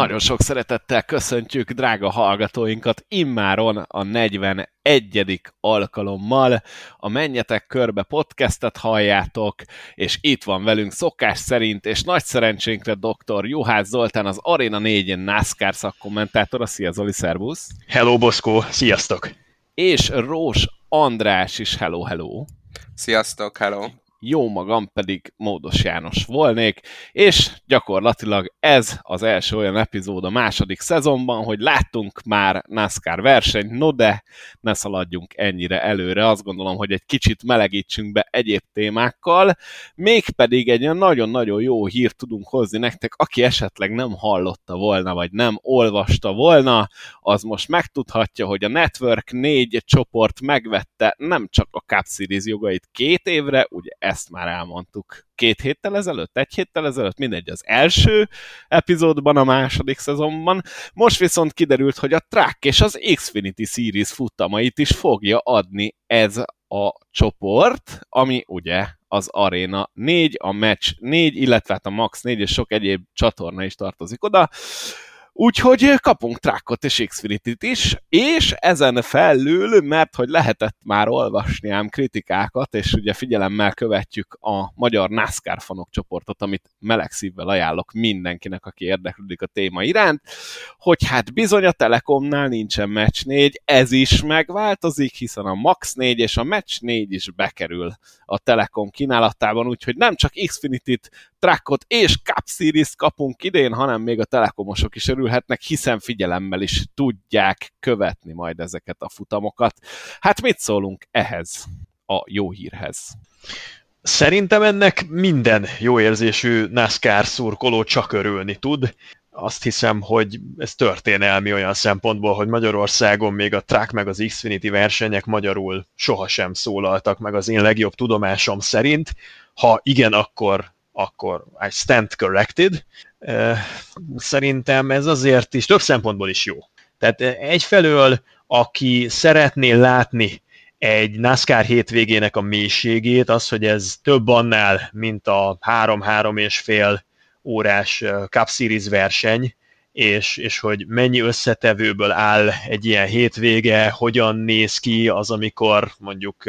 Nagyon sok szeretettel köszöntjük drága hallgatóinkat immáron a 41. alkalommal. A Menjetek Körbe podcastet halljátok, és itt van velünk szokás szerint, és nagy szerencsénkre dr. Juhász Zoltán, az Arena 4 NASCAR szakkommentátora. Szia Zoli, szervusz! Hello Boszkó, sziasztok! És Rós András is, hello, hello! Sziasztok, hello! Jó magam pedig Módos János volnék, és gyakorlatilag ez az első olyan epizód a második szezonban, hogy láttunk már NASCAR versenyt, no de ne szaladjunk ennyire előre, azt gondolom, hogy egy kicsit melegítsünk be egyéb témákkal, mégpedig egy nagyon-nagyon jó hírt tudunk hozni nektek, aki esetleg nem hallotta volna, vagy nem olvasta volna, az most megtudhatja, hogy a Network 4 csoport megvette nem csak a Cup Series jogait két évre, ugye ezt már elmondtuk két héttel ezelőtt, egy héttel ezelőtt, mindegy az első epizódban, a második szezonban. Most viszont kiderült, hogy a Track és az Xfinity Series futamait is fogja adni ez a csoport, ami ugye az Arena 4, a Match 4, illetve hát a Max 4 és sok egyéb csatorna is tartozik oda. Úgyhogy kapunk trákot és xfinity is, és ezen felül, mert hogy lehetett már olvasni ám kritikákat, és ugye figyelemmel követjük a magyar NASCAR fanok csoportot, amit meleg szívvel ajánlok mindenkinek, aki érdeklődik a téma iránt, hogy hát bizony a Telekomnál nincsen Match 4, ez is megváltozik, hiszen a Max 4 és a Match 4 is bekerül a Telekom kínálatában, úgyhogy nem csak Xfinity-t, Trackot és Cup Series kapunk idén, hanem még a telekomosok is örülhetnek, hiszen figyelemmel is tudják követni majd ezeket a futamokat. Hát mit szólunk ehhez a jó hírhez? Szerintem ennek minden jó érzésű NASCAR szurkoló csak örülni tud. Azt hiszem, hogy ez történelmi olyan szempontból, hogy Magyarországon még a Track meg az Xfinity versenyek magyarul sohasem szólaltak meg az én legjobb tudomásom szerint. Ha igen, akkor akkor I stand corrected. Szerintem ez azért is több szempontból is jó. Tehát egyfelől, aki szeretné látni egy NASCAR hétvégének a mélységét, az, hogy ez több annál, mint a három-három és fél órás Cup Series verseny, és, és hogy mennyi összetevőből áll egy ilyen hétvége, hogyan néz ki az, amikor mondjuk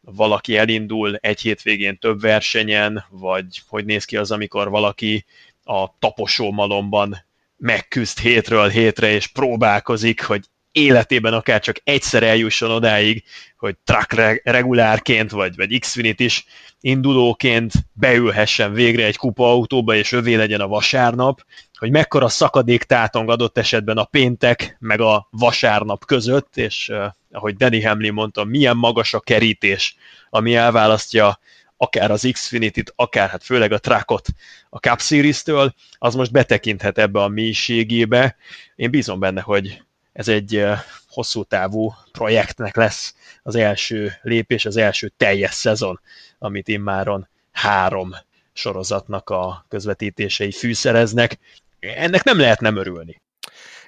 valaki elindul egy hétvégén több versenyen, vagy hogy néz ki az, amikor valaki a taposó malomban megküzd hétről hétre, és próbálkozik, hogy életében akár csak egyszer eljusson odáig, hogy truck regulárként, vagy, vagy Xfinity is indulóként beülhessen végre egy kupa autóba, és övé legyen a vasárnap, hogy mekkora szakadék tátong adott esetben a péntek, meg a vasárnap között, és uh, ahogy Danny Hamlin mondta, milyen magas a kerítés, ami elválasztja akár az Xfinity-t, akár hát főleg a Trackot a Cup Series-től, az most betekinthet ebbe a mélységébe. Én bízom benne, hogy ez egy hosszú távú projektnek lesz az első lépés, az első teljes szezon, amit immáron három sorozatnak a közvetítései fűszereznek. Ennek nem lehet nem örülni.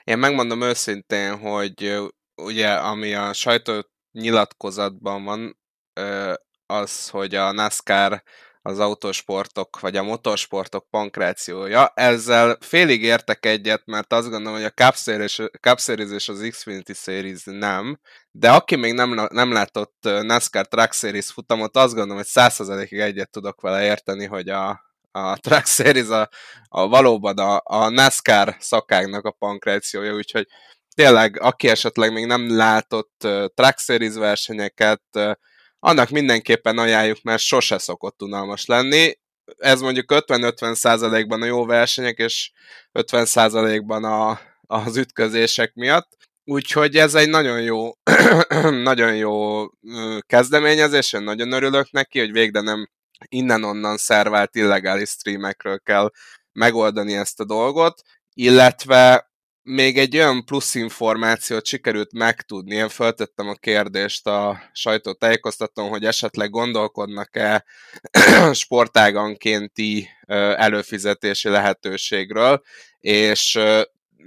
Én megmondom őszintén, hogy ugye ami a sajtó nyilatkozatban van, az, hogy a NASCAR az autósportok, vagy a motorsportok pankrációja. Ezzel félig értek egyet, mert azt gondolom, hogy a Cup Series, és az Xfinity Series nem, de aki még nem, nem látott NASCAR Truck Series futamot, azt gondolom, hogy százszerzalékig egyet tudok vele érteni, hogy a, a Truck Series a, a valóban a, a NASCAR szakágnak a pankrációja, úgyhogy tényleg, aki esetleg még nem látott uh, Series versenyeket, uh, annak mindenképpen ajánljuk, mert sose szokott unalmas lenni. Ez mondjuk 50-50 százalékban a jó versenyek, és 50 százalékban a, az ütközések miatt. Úgyhogy ez egy nagyon jó, nagyon jó kezdeményezés, én nagyon örülök neki, hogy végre nem innen-onnan szervált illegális streamekről kell megoldani ezt a dolgot, illetve még egy olyan plusz információt sikerült megtudni, én feltettem a kérdést a sajtótájékoztatón, hogy esetleg gondolkodnak-e sportágankénti előfizetési lehetőségről, és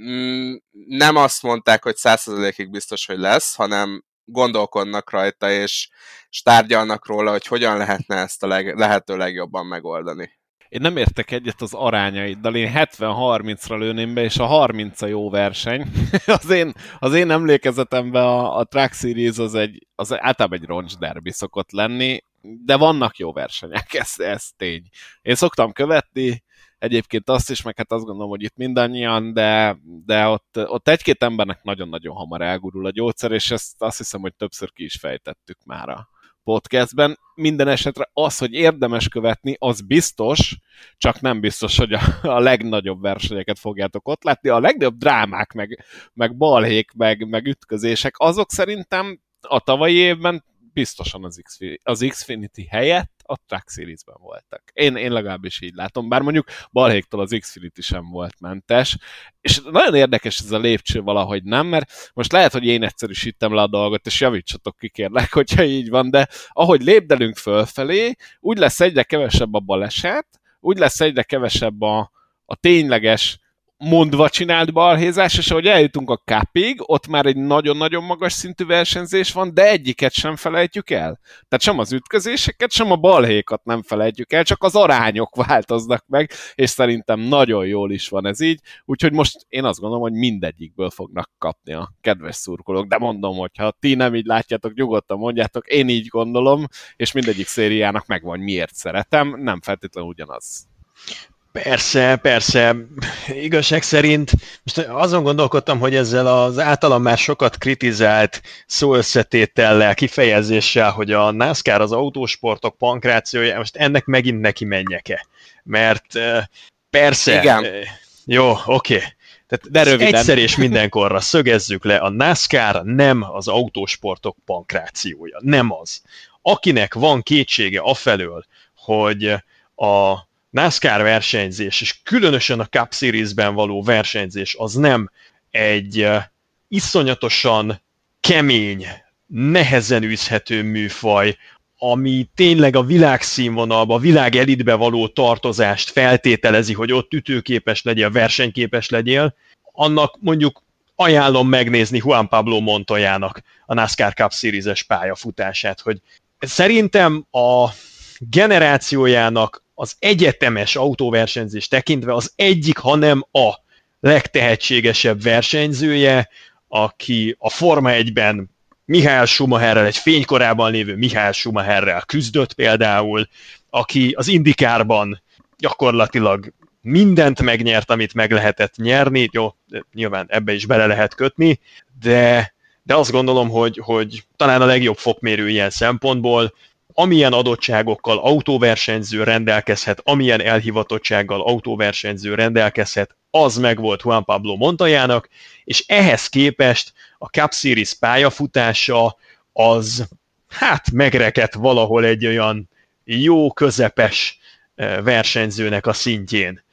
mm, nem azt mondták, hogy 100%-ig biztos, hogy lesz, hanem gondolkodnak rajta, és, és tárgyalnak róla, hogy hogyan lehetne ezt a leg, lehető legjobban megoldani. Én nem értek egyet az arányaiddal, én 70-30-ra lőném be, és a 30 a jó verseny. az, én, az én emlékezetemben a, a Track Series az, egy, az általában egy roncs derby szokott lenni, de vannak jó versenyek, ez, ez tény. Én szoktam követni, egyébként azt is, meg hát azt gondolom, hogy itt mindannyian, de, de ott, ott egy-két embernek nagyon-nagyon hamar elgurul a gyógyszer, és ezt azt hiszem, hogy többször ki is fejtettük már a podcastben. Minden esetre az, hogy érdemes követni, az biztos, csak nem biztos, hogy a, a legnagyobb versenyeket fogjátok ott látni. A legnagyobb drámák, meg, meg balhék, meg, meg ütközések, azok szerintem a tavalyi évben biztosan az, X, az Xfinity helyett a Track Series-ben voltak. Én, én legalábbis így látom, bár mondjuk balhéktól az Xfinity sem volt mentes, és nagyon érdekes ez a lépcső valahogy nem, mert most lehet, hogy én egyszerűsítem le a dolgot, és javítsatok ki kérlek, hogyha így van, de ahogy lépdelünk fölfelé, úgy lesz egyre kevesebb a baleset, úgy lesz egyre kevesebb a, a tényleges mondva csinált balhézás, és ahogy eljutunk a kápig, ott már egy nagyon-nagyon magas szintű versenyzés van, de egyiket sem felejtjük el. Tehát sem az ütközéseket, sem a balhékat nem felejtjük el, csak az arányok változnak meg, és szerintem nagyon jól is van ez így, úgyhogy most én azt gondolom, hogy mindegyikből fognak kapni a kedves szurkolók, de mondom, hogy ha ti nem így látjátok, nyugodtan mondjátok, én így gondolom, és mindegyik szériának megvan, miért szeretem, nem feltétlenül ugyanaz. Persze, persze. Igazság szerint most azon gondolkodtam, hogy ezzel az általam már sokat kritizált szóösszetétellel, kifejezéssel, hogy a NASCAR az autósportok pankrációja, most ennek megint neki menjek-e? Mert persze, Igen. jó, oké. Okay. Tehát De röviden. egyszer és mindenkorra szögezzük le, a NASCAR nem az autósportok pankrációja. Nem az. Akinek van kétsége afelől, hogy a NASCAR versenyzés, és különösen a Cup Series-ben való versenyzés, az nem egy iszonyatosan kemény, nehezen űzhető műfaj, ami tényleg a világszínvonalba, a világ elitbe való tartozást feltételezi, hogy ott ütőképes legyél, versenyképes legyél, annak mondjuk ajánlom megnézni Juan Pablo Montoyának a NASCAR Cup Series-es pályafutását, hogy szerintem a generációjának az egyetemes autóversenyzés tekintve az egyik, hanem a legtehetségesebb versenyzője, aki a Forma 1-ben Mihály Schumacherrel, egy fénykorában lévő Mihály Schumacherrel küzdött például, aki az Indikárban gyakorlatilag mindent megnyert, amit meg lehetett nyerni, jó, nyilván ebbe is bele lehet kötni, de, de azt gondolom, hogy, hogy talán a legjobb fokmérő ilyen szempontból, amilyen adottságokkal autóversenyző rendelkezhet, amilyen elhivatottsággal autóversenyző rendelkezhet, az megvolt Juan Pablo Montajának, és ehhez képest a Cup Series pályafutása az hát megrekedt valahol egy olyan jó közepes versenyzőnek a szintjén.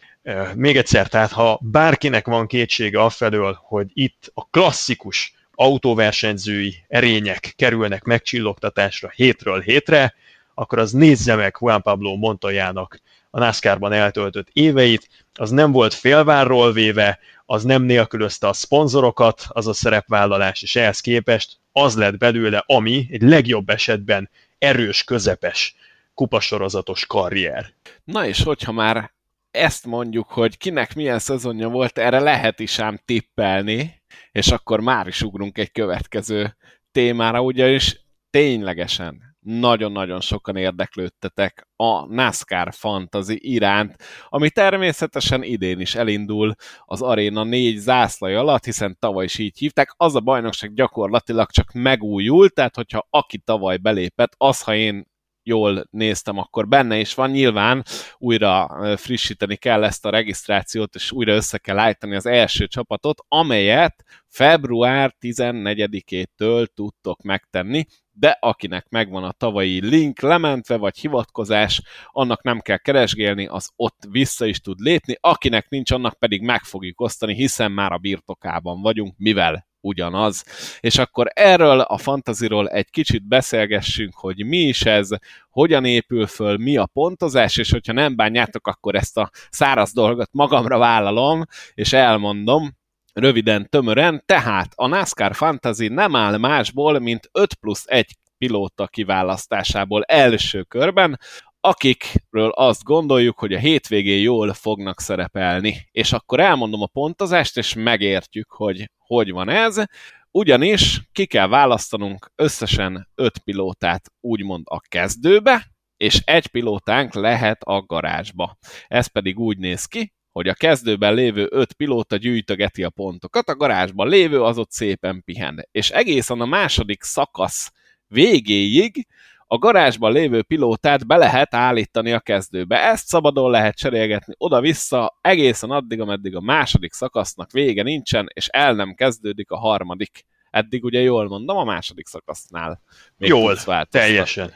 Még egyszer, tehát ha bárkinek van kétsége afelől, hogy itt a klasszikus autóversenyzői erények kerülnek megcsillogtatásra hétről hétre, akkor az nézze meg Juan Pablo Montoyának a NASCAR-ban eltöltött éveit, az nem volt félvárról véve, az nem nélkülözte a szponzorokat, az a szerepvállalás, és ehhez képest az lett belőle, ami egy legjobb esetben erős, közepes, kupasorozatos karrier. Na és hogyha már ezt mondjuk, hogy kinek milyen szezonja volt, erre lehet is ám tippelni, és akkor már is ugrunk egy következő témára, ugyanis ténylegesen nagyon-nagyon sokan érdeklődtetek a NASCAR Fantasy iránt, ami természetesen idén is elindul az Arena 4 zászlaj alatt, hiszen tavaly is így hívták. Az a bajnokság gyakorlatilag csak megújult, tehát hogyha aki tavaly belépett, az, ha én jól néztem, akkor benne is van. Nyilván újra frissíteni kell ezt a regisztrációt, és újra össze kell állítani az első csapatot, amelyet február 14-től tudtok megtenni, de akinek megvan a tavalyi link lementve, vagy hivatkozás, annak nem kell keresgélni, az ott vissza is tud lépni, akinek nincs, annak pedig meg fogjuk osztani, hiszen már a birtokában vagyunk, mivel ugyanaz. És akkor erről a fantaziról egy kicsit beszélgessünk, hogy mi is ez, hogyan épül föl, mi a pontozás, és hogyha nem bánjátok, akkor ezt a száraz dolgot magamra vállalom, és elmondom, röviden, tömören, tehát a NASCAR Fantasy nem áll másból, mint 5 plusz 1 pilóta kiválasztásából első körben, akikről azt gondoljuk, hogy a hétvégén jól fognak szerepelni. És akkor elmondom a pontozást, és megértjük, hogy hogy van ez. Ugyanis ki kell választanunk összesen öt pilótát úgymond a kezdőbe, és egy pilótánk lehet a garázsba. Ez pedig úgy néz ki, hogy a kezdőben lévő öt pilóta gyűjtögeti a pontokat, a garázsban lévő az ott szépen pihen. És egészen a második szakasz végéig a garázsban lévő pilótát be lehet állítani a kezdőbe. Ezt szabadon lehet cserélgetni oda-vissza egészen addig, ameddig a második szakasznak vége nincsen, és el nem kezdődik a harmadik. Eddig ugye jól mondom, a második szakasznál. Még jól, teljesen.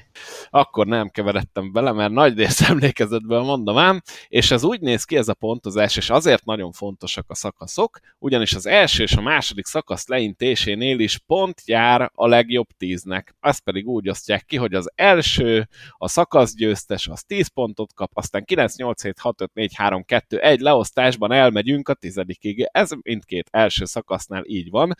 Akkor nem keveredtem bele, mert nagy rész emlékezetből mondom ám, és ez úgy néz ki ez a pontozás, és azért nagyon fontosak a szakaszok, ugyanis az első és a második szakasz leintésénél is pont jár a legjobb tíznek. Ezt pedig úgy osztják ki, hogy az első, a szakaszgyőztes, az 10 pontot kap, aztán 9, 8, 7, 6, 5, 4, 3, 2, 1 leosztásban elmegyünk a tizedikig. Ez mindkét első szakasznál így van.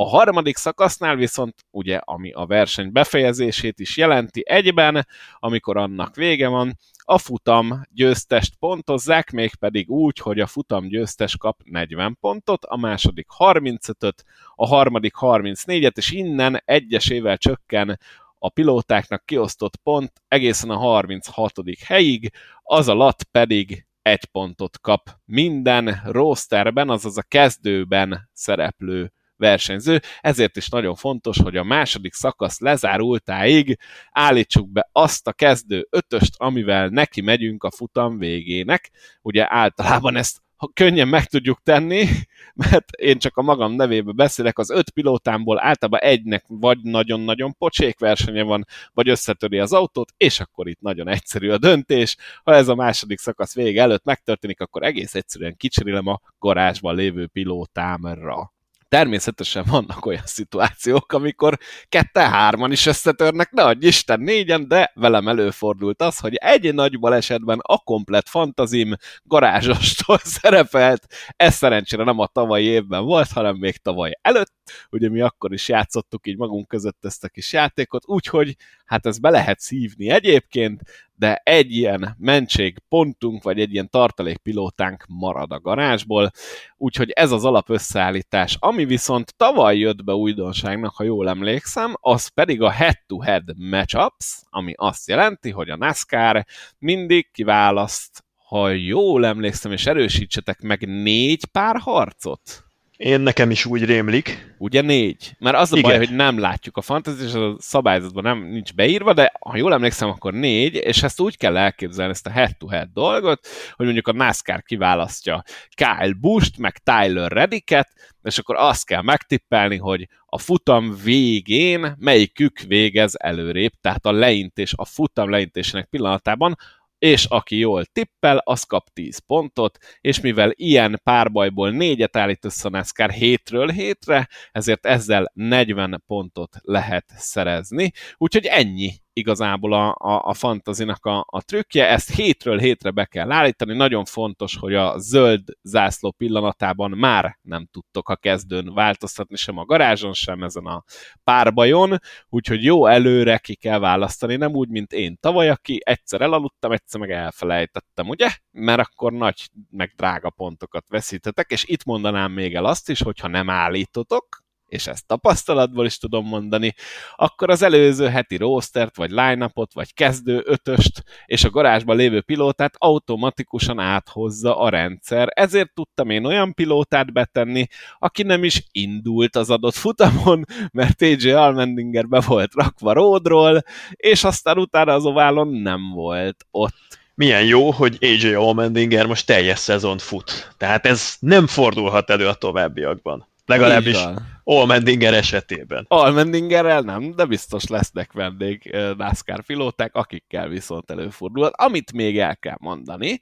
A harmadik szakasznál viszont, ugye, ami a verseny befejezését is jelenti egyben, amikor annak vége van, a futam győztest pontozzák, mégpedig úgy, hogy a futam győztes kap 40 pontot, a második 35-öt, a harmadik 34-et, és innen egyesével csökken a pilótáknak kiosztott pont egészen a 36. helyig, az alatt pedig egy pontot kap minden rosterben, azaz a kezdőben szereplő versenyző, ezért is nagyon fontos, hogy a második szakasz lezárultáig állítsuk be azt a kezdő ötöst, amivel neki megyünk a futam végének. Ugye általában ezt ha könnyen meg tudjuk tenni, mert én csak a magam nevébe beszélek, az öt pilótámból általában egynek vagy nagyon-nagyon pocsék versenye van, vagy összetöri az autót, és akkor itt nagyon egyszerű a döntés. Ha ez a második szakasz vége előtt megtörténik, akkor egész egyszerűen kicserélem a garázsban lévő pilótámra. Természetesen vannak olyan szituációk, amikor kette-hárman is összetörnek, ne adj Isten négyen, de velem előfordult az, hogy egy nagy balesetben a komplet fantazim garázsostól szerepelt. Ez szerencsére nem a tavalyi évben volt, hanem még tavaly előtt. Ugye mi akkor is játszottuk így magunk között ezt a kis játékot, úgyhogy hát ez be lehet szívni egyébként, de egy ilyen mentség pontunk, vagy egy ilyen tartalékpilótánk marad a garázsból, úgyhogy ez az alap összeállítás. Ami viszont tavaly jött be újdonságnak, ha jól emlékszem, az pedig a head-to-head matchups, ami azt jelenti, hogy a NASCAR mindig kiválaszt, ha jól emlékszem, és erősítsetek meg négy pár harcot én nekem is úgy rémlik. Ugye négy? Mert az a Igen. baj, hogy nem látjuk a fantasy, és a szabályzatban nem nincs beírva, de ha jól emlékszem, akkor négy, és ezt úgy kell elképzelni, ezt a head-to-head dolgot, hogy mondjuk a NASCAR kiválasztja Kyle Busch-t, meg Tyler Reddicket, és akkor azt kell megtippelni, hogy a futam végén melyikük végez előrébb, tehát a leintés, a futam leintésének pillanatában és aki jól tippel, az kap 10 pontot, és mivel ilyen párbajból négyet állít össze a NASCAR hétről hétre, ezért ezzel 40 pontot lehet szerezni. Úgyhogy ennyi igazából a, a, a fantazinak a, a trükkje. Ezt hétről hétre be kell állítani. Nagyon fontos, hogy a zöld zászló pillanatában már nem tudtok a kezdőn változtatni, sem a garázson, sem ezen a párbajon, úgyhogy jó előre ki kell választani, nem úgy, mint én tavaly, aki egyszer elaludtam, egyszer meg elfelejtettem, ugye? Mert akkor nagy, meg drága pontokat veszítetek, és itt mondanám még el azt is, hogyha nem állítotok, és ezt tapasztalatból is tudom mondani, akkor az előző heti roostert, vagy line vagy kezdő ötöst, és a garázsban lévő pilótát automatikusan áthozza a rendszer. Ezért tudtam én olyan pilótát betenni, aki nem is indult az adott futamon, mert AJ Almendinger be volt rakva ródról, és aztán utána az oválon nem volt ott milyen jó, hogy AJ Allmendinger most teljes szezont fut. Tehát ez nem fordulhat elő a továbbiakban. Legalábbis Allmendinger esetében. Allmendingerrel nem, de biztos lesznek vendég NASCAR pilóták, akikkel viszont előfordulhat. Amit még el kell mondani,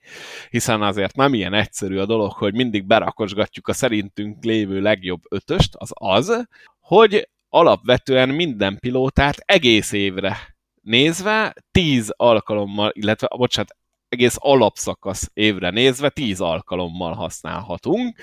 hiszen azért nem ilyen egyszerű a dolog, hogy mindig berakosgatjuk a szerintünk lévő legjobb ötöst, az az, hogy alapvetően minden pilótát egész évre nézve 10 alkalommal, illetve, bocsánat, egész alapszakasz évre nézve 10 alkalommal használhatunk,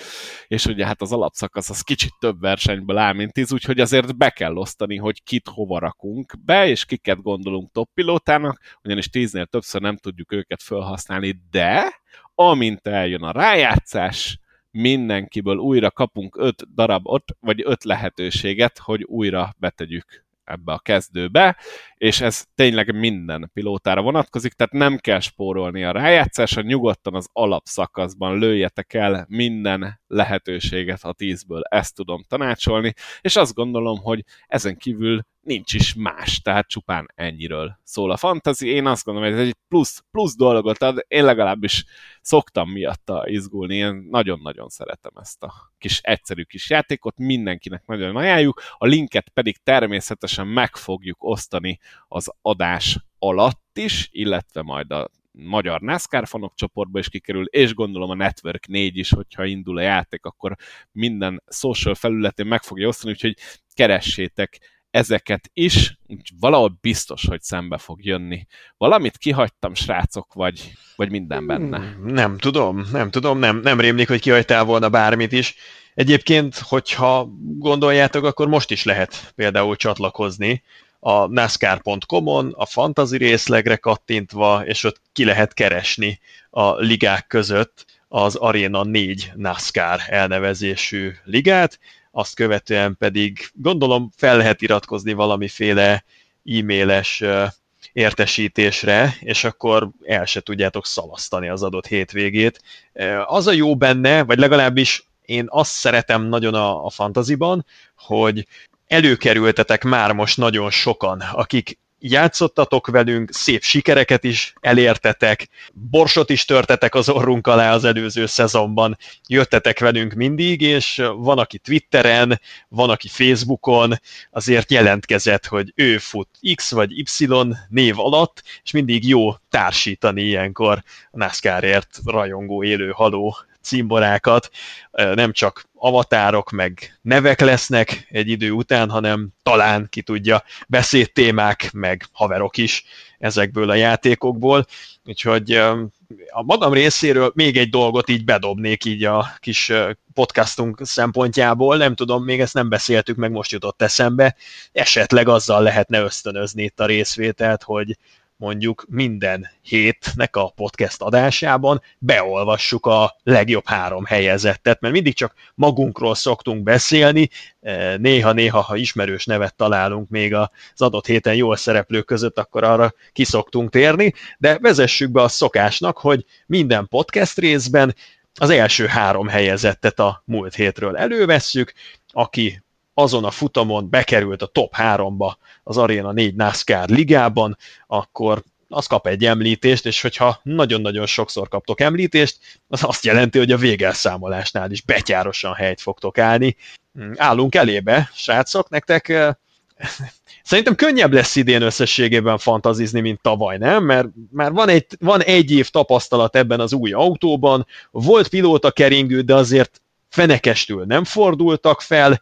és ugye hát az alapszakasz az kicsit több versenyből áll, mint 10, úgyhogy azért be kell osztani, hogy kit hova rakunk be, és kiket gondolunk top pilótának, ugyanis 10-nél többször nem tudjuk őket felhasználni, de amint eljön a rájátszás, mindenkiből újra kapunk öt darabot, vagy öt lehetőséget, hogy újra betegyük ebbe a kezdőbe, és ez tényleg minden pilótára vonatkozik, tehát nem kell spórolni a rájátszásra, nyugodtan az alapszakaszban lőjetek el minden lehetőséget a tízből, ezt tudom tanácsolni, és azt gondolom, hogy ezen kívül nincs is más, tehát csupán ennyiről szól a fantasy. Én azt gondolom, hogy ez egy plusz, plusz dolgot ad, én legalábbis szoktam miatta izgulni, én nagyon-nagyon szeretem ezt a kis egyszerű kis játékot, mindenkinek nagyon ajánljuk, a linket pedig természetesen meg fogjuk osztani az adás alatt is, illetve majd a magyar NASCAR fanok csoportba is kikerül, és gondolom a Network 4 is, hogyha indul a játék, akkor minden social felületén meg fogja osztani, úgyhogy keressétek ezeket is, valahol biztos, hogy szembe fog jönni. Valamit kihagytam, srácok, vagy, vagy minden benne? Hmm, nem tudom, nem tudom, nem, nem rémlik, hogy kihagytál volna bármit is. Egyébként, hogyha gondoljátok, akkor most is lehet például csatlakozni a NASCAR.com-on, a fantasy részlegre kattintva, és ott ki lehet keresni a ligák között az Arena 4 NASCAR elnevezésű ligát, azt követően pedig gondolom fel lehet iratkozni valamiféle e-mailes értesítésre, és akkor el se tudjátok szalasztani az adott hétvégét. Az a jó benne, vagy legalábbis én azt szeretem nagyon a, a fantaziban, hogy előkerültetek már most nagyon sokan, akik játszottatok velünk, szép sikereket is elértetek, borsot is törtetek az orrunk alá az előző szezonban, jöttetek velünk mindig, és van, aki Twitteren, van, aki Facebookon azért jelentkezett, hogy ő fut X vagy Y név alatt, és mindig jó társítani ilyenkor a NASCAR-ért rajongó élő haló címborákat, nem csak avatárok, meg nevek lesznek egy idő után, hanem talán, ki tudja, beszédtémák, meg haverok is ezekből a játékokból. Úgyhogy a magam részéről még egy dolgot így bedobnék így a kis podcastunk szempontjából, nem tudom, még ezt nem beszéltük, meg most jutott eszembe, esetleg azzal lehetne ösztönözni itt a részvételt, hogy mondjuk minden hétnek a podcast adásában beolvassuk a legjobb három helyezettet, mert mindig csak magunkról szoktunk beszélni, e, néha-néha, ha ismerős nevet találunk még az adott héten jól szereplők között, akkor arra kiszoktunk térni, de vezessük be a szokásnak, hogy minden podcast részben az első három helyezettet a múlt hétről elővesszük, aki azon a futamon bekerült a top 3-ba az Arena 4 NASCAR ligában, akkor az kap egy említést, és hogyha nagyon-nagyon sokszor kaptok említést, az azt jelenti, hogy a végelszámolásnál is betyárosan helyt fogtok állni. Hmm, állunk elébe, srácok, nektek eh, Szerintem könnyebb lesz idén összességében fantazizni, mint tavaly, nem? Mert már van egy, van egy év tapasztalat ebben az új autóban, volt pilóta keringő, de azért fenekestül nem fordultak fel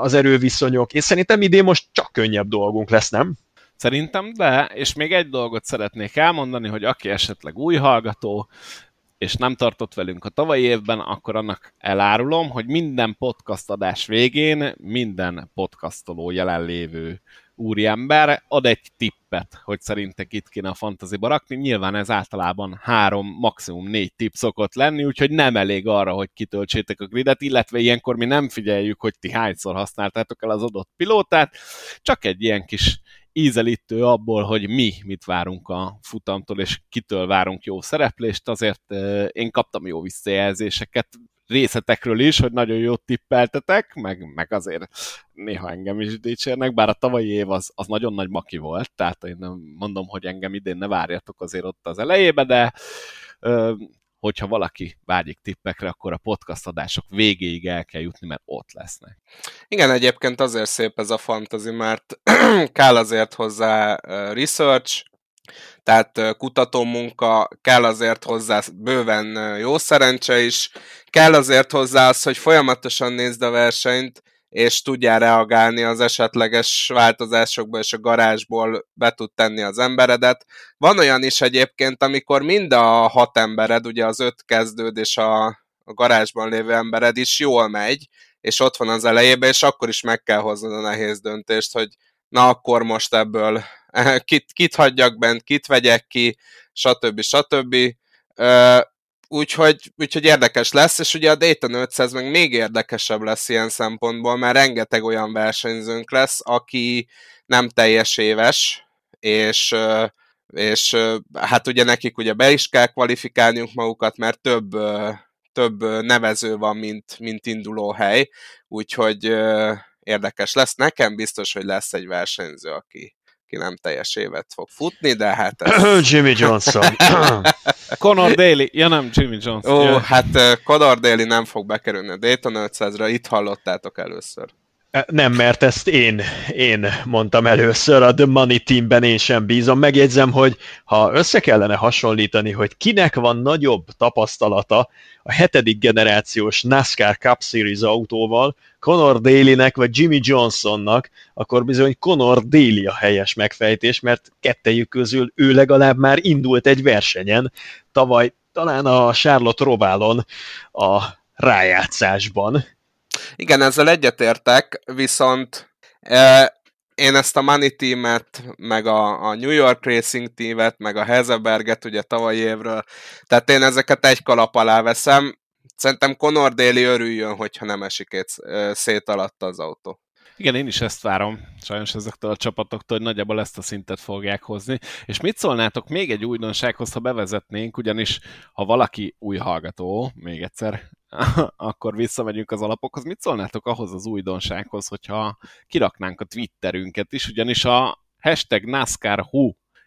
az erőviszonyok, és szerintem idén most csak könnyebb dolgunk lesz, nem? Szerintem de, és még egy dolgot szeretnék elmondani, hogy aki esetleg új hallgató, és nem tartott velünk a tavalyi évben, akkor annak elárulom, hogy minden podcast adás végén minden podcastoló jelenlévő úriember ad egy tippet, hogy szerintek itt kéne a fantaziba rakni. Nyilván ez általában három, maximum négy tipp szokott lenni, úgyhogy nem elég arra, hogy kitöltsétek a gridet, illetve ilyenkor mi nem figyeljük, hogy ti hányszor használtátok el az adott pilótát, csak egy ilyen kis ízelítő abból, hogy mi mit várunk a futamtól, és kitől várunk jó szereplést, azért én kaptam jó visszajelzéseket, részletekről is, hogy nagyon jót tippeltetek, meg, meg azért néha engem is dicsérnek, bár a tavalyi év az, az nagyon nagy maki volt, tehát én nem mondom, hogy engem idén ne várjatok azért ott az elejébe, de ö, hogyha valaki vágyik tippekre, akkor a podcast adások végéig el kell jutni, mert ott lesznek. Igen, egyébként azért szép ez a fantasy, mert kell azért hozzá research, tehát kutató munka, kell azért hozzá bőven jó szerencse is, kell azért hozzá az, hogy folyamatosan nézd a versenyt, és tudjál reagálni az esetleges változásokba, és a garázsból be tud tenni az emberedet. Van olyan is egyébként, amikor mind a hat embered, ugye az öt kezdőd és a, a garázsban lévő embered is jól megy, és ott van az elejében, és akkor is meg kell hoznod a nehéz döntést, hogy na akkor most ebből kit, kit hagyjak bent, kit vegyek ki, stb. stb. Úgyhogy, úgyhogy érdekes lesz, és ugye a Dayton 500 meg még érdekesebb lesz ilyen szempontból, mert rengeteg olyan versenyzőnk lesz, aki nem teljes éves, és, és hát ugye nekik ugye be is kell kvalifikálniuk magukat, mert több, több nevező van, mint, mint induló hely, úgyhogy érdekes lesz. Nekem biztos, hogy lesz egy versenyző, aki, aki nem teljes évet fog futni, de hát ez... Jimmy Johnson. Conor Daly, ja nem, Jimmy Johnson. Ó, yeah. hát Conor Daly nem fog bekerülni a Dayton 500-ra, itt hallottátok először. Nem, mert ezt én, én mondtam először, a The Money Teamben én sem bízom. Megjegyzem, hogy ha össze kellene hasonlítani, hogy kinek van nagyobb tapasztalata a hetedik generációs NASCAR Cup Series autóval, Conor Daly-nek vagy Jimmy Johnsonnak, akkor bizony Conor Daly a helyes megfejtés, mert kettejük közül ő legalább már indult egy versenyen, tavaly talán a Charlotte Roválon a rájátszásban, igen, ezzel egyetértek, viszont én ezt a Money Team-et, meg a, a New York Racing Team-et, meg a Hezeberget ugye tavalyi évről, tehát én ezeket egy kalap alá veszem. Szerintem Conor Daly örüljön, hogyha nem esik szét alatt az autó. Igen, én is ezt várom, sajnos ezektől a csapatoktól, hogy nagyjából ezt a szintet fogják hozni. És mit szólnátok még egy újdonsághoz, ha bevezetnénk, ugyanis ha valaki új hallgató, még egyszer, akkor visszamegyünk az alapokhoz. Mit szólnátok ahhoz az újdonsághoz, hogyha kiraknánk a Twitterünket is, ugyanis a hashtag NASCAR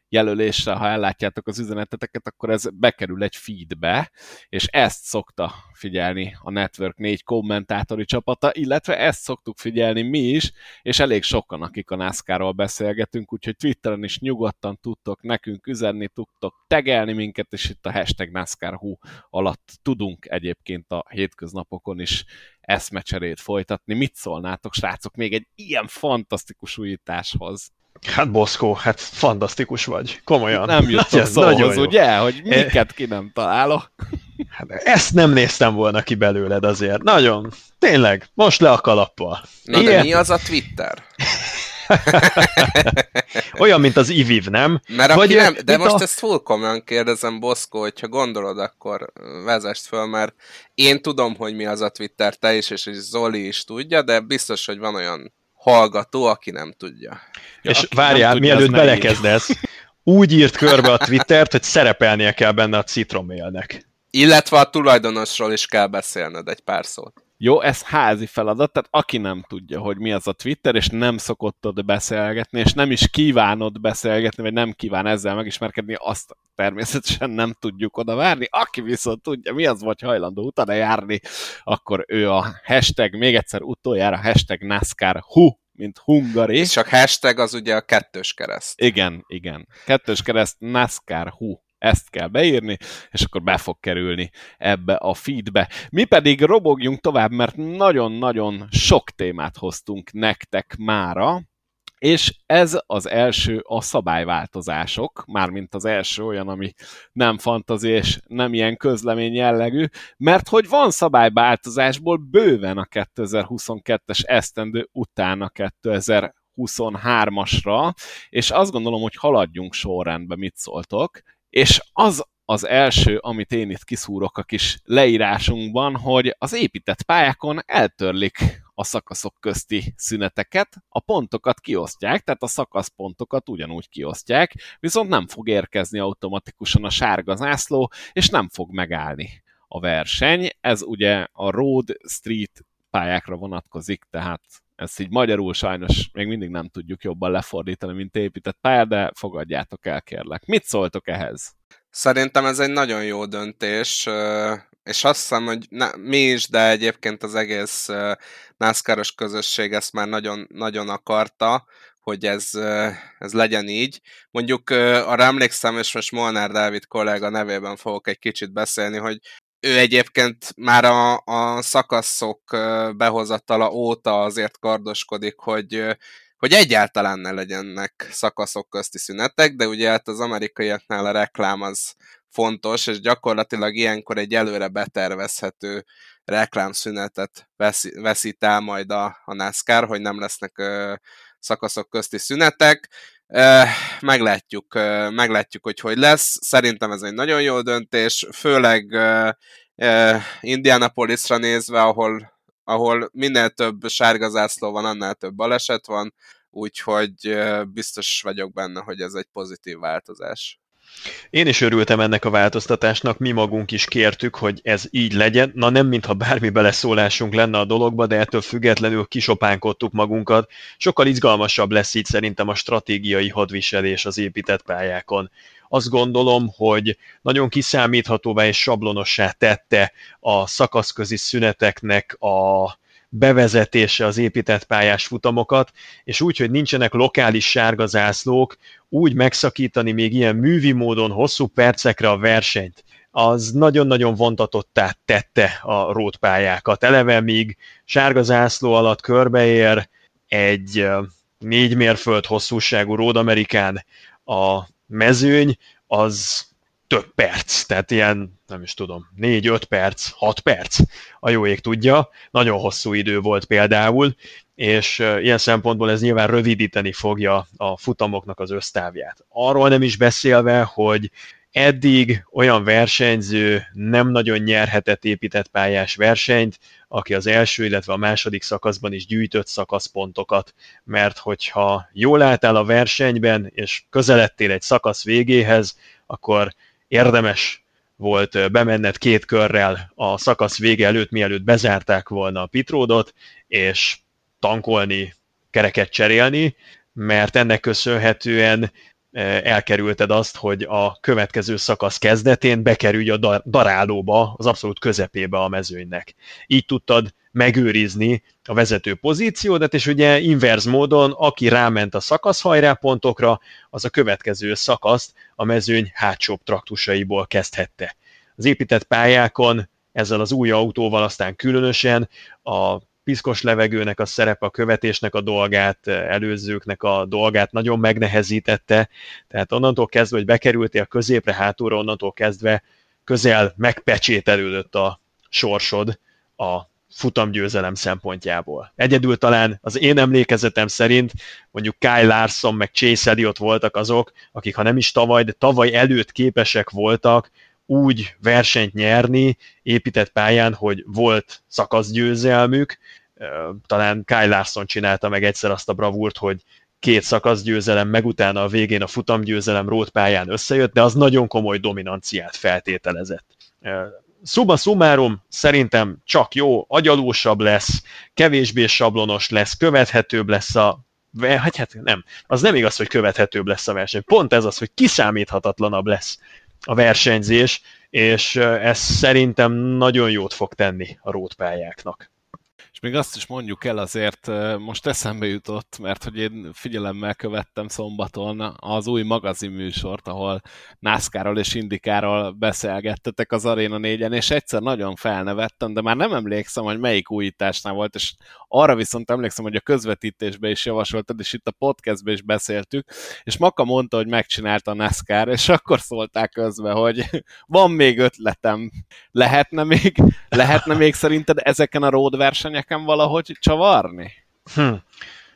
jelöléssel, ha ellátjátok az üzeneteteket, akkor ez bekerül egy feedbe, és ezt szokta figyelni a Network 4 kommentátori csapata, illetve ezt szoktuk figyelni mi is, és elég sokan, akik a NASCAR-ról beszélgetünk, úgyhogy Twitteren is nyugodtan tudtok nekünk üzenni, tudtok tegelni minket, és itt a hashtag NASCAR alatt tudunk egyébként a hétköznapokon is eszmecserét folytatni. Mit szólnátok, srácok, még egy ilyen fantasztikus újításhoz? Hát Boszkó, hát fantasztikus vagy. Komolyan. Nem jutott szóhoz, ugye? Hogy miket ki nem találok. Hát ezt nem néztem volna ki belőled azért. Nagyon. Tényleg, most le a kalappal. Na Ilyen? de mi az a Twitter? Olyan, mint az IVIV, nem? Mert Vagy nem, de most a... ezt full komolyan kérdezem, Boszkó, hogyha gondolod, akkor vezest föl, mert én tudom, hogy mi az a Twitter, te is, és Zoli is tudja, de biztos, hogy van olyan hallgató, aki nem tudja. Ja, és várjál, tudja, mielőtt belekezdesz, úgy írt körbe a Twittert, hogy szerepelnie kell benne a citromélnek. Illetve a tulajdonosról is kell beszélned egy pár szót. Jó, ez házi feladat, tehát aki nem tudja, hogy mi az a Twitter, és nem szokott ott beszélgetni, és nem is kívánod beszélgetni, vagy nem kíván ezzel megismerkedni, azt természetesen nem tudjuk oda várni. Aki viszont tudja, mi az, vagy hajlandó utána járni, akkor ő a hashtag, még egyszer utoljára, hashtag NASCAR HU, mint Hungary. És csak hashtag az ugye a kettős kereszt. Igen, igen. Kettős kereszt NASCAR HU ezt kell beírni, és akkor be fog kerülni ebbe a feedbe. Mi pedig robogjunk tovább, mert nagyon-nagyon sok témát hoztunk nektek mára, és ez az első a szabályváltozások, mármint az első olyan, ami nem fantazi és nem ilyen közlemény jellegű, mert hogy van szabályváltozásból bőven a 2022-es esztendő után a 2023-asra, és azt gondolom, hogy haladjunk sorrendbe, mit szóltok és az az első, amit én itt kiszúrok a kis leírásunkban, hogy az épített pályákon eltörlik a szakaszok közti szüneteket, a pontokat kiosztják, tehát a szakaszpontokat ugyanúgy kiosztják, viszont nem fog érkezni automatikusan a sárga zászló, és nem fog megállni a verseny. Ez ugye a road, street pályákra vonatkozik, tehát ezt így magyarul sajnos még mindig nem tudjuk jobban lefordítani, mint épített pálya, de fogadjátok el, kérlek. Mit szóltok ehhez? Szerintem ez egy nagyon jó döntés, és azt hiszem, hogy mi is, de egyébként az egész NASCAR-os közösség ezt már nagyon, nagyon akarta, hogy ez, ez legyen így. Mondjuk arra emlékszem, és most Molnár Dávid kollega nevében fogok egy kicsit beszélni, hogy ő egyébként már a, a szakaszok behozatala óta azért kardoskodik, hogy, hogy egyáltalán ne legyenek szakaszok közti szünetek, de ugye hát az amerikaiaknál a reklám az fontos, és gyakorlatilag ilyenkor egy előre betervezhető reklámszünetet veszít el majd a, a NASCAR, hogy nem lesznek ö, szakaszok közti szünetek. Meglátjuk, meglátjuk, hogy hogy lesz. Szerintem ez egy nagyon jó döntés, főleg Indianapolisra nézve, ahol, ahol minél több sárga zászló van, annál több baleset van, úgyhogy biztos vagyok benne, hogy ez egy pozitív változás. Én is örültem ennek a változtatásnak, mi magunk is kértük, hogy ez így legyen. Na nem, mintha bármi beleszólásunk lenne a dologba, de ettől függetlenül kisopánkodtuk magunkat. Sokkal izgalmasabb lesz így szerintem a stratégiai hadviselés az épített pályákon. Azt gondolom, hogy nagyon kiszámíthatóvá és sablonossá tette a szakaszközi szüneteknek a bevezetése az épített pályás futamokat, és úgy, hogy nincsenek lokális sárga zászlók, úgy megszakítani még ilyen művi módon hosszú percekre a versenyt, az nagyon-nagyon vontatottá tette a rótpályákat. Eleve míg sárga zászló alatt körbeér egy négy mérföld hosszúságú Road Amerikán a mezőny, az több perc, tehát ilyen, nem is tudom, 4-5 perc, 6 perc, a jó ég tudja, nagyon hosszú idő volt például, és ilyen szempontból ez nyilván rövidíteni fogja a futamoknak az össztávját. Arról nem is beszélve, hogy eddig olyan versenyző nem nagyon nyerhetett épített pályás versenyt, aki az első, illetve a második szakaszban is gyűjtött szakaszpontokat, mert hogyha jól álltál a versenyben, és közeledtél egy szakasz végéhez, akkor érdemes volt bemenned két körrel a szakasz vége előtt, mielőtt bezárták volna a pitródot, és tankolni, kereket cserélni, mert ennek köszönhetően elkerülted azt, hogy a következő szakasz kezdetén bekerülj a darálóba, az abszolút közepébe a mezőnynek. Így tudtad megőrizni a vezető pozíciódat, és ugye inverz módon, aki ráment a szakaszhajrápontokra, az a következő szakaszt a mezőny hátsóbb traktusaiból kezdhette. Az épített pályákon ezzel az új autóval aztán különösen a piszkos levegőnek a szerepe, a követésnek a dolgát, előzőknek a dolgát nagyon megnehezítette, tehát onnantól kezdve, hogy bekerültél középre, hátulra, onnantól kezdve közel megpecsételődött a sorsod a futamgyőzelem szempontjából. Egyedül talán az én emlékezetem szerint mondjuk Kyle Larson meg Chase Elliott voltak azok, akik ha nem is tavaly, de tavaly előtt képesek voltak úgy versenyt nyerni épített pályán, hogy volt szakaszgyőzelmük, talán Kyle Larson csinálta meg egyszer azt a bravúrt, hogy két szakaszgyőzelem, meg utána a végén a futamgyőzelem rótpályán összejött, de az nagyon komoly dominanciát feltételezett. Szuba szumárum szerintem csak jó, agyalósabb lesz, kevésbé sablonos lesz, követhetőbb lesz a hát, hát nem, az nem igaz, hogy követhetőbb lesz a verseny. Pont ez az, hogy kiszámíthatatlanabb lesz a versenyzés, és ez szerintem nagyon jót fog tenni a rótpályáknak. Még azt is mondjuk el azért, most eszembe jutott, mert hogy én figyelemmel követtem szombaton az új magazinműsort, ahol NASCAR-ról és Indikáról beszélgettetek az Arena 4-en, és egyszer nagyon felnevettem, de már nem emlékszem, hogy melyik újításnál volt, és arra viszont emlékszem, hogy a közvetítésbe is javasoltad, és itt a podcastbe is beszéltük, és Maka mondta, hogy megcsinálta a NASCAR, és akkor szólták közbe, hogy van még ötletem, lehetne még, lehetne még szerinted ezeken a road versenyeken valahogy csavarni? Hm.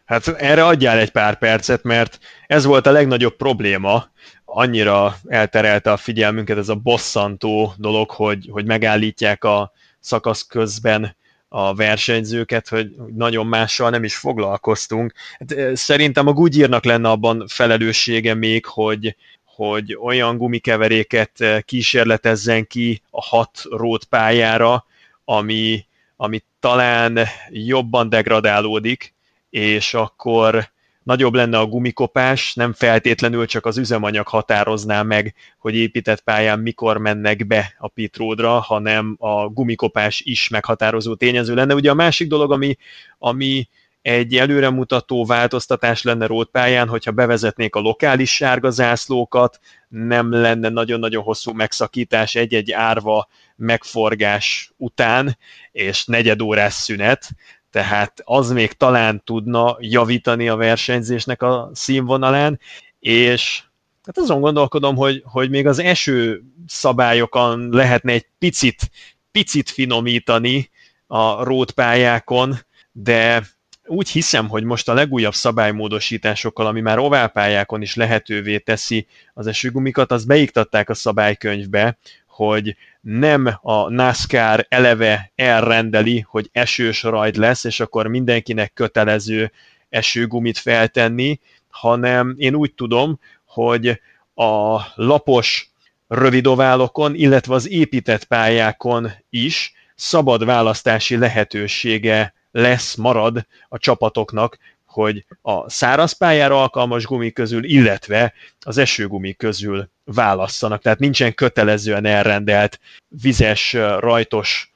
Hát erre adjál egy pár percet, mert ez volt a legnagyobb probléma, annyira elterelte a figyelmünket ez a bosszantó dolog, hogy, hogy megállítják a szakasz közben a versenyzőket, hogy nagyon mással nem is foglalkoztunk. Hát, szerintem a Goodyearnak lenne abban felelőssége még, hogy, hogy olyan gumikeveréket kísérletezzen ki a hat rót pályára, ami, ami talán jobban degradálódik, és akkor nagyobb lenne a gumikopás, nem feltétlenül csak az üzemanyag határozná meg, hogy épített pályán mikor mennek be a pitródra, hanem a gumikopás is meghatározó tényező lenne. Ugye a másik dolog, ami, ami egy előremutató változtatás lenne rótpályán, hogyha bevezetnék a lokális sárga zászlókat, nem lenne nagyon-nagyon hosszú megszakítás egy-egy árva megforgás után, és negyed órás szünet, tehát az még talán tudna javítani a versenyzésnek a színvonalán, és hát azon gondolkodom, hogy, hogy még az eső szabályokon lehetne egy picit, picit finomítani a rótpályákon, de úgy hiszem, hogy most a legújabb szabálymódosításokkal, ami már oválpályákon is lehetővé teszi az esőgumikat, az beiktatták a szabálykönyvbe, hogy nem a NASCAR eleve elrendeli, hogy esős rajd lesz, és akkor mindenkinek kötelező esőgumit feltenni, hanem én úgy tudom, hogy a lapos rövidoválokon, illetve az épített pályákon is szabad választási lehetősége lesz, marad a csapatoknak, hogy a száraz pályára alkalmas gumi közül, illetve az esőgumi közül válasszanak. Tehát nincsen kötelezően elrendelt vizes, rajtos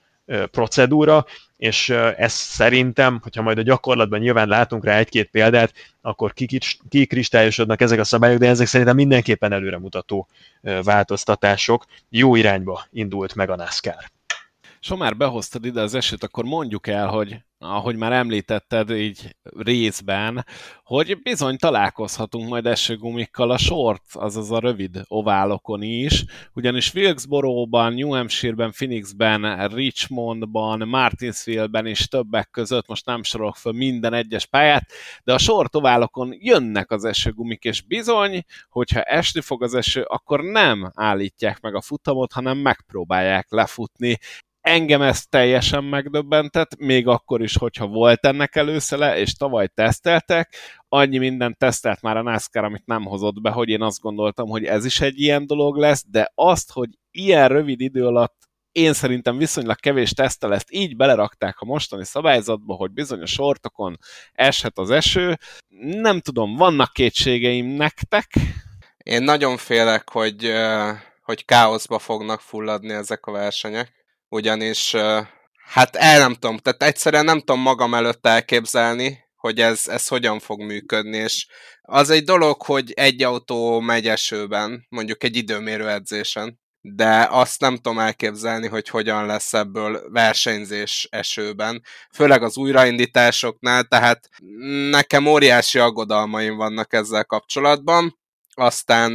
procedúra, és ez szerintem, hogyha majd a gyakorlatban nyilván látunk rá egy-két példát, akkor kikristályosodnak ezek a szabályok, de ezek szerintem mindenképpen előremutató változtatások. Jó irányba indult meg a NASCAR. És ha már behoztad ide az eset, akkor mondjuk el, hogy ahogy már említetted így részben, hogy bizony találkozhatunk majd esőgumikkal a short, azaz a rövid oválokon is, ugyanis Wilkesboro-ban, New Hampshire-ben, Phoenixben, Richmondban, Martinsville-ben és többek között, most nem sorolok fel minden egyes pályát, de a short oválokon jönnek az esőgumik, és bizony, hogyha esni fog az eső, akkor nem állítják meg a futamot, hanem megpróbálják lefutni Engem ez teljesen megdöbbentett, még akkor is, hogyha volt ennek előszele, és tavaly teszteltek, annyi mindent tesztelt már a NASCAR, amit nem hozott be, hogy én azt gondoltam, hogy ez is egy ilyen dolog lesz, de azt, hogy ilyen rövid idő alatt én szerintem viszonylag kevés tesztel ezt így belerakták a mostani szabályzatba, hogy bizonyos sortokon eshet az eső. Nem tudom, vannak kétségeim nektek? Én nagyon félek, hogy, hogy káoszba fognak fulladni ezek a versenyek ugyanis hát el nem tudom, tehát egyszerűen nem tudom magam előtt elképzelni, hogy ez, ez hogyan fog működni, és az egy dolog, hogy egy autó megy esőben, mondjuk egy időmérő edzésen, de azt nem tudom elképzelni, hogy hogyan lesz ebből versenyzés esőben, főleg az újraindításoknál, tehát nekem óriási aggodalmaim vannak ezzel kapcsolatban, aztán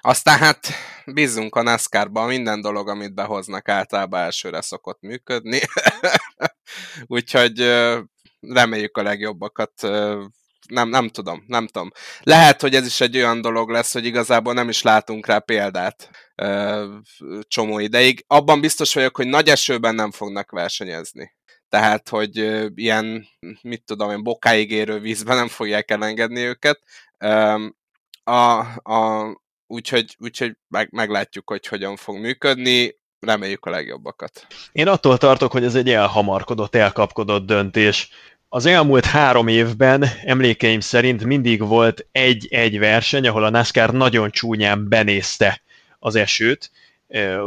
aztán hát bízunk a NASCAR-ban, minden dolog, amit behoznak általában elsőre szokott működni. Úgyhogy reméljük a legjobbakat. Nem, nem tudom, nem tudom. Lehet, hogy ez is egy olyan dolog lesz, hogy igazából nem is látunk rá példát csomó ideig. Abban biztos vagyok, hogy nagy esőben nem fognak versenyezni. Tehát, hogy ilyen, mit tudom én, bokáig érő vízben nem fogják elengedni őket. A, a, úgyhogy, úgyhogy meg, meglátjuk, hogy hogyan fog működni, reméljük a legjobbakat. Én attól tartok, hogy ez egy elhamarkodott, elkapkodott döntés. Az elmúlt három évben emlékeim szerint mindig volt egy-egy verseny, ahol a NASCAR nagyon csúnyán benézte az esőt,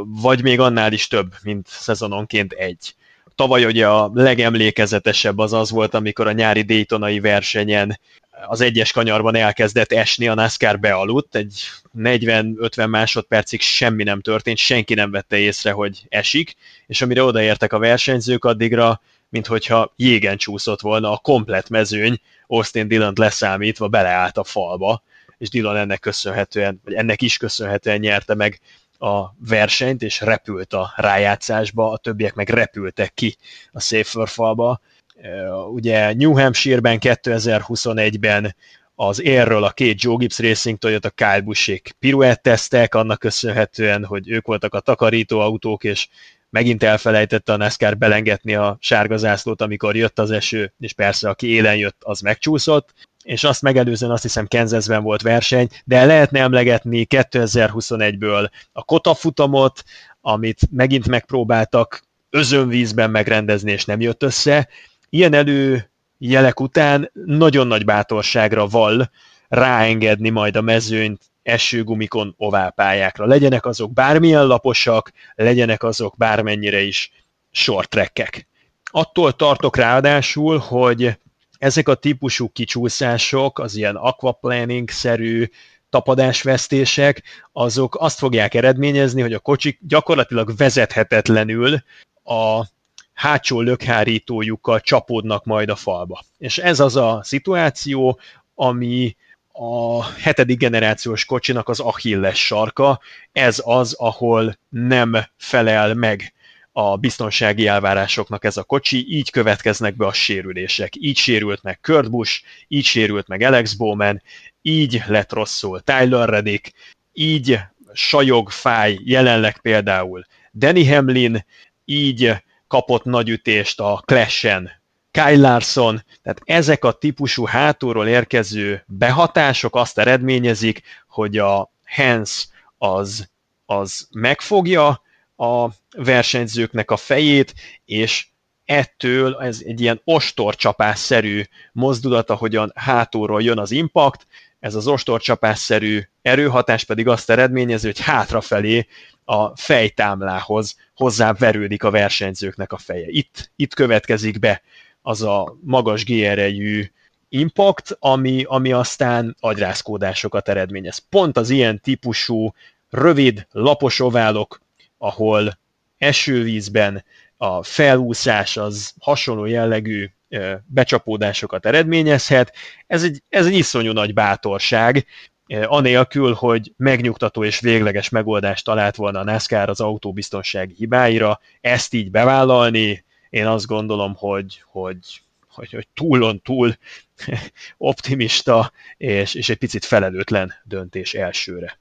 vagy még annál is több, mint szezononként egy. Tavaly ugye a legemlékezetesebb az az volt, amikor a nyári Daytonai versenyen az egyes kanyarban elkezdett esni, a NASCAR bealudt, egy 40-50 másodpercig semmi nem történt, senki nem vette észre, hogy esik, és amire odaértek a versenyzők, addigra, minthogyha jégen csúszott volna a komplet mezőny, Austin Dillon leszámítva beleállt a falba, és Dillon ennek köszönhetően, vagy ennek is köszönhetően nyerte meg a versenyt, és repült a rájátszásba, a többiek meg repültek ki a Safer falba, Ugye New Hampshire-ben 2021-ben az érről a két Joe Gibbs Racing Toyota Kyle Buschék piruetteztek, annak köszönhetően, hogy ők voltak a takarító autók, és megint elfelejtette a NASCAR belengetni a sárga zászlót, amikor jött az eső, és persze aki élen jött, az megcsúszott, és azt megelőzően azt hiszem Kansasben volt verseny, de lehetne emlegetni 2021-ből a Kota futamot, amit megint megpróbáltak özönvízben megrendezni, és nem jött össze, ilyen előjelek után nagyon nagy bátorságra val ráengedni majd a mezőnyt esőgumikon oválpályákra. Legyenek azok bármilyen laposak, legyenek azok bármennyire is short trackek. attól tartok ráadásul, hogy ezek a típusú kicsúszások, az ilyen aquaplaning-szerű tapadásvesztések, azok azt fogják eredményezni, hogy a kocsik gyakorlatilag vezethetetlenül a hátsó lökhárítójukkal csapódnak majd a falba. És ez az a szituáció, ami a hetedik generációs kocsinak az Achilles sarka, ez az, ahol nem felel meg a biztonsági elvárásoknak ez a kocsi, így következnek be a sérülések. Így sérült meg Kurt Busch, így sérült meg Alex Bowman, így lett rosszul Tyler Reddick, így sajog, fáj jelenleg például Danny Hamlin, így kapott nagy ütést a Clash-en. Kyle Larson, tehát ezek a típusú hátulról érkező behatások azt eredményezik, hogy a Hans az, az megfogja a versenyzőknek a fejét, és ettől ez egy ilyen ostorcsapásszerű mozdulat, ahogyan hátulról jön az impact, ez az ostorcsapásszerű erőhatás pedig azt eredményezi, hogy hátrafelé a fejtámlához hozzá verődik a versenyzőknek a feje. Itt, itt következik be az a magas G-erejű impact, ami, ami aztán agyrázkódásokat eredményez. Pont az ilyen típusú rövid, lapos oválok, ahol esővízben a felúszás az hasonló jellegű becsapódásokat eredményezhet. Ez egy, ez egy iszonyú nagy bátorság, anélkül, hogy megnyugtató és végleges megoldást talált volna a NASCAR az autóbiztonsági hibáira, ezt így bevállalni, én azt gondolom, hogy, hogy, hogy, hogy túlon túl optimista és, és egy picit felelőtlen döntés elsőre.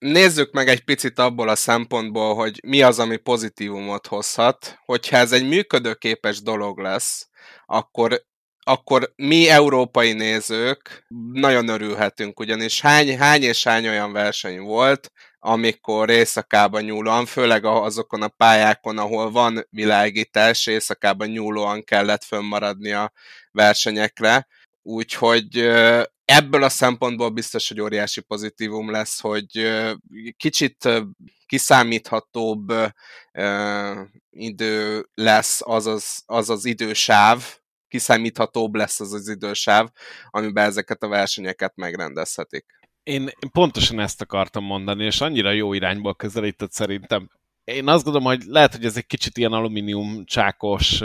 Nézzük meg egy picit abból a szempontból, hogy mi az, ami pozitívumot hozhat. Hogyha ez egy működőképes dolog lesz, akkor akkor mi európai nézők nagyon örülhetünk, ugyanis hány, hány és hány olyan verseny volt, amikor éjszakában nyúlóan, főleg azokon a pályákon, ahol van világítás, éjszakában nyúlóan kellett fönnmaradni a versenyekre. Úgyhogy ebből a szempontból biztos, hogy óriási pozitívum lesz, hogy kicsit kiszámíthatóbb idő lesz az az, az, az idősáv, kiszámíthatóbb lesz az az idősáv, amiben ezeket a versenyeket megrendezhetik. Én pontosan ezt akartam mondani, és annyira jó irányból közelített szerintem. Én azt gondolom, hogy lehet, hogy ez egy kicsit ilyen alumínium csákos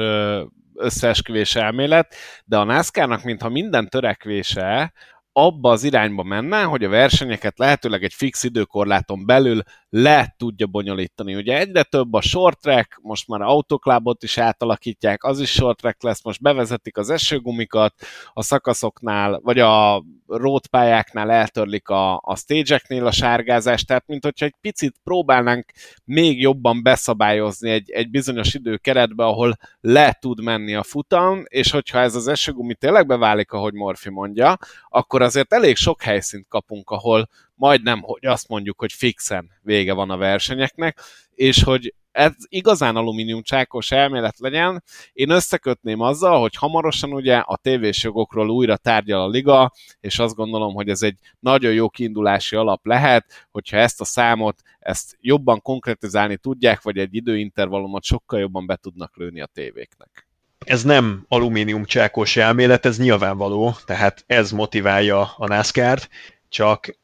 összeesküvés elmélet, de a NASCAR-nak mintha minden törekvése abba az irányba menne, hogy a versenyeket lehetőleg egy fix időkorláton belül le tudja bonyolítani. Ugye egyre több a short track, most már autoklubot is átalakítják, az is short track lesz, most bevezetik az esőgumikat, a szakaszoknál, vagy a roadpályáknál eltörlik a, a stage-eknél a sárgázást, tehát mint hogyha egy picit próbálnánk még jobban beszabályozni egy, egy bizonyos időkeretbe, ahol le tud menni a futam, és hogyha ez az esőgumi tényleg beválik, ahogy Morfi mondja, akkor azért elég sok helyszínt kapunk, ahol majdnem, hogy azt mondjuk, hogy fixen vége van a versenyeknek, és hogy ez igazán alumínium csákos elmélet legyen, én összekötném azzal, hogy hamarosan ugye a tévés jogokról újra tárgyal a liga, és azt gondolom, hogy ez egy nagyon jó kiindulási alap lehet, hogyha ezt a számot, ezt jobban konkretizálni tudják, vagy egy időintervallumot sokkal jobban be tudnak lőni a tévéknek. Ez nem alumínium csákos elmélet, ez nyilvánvaló, tehát ez motiválja a NASCAR-t, csak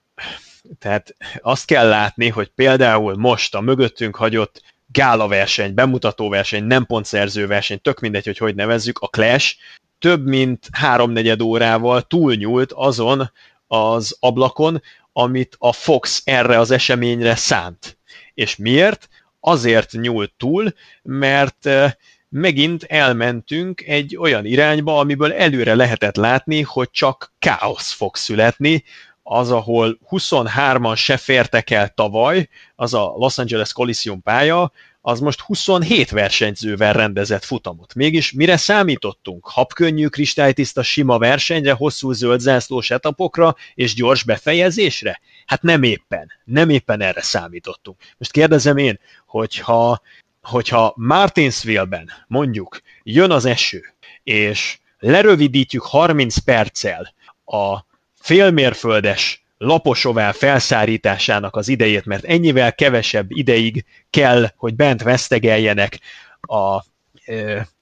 tehát azt kell látni, hogy például most a mögöttünk hagyott gála verseny, bemutató verseny, nem pontszerző verseny, tök mindegy, hogy hogy nevezzük, a Clash több mint háromnegyed órával túlnyúlt azon az ablakon, amit a Fox erre az eseményre szánt. És miért? Azért nyúlt túl, mert eh, megint elmentünk egy olyan irányba, amiből előre lehetett látni, hogy csak káosz fog születni, az, ahol 23-an se fértek el tavaly, az a Los Angeles Coliseum pálya, az most 27 versenyzővel rendezett futamot. Mégis mire számítottunk? Habkönnyű, kristálytiszta, sima versenyre, hosszú zöld zászlós etapokra és gyors befejezésre? Hát nem éppen. Nem éppen erre számítottunk. Most kérdezem én, hogyha, hogyha Martinsville-ben mondjuk jön az eső, és lerövidítjük 30 perccel a félmérföldes laposová felszárításának az idejét, mert ennyivel kevesebb ideig kell, hogy bent vesztegeljenek a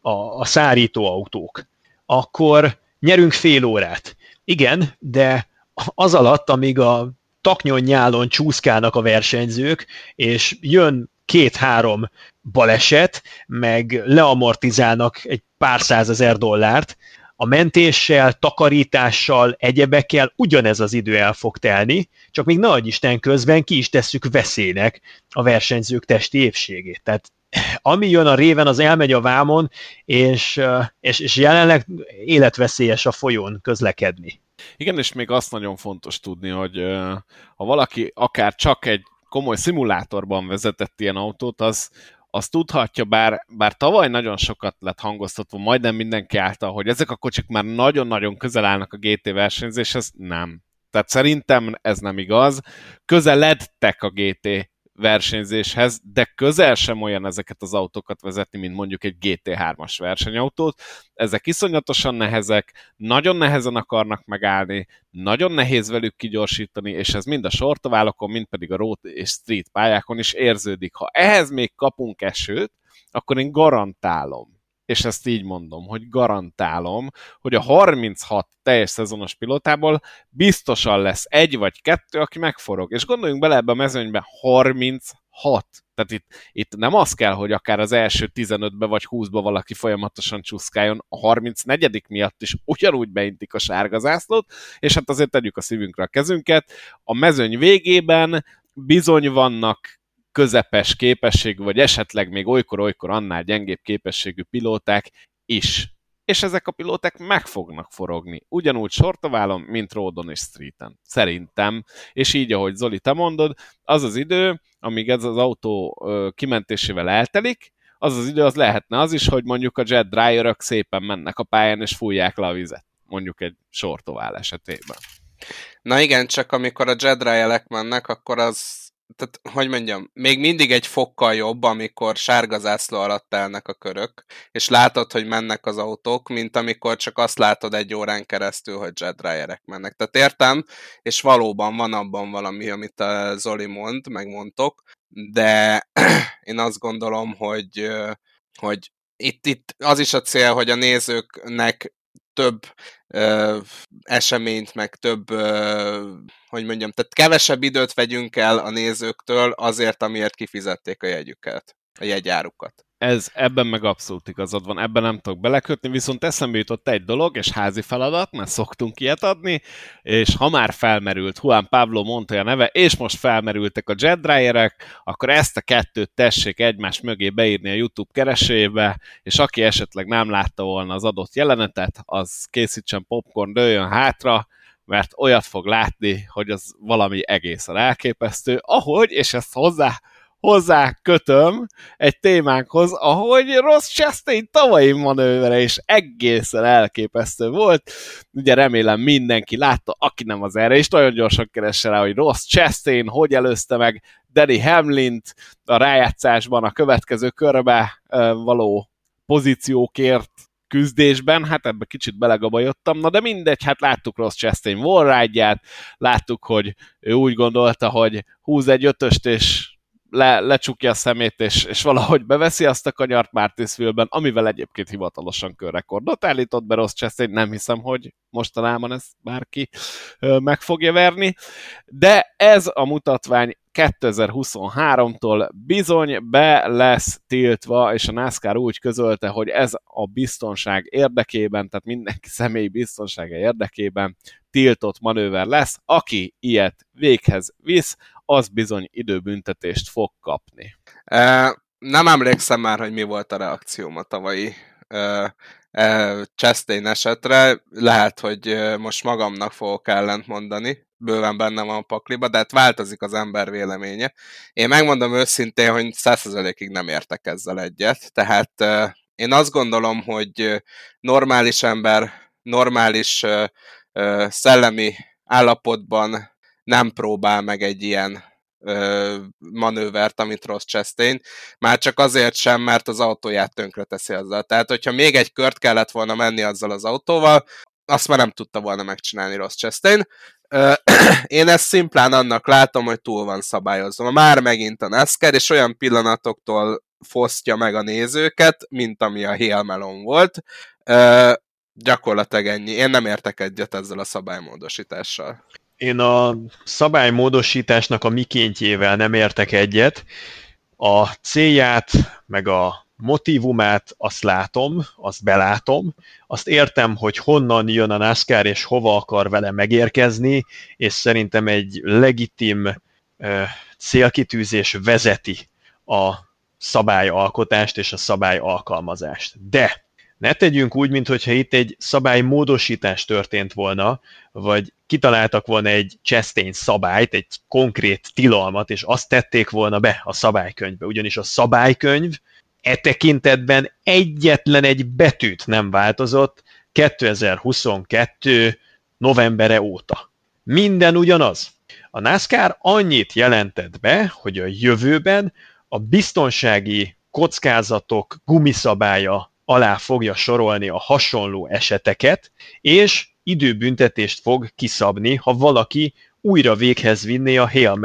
a, a szárító autók, akkor nyerünk fél órát. Igen, de az alatt, amíg a taknyon nyálon csúszkálnak a versenyzők, és jön két-három baleset, meg leamortizálnak egy pár százezer dollárt, a mentéssel, takarítással, egyebekkel ugyanez az idő el fog telni, csak még nagy Isten közben ki is tesszük veszélynek a versenyzők testi épségét. Tehát ami jön a réven, az elmegy a vámon, és, és, és jelenleg életveszélyes a folyón közlekedni. Igen, és még azt nagyon fontos tudni, hogy ha valaki akár csak egy komoly szimulátorban vezetett ilyen autót, az, az tudhatja, bár, bár tavaly nagyon sokat lett hangoztatva, majdnem mindenki által, hogy ezek a kocsik már nagyon-nagyon közel állnak a GT versenyzéshez, nem. Tehát szerintem ez nem igaz. Közeledtek a GT versenyzéshez, de közel sem olyan ezeket az autókat vezetni, mint mondjuk egy GT3-as versenyautót. Ezek iszonyatosan nehezek, nagyon nehezen akarnak megállni, nagyon nehéz velük kigyorsítani, és ez mind a sortoválokon, mind pedig a road és street pályákon is érződik. Ha ehhez még kapunk esőt, akkor én garantálom, és ezt így mondom, hogy garantálom, hogy a 36 teljes szezonos pilótából biztosan lesz egy vagy kettő, aki megforog. És gondoljunk bele ebbe a mezőnybe, 36. Tehát itt, itt nem az kell, hogy akár az első 15-be vagy 20-ba valaki folyamatosan csúszkáljon, a 34 miatt is ugyanúgy beintik a sárga zászlót, és hát azért tegyük a szívünkre a kezünket. A mezőny végében bizony vannak közepes képességű, vagy esetleg még olykor-olykor annál gyengébb képességű pilóták is. És ezek a pilóták meg fognak forogni. Ugyanúgy sortoválon, mint Ródon és Streeten. Szerintem. És így, ahogy Zoli, te mondod, az az idő, amíg ez az autó kimentésével eltelik, az az idő az lehetne az is, hogy mondjuk a jet dryerök szépen mennek a pályán és fújják le a vizet. Mondjuk egy sortovál esetében. Na igen, csak amikor a jet dryer mennek, akkor az tehát, hogy mondjam, még mindig egy fokkal jobb, amikor sárga zászló alatt elnek a körök, és látod, hogy mennek az autók, mint amikor csak azt látod egy órán keresztül, hogy jetdryerek mennek. Tehát értem, és valóban van abban valami, amit a Zoli mond, megmondtok, de én azt gondolom, hogy, hogy itt, itt az is a cél, hogy a nézőknek több ö, eseményt, meg több, ö, hogy mondjam, tehát kevesebb időt vegyünk el a nézőktől azért, amiért kifizették a jegyüket, a jegyárukat ez ebben meg abszolút igazad van, ebben nem tudok belekötni, viszont eszembe jutott egy dolog, és házi feladat, mert szoktunk ilyet adni, és ha már felmerült Juan Pablo Montoya neve, és most felmerültek a jetdryerek, akkor ezt a kettőt tessék egymás mögé beírni a YouTube keresőjébe, és aki esetleg nem látta volna az adott jelenetet, az készítsen popcorn, dőjön hátra, mert olyat fog látni, hogy az valami egészen elképesztő, ahogy, és ezt hozzá hozzá kötöm egy témánkhoz, ahogy Ross Chastain tavalyi manővere is egészen elképesztő volt. Ugye remélem mindenki látta, aki nem az erre, és nagyon gyorsan keresse rá, hogy Ross Chastain hogy előzte meg Danny Hamlint a rájátszásban a következő körbe való pozíciókért küzdésben, hát ebbe kicsit belegabajottam, na de mindegy, hát láttuk Ross Chastain wallride láttuk, hogy ő úgy gondolta, hogy húz egy ötöst, és le, lecsukja a szemét, és, és valahogy beveszi azt a kanyart Martinsville-ben, amivel egyébként hivatalosan körrekordot állított be Ross Chastain, nem hiszem, hogy mostanában ezt bárki meg fogja verni, de ez a mutatvány 2023-tól bizony be lesz tiltva, és a NASCAR úgy közölte, hogy ez a biztonság érdekében, tehát mindenki személyi biztonsága érdekében tiltott manőver lesz. Aki ilyet véghez visz, az bizony időbüntetést fog kapni. Nem emlékszem már, hogy mi volt a reakcióm a tavalyi Chastain esetre. Lehet, hogy most magamnak fogok ellent mondani, bőven benne van a pakliba, de hát változik az ember véleménye. Én megmondom őszintén, hogy 100%-ig nem értek ezzel egyet, tehát én azt gondolom, hogy normális ember, normális szellemi állapotban nem próbál meg egy ilyen ö, manővert, amit Ross Chastain, már csak azért sem, mert az autóját tönkre teszi azzal. Tehát, hogyha még egy kört kellett volna menni azzal az autóval, azt már nem tudta volna megcsinálni Ross Chastain. Én ezt szimplán annak látom, hogy túl van szabályozva. Már megint a NASCAR, és olyan pillanatoktól fosztja meg a nézőket, mint ami a Hélmelon volt. Gyakorlatilag ennyi. Én nem értek egyet ezzel a szabálymódosítással. Én a szabálymódosításnak a mikéntjével nem értek egyet. A célját, meg a motivumát azt látom, azt belátom, azt értem, hogy honnan jön a NASCAR és hova akar vele megérkezni, és szerintem egy legitim célkitűzés vezeti a szabályalkotást és a szabályalkalmazást. De ne tegyünk úgy, mintha itt egy szabálymódosítás történt volna, vagy kitaláltak volna egy Chastain szabályt, egy konkrét tilalmat, és azt tették volna be a szabálykönyvbe. Ugyanis a szabálykönyv e tekintetben egyetlen egy betűt nem változott 2022 novembere óta. Minden ugyanaz. A NASCAR annyit jelentett be, hogy a jövőben a biztonsági kockázatok gumiszabálya alá fogja sorolni a hasonló eseteket, és időbüntetést fog kiszabni, ha valaki újra véghez vinné a Hail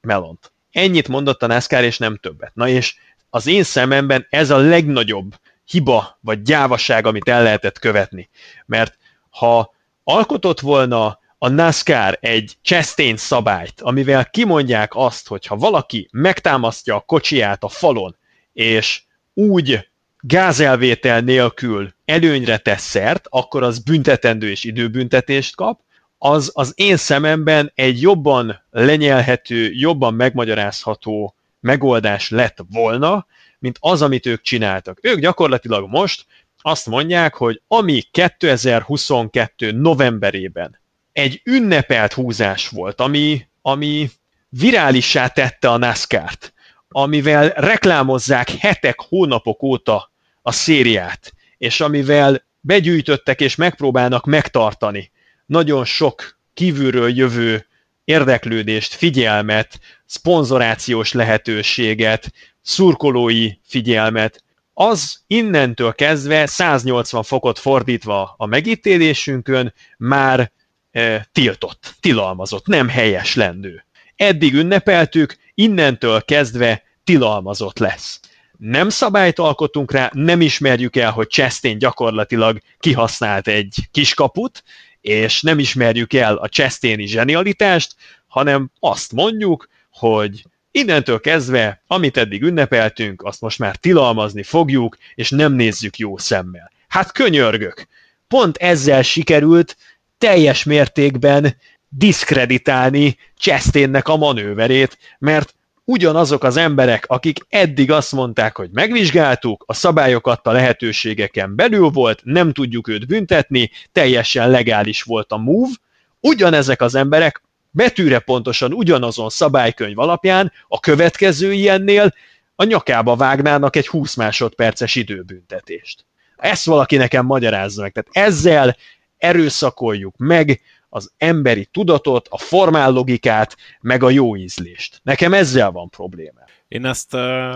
Melont. Ennyit mondott a NASCAR, és nem többet. Na és az én szememben ez a legnagyobb hiba vagy gyávaság, amit el lehetett követni. Mert ha alkotott volna a NASCAR egy Chastain szabályt, amivel kimondják azt, hogy ha valaki megtámasztja a kocsiját a falon, és úgy gázelvétel nélkül előnyre tesz szert, akkor az büntetendő és időbüntetést kap, az az én szememben egy jobban lenyelhető, jobban megmagyarázható megoldás lett volna, mint az, amit ők csináltak. Ők gyakorlatilag most azt mondják, hogy ami 2022 novemberében egy ünnepelt húzás volt, ami, ami virálissá tette a NASCAR-t, amivel reklámozzák hetek, hónapok óta a szériát, és amivel begyűjtöttek és megpróbálnak megtartani nagyon sok kívülről jövő érdeklődést, figyelmet, szponzorációs lehetőséget, szurkolói figyelmet, az innentől kezdve 180 fokot fordítva a megítélésünkön már e, tiltott, tilalmazott, nem helyes lendő. Eddig ünnepeltük, innentől kezdve tilalmazott lesz. Nem szabályt alkotunk rá, nem ismerjük el, hogy Chastain gyakorlatilag kihasznált egy kiskaput, és nem ismerjük el a Chastaini zsenialitást, hanem azt mondjuk, hogy innentől kezdve, amit eddig ünnepeltünk, azt most már tilalmazni fogjuk, és nem nézzük jó szemmel. Hát könyörgök! Pont ezzel sikerült teljes mértékben diszkreditálni Chastainnek a manőverét, mert ugyanazok az emberek, akik eddig azt mondták, hogy megvizsgáltuk, a szabályokat a lehetőségeken belül volt, nem tudjuk őt büntetni, teljesen legális volt a move, ugyanezek az emberek betűre pontosan ugyanazon szabálykönyv alapján a következő ilyennél a nyakába vágnának egy 20 másodperces időbüntetést. Ezt valaki nekem magyarázza meg. Tehát ezzel erőszakoljuk meg az emberi tudatot, a formál logikát, meg a jó ízlést. Nekem ezzel van probléma. Én ezt uh,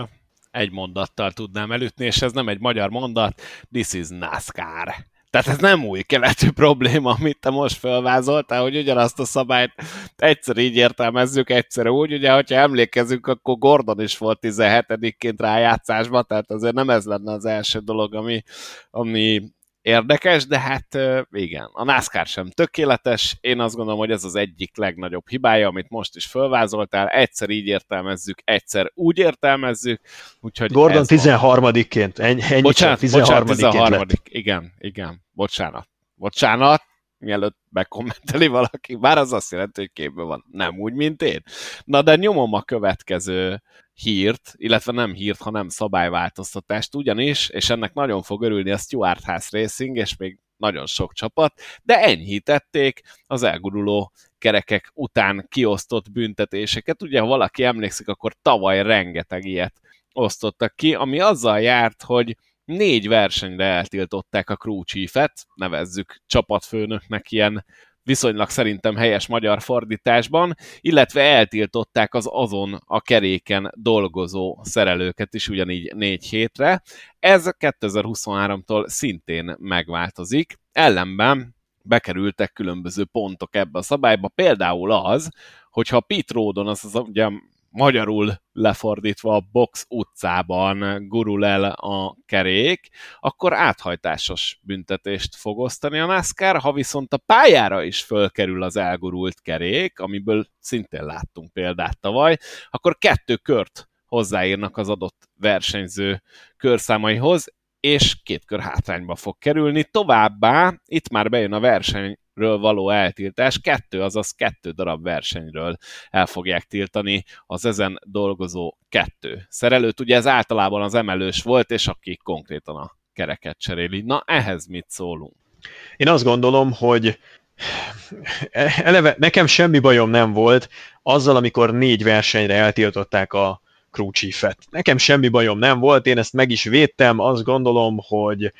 egy mondattal tudnám elütni, és ez nem egy magyar mondat, this is NASCAR. Tehát ez nem új keletű probléma, amit te most felvázoltál, hogy ugyanazt a szabályt egyszer így értelmezzük, egyszer úgy. Ugye, hogyha emlékezünk, akkor Gordon is volt 17-ként rájátszásban, tehát azért nem ez lenne az első dolog, ami, ami érdekes, de hát igen, a NASCAR sem tökéletes, én azt gondolom, hogy ez az egyik legnagyobb hibája, amit most is fölvázoltál, egyszer így értelmezzük, egyszer úgy értelmezzük, úgyhogy Gordon 13-ként, ennyi, ennyi bocsánat, 13 bocsánat, 13 igen, igen, bocsánat, bocsánat, mielőtt bekommenteli valaki, bár az azt jelenti, hogy képben van, nem úgy, mint én. Na de nyomom a következő hírt, illetve nem hírt, hanem szabályváltoztatást, ugyanis, és ennek nagyon fog örülni a Stuart House Racing, és még nagyon sok csapat, de enyhítették az elguruló kerekek után kiosztott büntetéseket. Ugye, ha valaki emlékszik, akkor tavaly rengeteg ilyet osztottak ki, ami azzal járt, hogy négy versenyre eltiltották a crew chief-et, nevezzük csapatfőnöknek ilyen viszonylag szerintem helyes magyar fordításban, illetve eltiltották az azon a keréken dolgozó szerelőket is ugyanígy négy hétre. Ez 2023-tól szintén megváltozik, ellenben bekerültek különböző pontok ebbe a szabályba, például az, hogyha Pete Rodon, az, az ugye magyarul lefordítva a box utcában gurul el a kerék, akkor áthajtásos büntetést fog osztani a NASCAR, ha viszont a pályára is fölkerül az elgurult kerék, amiből szintén láttunk példát tavaly, akkor kettő kört hozzáírnak az adott versenyző körszámaihoz, és két kör hátrányba fog kerülni. Továbbá itt már bejön a versenyről való eltiltás, kettő, azaz kettő darab versenyről el fogják tiltani az ezen dolgozó kettő szerelőt. Ugye ez általában az emelős volt, és aki konkrétan a kereket cseréli. Na, ehhez mit szólunk? Én azt gondolom, hogy eleve nekem semmi bajom nem volt azzal, amikor négy versenyre eltiltották a crew chiefet. Nekem semmi bajom nem volt, én ezt meg is védtem, azt gondolom, hogy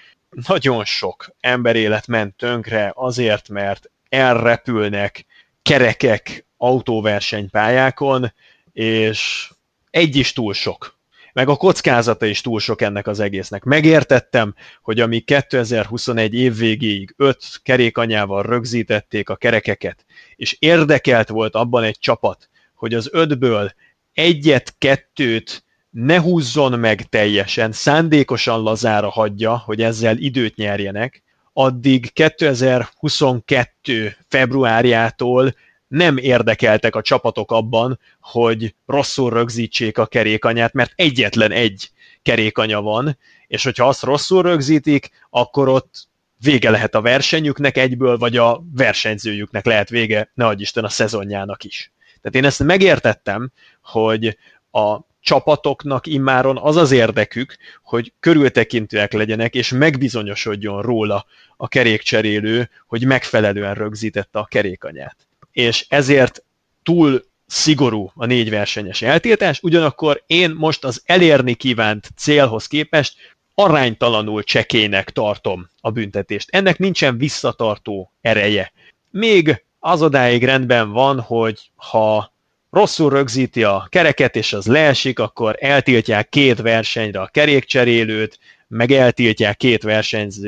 nagyon sok emberélet ment tönkre azért, mert elrepülnek kerekek autóversenypályákon, és egy is túl sok. Meg a kockázata is túl sok ennek az egésznek. Megértettem, hogy amíg 2021 év végéig öt kerékanyával rögzítették a kerekeket, és érdekelt volt abban egy csapat, hogy az ötből egyet-kettőt ne húzzon meg teljesen, szándékosan lazára hagyja, hogy ezzel időt nyerjenek, addig 2022. februárjától nem érdekeltek a csapatok abban, hogy rosszul rögzítsék a kerékanyát, mert egyetlen egy kerékanya van, és hogyha azt rosszul rögzítik, akkor ott vége lehet a versenyüknek egyből, vagy a versenyzőjüknek lehet vége, ne adj Isten, a szezonjának is. Tehát én ezt megértettem, hogy a csapatoknak immáron az az érdekük, hogy körültekintőek legyenek, és megbizonyosodjon róla a kerékcserélő, hogy megfelelően rögzítette a kerékanyát. És ezért túl szigorú a négy versenyes eltiltás, ugyanakkor én most az elérni kívánt célhoz képest aránytalanul csekének tartom a büntetést. Ennek nincsen visszatartó ereje. Még az odáig rendben van, hogy ha rosszul rögzíti a kereket, és az leesik, akkor eltiltják két versenyre a kerékcserélőt, meg eltiltják két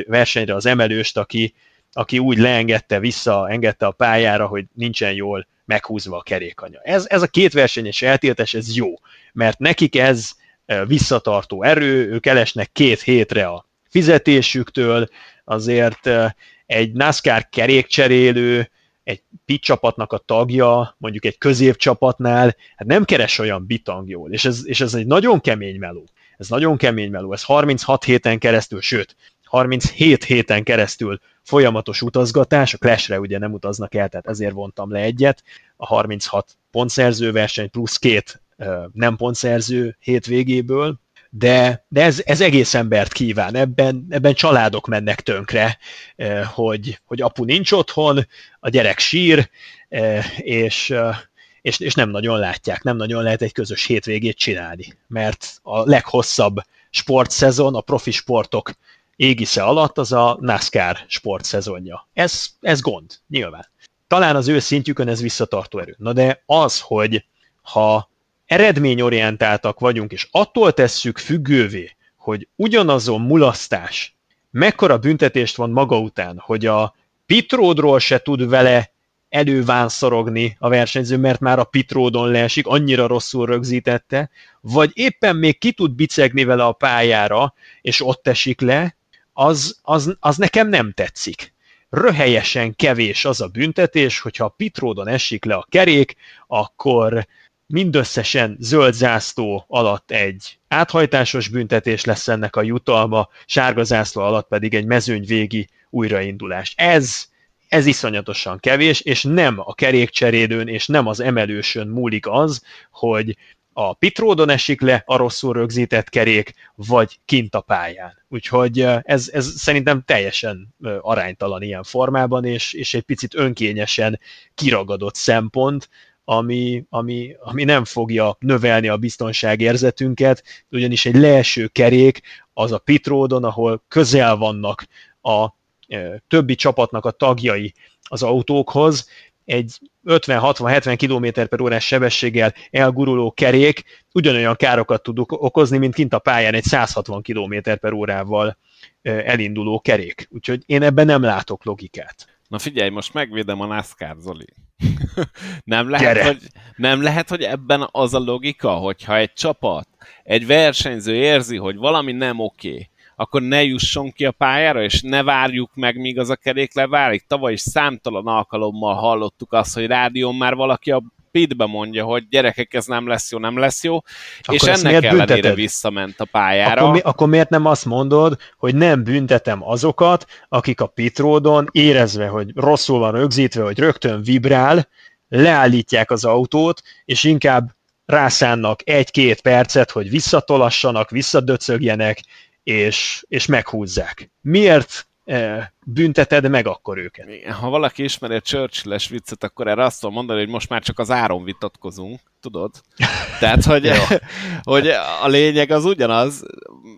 versenyre az emelőst, aki, aki úgy leengedte, visszaengedte a pályára, hogy nincsen jól meghúzva a kerékanya. Ez, ez a két versenyes eltiltás, ez jó, mert nekik ez visszatartó erő, ők elesnek két hétre a fizetésüktől, azért egy NASCAR kerékcserélő egy pit csapatnak a tagja, mondjuk egy középcsapatnál, hát nem keres olyan bitang jól, és ez, és ez egy nagyon kemény meló. Ez nagyon kemény meló, ez 36 héten keresztül, sőt, 37 héten keresztül folyamatos utazgatás, a Clashre ugye nem utaznak el, tehát ezért vontam le egyet, a 36 pontszerző verseny plusz két nem pontszerző hétvégéből, de, de ez, ez egész embert kíván, ebben, ebben családok mennek tönkre, eh, hogy, hogy apu nincs otthon, a gyerek sír, eh, és, eh, és, és nem nagyon látják, nem nagyon lehet egy közös hétvégét csinálni, mert a leghosszabb sportszezon, a profi sportok égisze alatt az a NASCAR sportszezonja. Ez, ez gond, nyilván. Talán az ő szintjükön ez visszatartó erő. Na de az, hogy ha eredményorientáltak vagyunk, és attól tesszük függővé, hogy ugyanazon mulasztás mekkora büntetést van maga után, hogy a pitródról se tud vele elővánszorogni a versenyző, mert már a pitródon leesik, annyira rosszul rögzítette, vagy éppen még ki tud bicegni vele a pályára, és ott esik le, az, az, az nekem nem tetszik. Röhelyesen kevés az a büntetés, hogyha a pitródon esik le a kerék, akkor mindösszesen zöld zászló alatt egy áthajtásos büntetés lesz ennek a jutalma, sárga zászló alatt pedig egy mezőny végi újraindulás. Ez, ez iszonyatosan kevés, és nem a kerékcserélőn és nem az emelősön múlik az, hogy a pitródon esik le a rosszul rögzített kerék, vagy kint a pályán. Úgyhogy ez, ez szerintem teljesen aránytalan ilyen formában, és, és egy picit önkényesen kiragadott szempont, ami, ami, ami nem fogja növelni a biztonságérzetünket, ugyanis egy leeső kerék az a pitródon, ahol közel vannak a e, többi csapatnak a tagjai az autókhoz, egy 50-60-70 km per órás sebességgel elguruló kerék ugyanolyan károkat tud okozni, mint kint a pályán egy 160 km per órával e, elinduló kerék. Úgyhogy én ebben nem látok logikát. Na figyelj, most megvédem a NASCAR, Zoli. nem, lehet, hogy, nem lehet, hogy ebben az a logika, hogyha egy csapat, egy versenyző érzi, hogy valami nem oké, okay, akkor ne jusson ki a pályára, és ne várjuk meg, míg az a kerék leválik. Tavaly is számtalan alkalommal hallottuk azt, hogy rádión már valaki a pitbe mondja, hogy gyerekek, ez nem lesz jó, nem lesz jó, akkor és ennek ellenére bünteted? visszament a pályára. Akkor, mi, akkor miért nem azt mondod, hogy nem büntetem azokat, akik a pitródon érezve, hogy rosszul van rögzítve, hogy rögtön vibrál, leállítják az autót, és inkább rászánnak egy-két percet, hogy visszatolassanak, visszadöcögjenek, és, és meghúzzák. Miért bünteted meg akkor őket? Ha valaki ismeri a Churchill-es viccet, akkor erre azt tudom mondani, hogy most már csak az áron vitatkozunk, tudod? Tehát, hogy, hogy a lényeg az ugyanaz.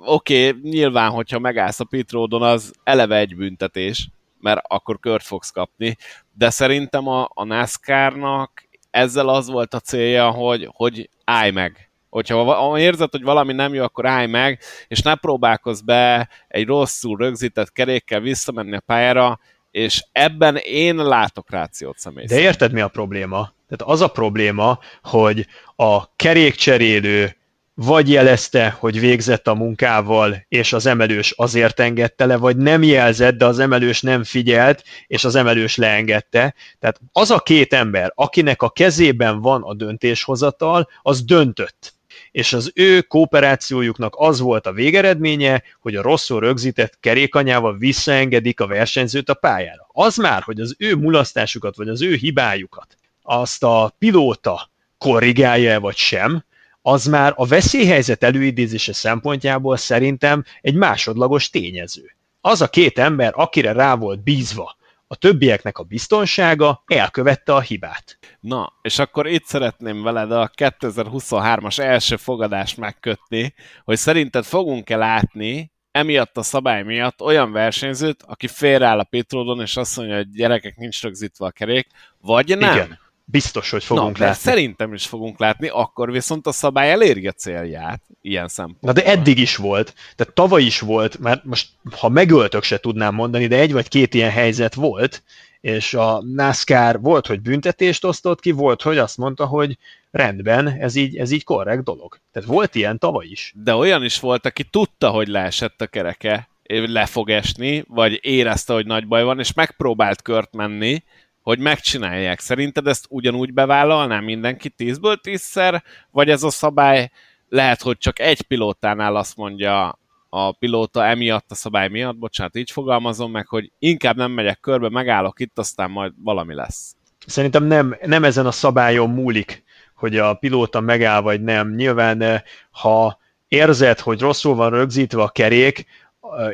Oké, okay, nyilván, hogyha megállsz a pitródon, az eleve egy büntetés, mert akkor kört fogsz kapni, de szerintem a, a NASCAR-nak ezzel az volt a célja, hogy, hogy állj meg, hogyha érzed, hogy valami nem jó, akkor állj meg, és ne próbálkozz be egy rosszul rögzített kerékkel visszamenni a pályára, és ebben én látok rációt személy De érted, mi a probléma? Tehát az a probléma, hogy a kerékcserélő vagy jelezte, hogy végzett a munkával, és az emelős azért engedte le, vagy nem jelzett, de az emelős nem figyelt, és az emelős leengedte. Tehát az a két ember, akinek a kezében van a döntéshozatal, az döntött és az ő kooperációjuknak az volt a végeredménye, hogy a rosszul rögzített kerékanyával visszaengedik a versenyzőt a pályára. Az már, hogy az ő mulasztásukat, vagy az ő hibájukat, azt a pilóta korrigálja vagy sem, az már a veszélyhelyzet előidézése szempontjából szerintem egy másodlagos tényező. Az a két ember, akire rá volt bízva a többieknek a biztonsága, elkövette a hibát. Na, és akkor itt szeretném veled a 2023-as első fogadást megkötni, hogy szerinted fogunk-e látni emiatt a szabály miatt olyan versenyzőt, aki félreáll a pitródon, és azt mondja, hogy gyerekek, nincs rögzítve a kerék, vagy nem? Igen. Biztos, hogy fogunk Na, látni. Szerintem is fogunk látni, akkor viszont a szabály eléri a célját ilyen szempontból. Na de eddig is volt, tehát tavaly is volt, mert most ha megöltök se tudnám mondani, de egy vagy két ilyen helyzet volt, és a NASCAR volt, hogy büntetést osztott ki, volt, hogy azt mondta, hogy rendben, ez így, ez így korrekt dolog. Tehát volt ilyen tavaly is. De olyan is volt, aki tudta, hogy leesett a kereke, le fog esni, vagy érezte, hogy nagy baj van, és megpróbált kört menni, hogy megcsinálják. Szerinted ezt ugyanúgy bevállalná mindenki 10-ből 10-szer, vagy ez a szabály lehet, hogy csak egy pilótánál azt mondja a pilóta emiatt a szabály miatt, bocsánat, így fogalmazom meg, hogy inkább nem megyek körbe, megállok itt, aztán majd valami lesz. Szerintem nem, nem ezen a szabályon múlik, hogy a pilóta megáll vagy nem. Nyilván, eh, ha érzed, hogy rosszul van rögzítve a kerék,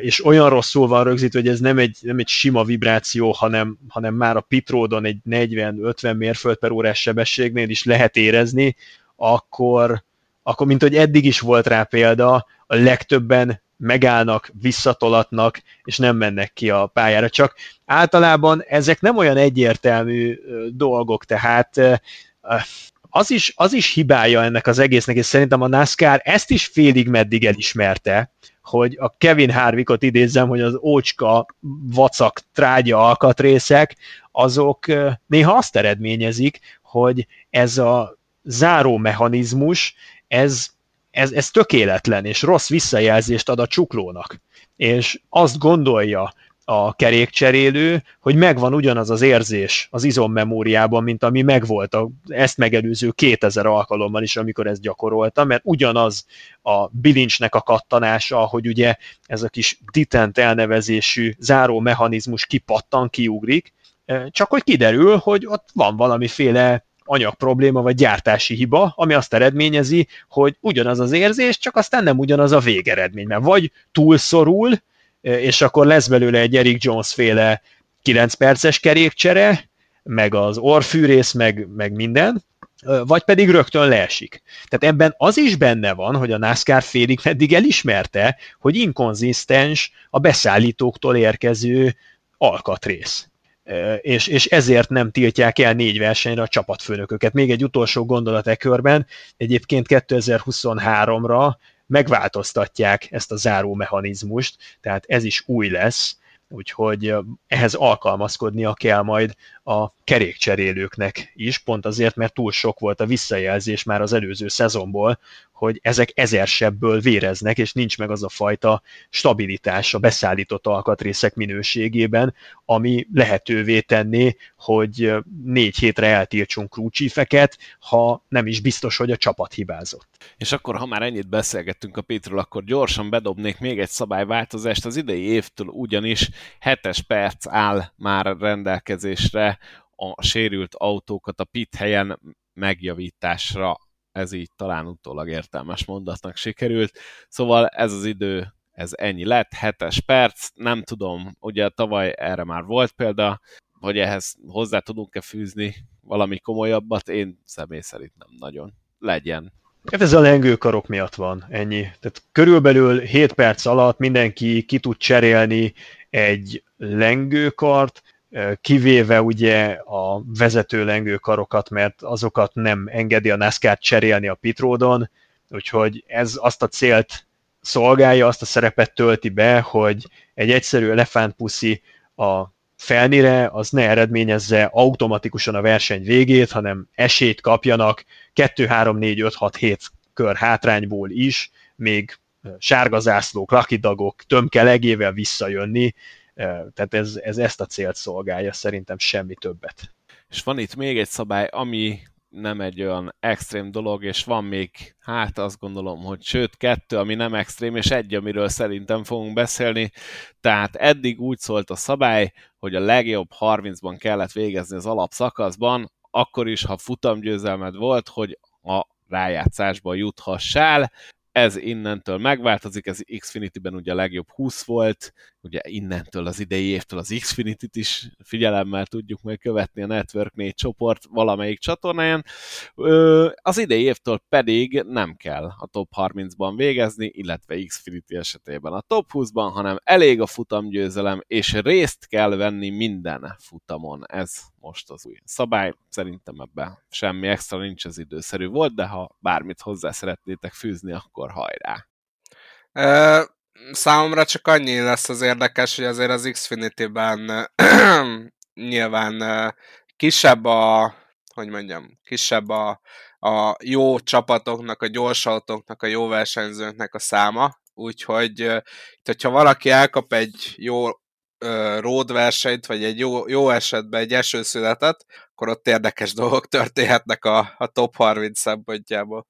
és olyan rosszul van rögzítve, hogy ez nem egy, nem egy sima vibráció, hanem, hanem már a pitródon egy 40-50 mérföld per órás sebességnél is lehet érezni, akkor, akkor mint hogy eddig is volt rá példa, a legtöbben megállnak, visszatolatnak, és nem mennek ki a pályára. Csak általában ezek nem olyan egyértelmű dolgok, tehát az is, az is hibája ennek az egésznek, és szerintem a NASCAR ezt is félig meddig elismerte, hogy a Kevin Harvickot idézzem, hogy az ócska, vacak, trágya alkatrészek, azok néha azt eredményezik, hogy ez a záró mechanizmus, ez, ez, ez tökéletlen, és rossz visszajelzést ad a csuklónak. És azt gondolja a kerékcserélő, hogy megvan ugyanaz az érzés az izommemóriában, mint ami megvolt a, ezt megelőző 2000 alkalommal is, amikor ezt gyakorolta, mert ugyanaz a bilincsnek a kattanása, hogy ugye ez a kis detent elnevezésű záró mechanizmus kipattan, kiugrik, csak hogy kiderül, hogy ott van valamiféle anyag probléma vagy gyártási hiba, ami azt eredményezi, hogy ugyanaz az érzés, csak aztán nem ugyanaz a végeredmény, mert vagy túlszorul, és akkor lesz belőle egy Eric Jones féle 9 perces kerékcsere, meg az orfűrész, meg, meg minden, vagy pedig rögtön leesik. Tehát ebben az is benne van, hogy a NASCAR félig meddig elismerte, hogy inkonzisztens a beszállítóktól érkező alkatrész. És, és ezért nem tiltják el négy versenyre a csapatfőnököket. Még egy utolsó gondolat e körben, egyébként 2023-ra megváltoztatják ezt a záró mechanizmust, tehát ez is új lesz, úgyhogy ehhez alkalmazkodnia kell majd a kerékcserélőknek is, pont azért, mert túl sok volt a visszajelzés már az előző szezonból, hogy ezek ezersebből véreznek, és nincs meg az a fajta stabilitás a beszállított alkatrészek minőségében, ami lehetővé tenné, hogy négy hétre eltiltsunk krúcsífeket, ha nem is biztos, hogy a csapat hibázott. És akkor, ha már ennyit beszélgettünk a Pétről, akkor gyorsan bedobnék még egy szabályváltozást. Az idei évtől ugyanis 7 perc áll már rendelkezésre a sérült autókat a pit helyen megjavításra ez így talán utólag értelmes mondatnak sikerült. Szóval ez az idő, ez ennyi lett, hetes perc, nem tudom, ugye tavaly erre már volt példa, hogy ehhez hozzá tudunk-e fűzni valami komolyabbat, én személy szerint nem nagyon. Legyen. Hát ez a lengőkarok miatt van, ennyi. Tehát körülbelül 7 perc alatt mindenki ki tud cserélni egy lengőkart, kivéve ugye a vezető lengőkarokat, mert azokat nem engedi a NASCAR cserélni a pitródon, úgyhogy ez azt a célt szolgálja, azt a szerepet tölti be, hogy egy egyszerű elefántpuszi a felnire, az ne eredményezze automatikusan a verseny végét, hanem esélyt kapjanak 2, 3, 4, 5, 6, 7 kör hátrányból is, még sárgazászlók, lakidagok tömkelegével visszajönni, tehát ez, ez ezt a célt szolgálja, szerintem semmi többet. És van itt még egy szabály, ami nem egy olyan extrém dolog, és van még, hát azt gondolom, hogy sőt, kettő, ami nem extrém, és egy, amiről szerintem fogunk beszélni. Tehát eddig úgy szólt a szabály, hogy a legjobb 30-ban kellett végezni az alapszakaszban, akkor is, ha futamgyőzelmed volt, hogy a rájátszásba juthassál ez innentől megváltozik, ez Xfinity-ben ugye a legjobb 20 volt, ugye innentől az idei évtől az Xfinity-t is figyelemmel tudjuk meg követni a Network 4 csoport valamelyik csatornáján. Az idei évtől pedig nem kell a top 30-ban végezni, illetve Xfinity esetében a top 20-ban, hanem elég a futamgyőzelem, és részt kell venni minden futamon. Ez most az új szabály. Szerintem ebben semmi extra nincs, az időszerű volt, de ha bármit hozzá szeretnétek fűzni, akkor hajrá! Számomra csak annyi lesz az érdekes, hogy azért az Xfinity-ben nyilván kisebb a, hogy mondjam, kisebb a, a jó csapatoknak, a gyors autóknak, a jó versenyzőknek a száma, úgyhogy hogyha valaki elkap egy jó road versenyt, vagy egy jó, jó esetben egy esőszületet, akkor ott érdekes dolgok történhetnek a, a top 30 szempontjából.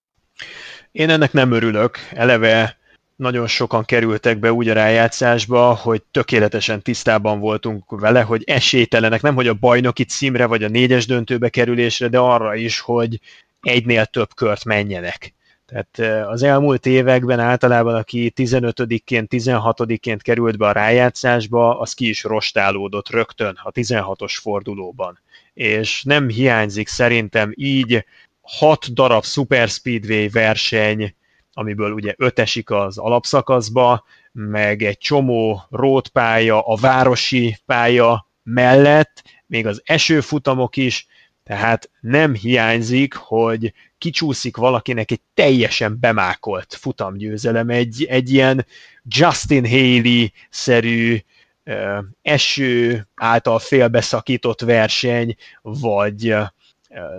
Én ennek nem örülök. Eleve nagyon sokan kerültek be úgy a rájátszásba, hogy tökéletesen tisztában voltunk vele, hogy esélytelenek, nem hogy a bajnoki címre vagy a négyes döntőbe kerülésre, de arra is, hogy egynél több kört menjenek. Tehát az elmúlt években általában, aki 15-ként, 16-ként került be a rájátszásba, az ki is rostálódott rögtön a 16-os fordulóban. És nem hiányzik szerintem így hat darab Super Speedway verseny, amiből ugye öt esik az alapszakaszba, meg egy csomó rótpálya, a városi pálya mellett, még az esőfutamok is, tehát nem hiányzik, hogy kicsúszik valakinek egy teljesen bemákolt futamgyőzelem, egy, egy ilyen Justin Haley-szerű eső által félbeszakított verseny, vagy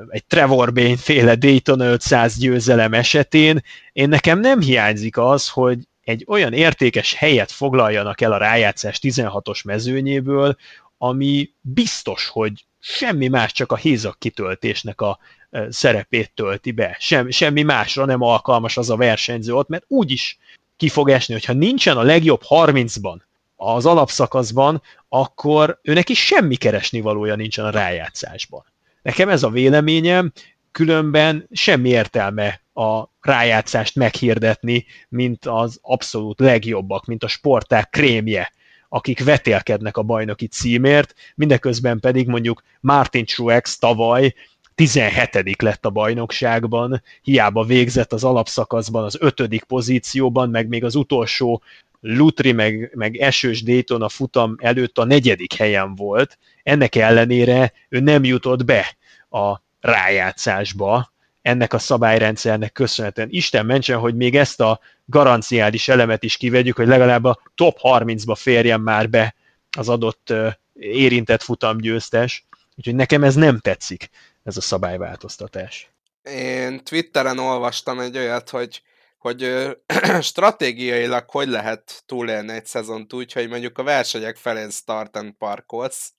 egy Trevor Bain féle Daytona 500 győzelem esetén, én nekem nem hiányzik az, hogy egy olyan értékes helyet foglaljanak el a rájátszás 16-os mezőnyéből, ami biztos, hogy semmi más, csak a hézak kitöltésnek a szerepét tölti be. Sem, semmi másra nem alkalmas az a versenyző ott, mert úgyis ki fog esni, hogyha nincsen a legjobb 30-ban az alapszakaszban, akkor őnek is semmi keresni valója nincsen a rájátszásban. Nekem ez a véleményem, különben semmi értelme a rájátszást meghirdetni, mint az abszolút legjobbak, mint a sporták krémje, akik vetélkednek a bajnoki címért, mindeközben pedig mondjuk Martin Truex tavaly 17 lett a bajnokságban, hiába végzett az alapszakaszban az ötödik pozícióban, meg még az utolsó Lutri meg, meg esős Dayton a futam előtt a negyedik helyen volt, ennek ellenére ő nem jutott be a rájátszásba, ennek a szabályrendszernek köszönhetően. Isten mentsen, hogy még ezt a garanciális elemet is kivegyük, hogy legalább a top 30-ba férjen már be az adott érintett futamgyőztes, úgyhogy nekem ez nem tetszik, ez a szabályváltoztatás. Én Twitteren olvastam egy olyat, hogy hogy stratégiailag hogy lehet túlélni egy szezont úgy, hogy mondjuk a versenyek felén start and parkolsz,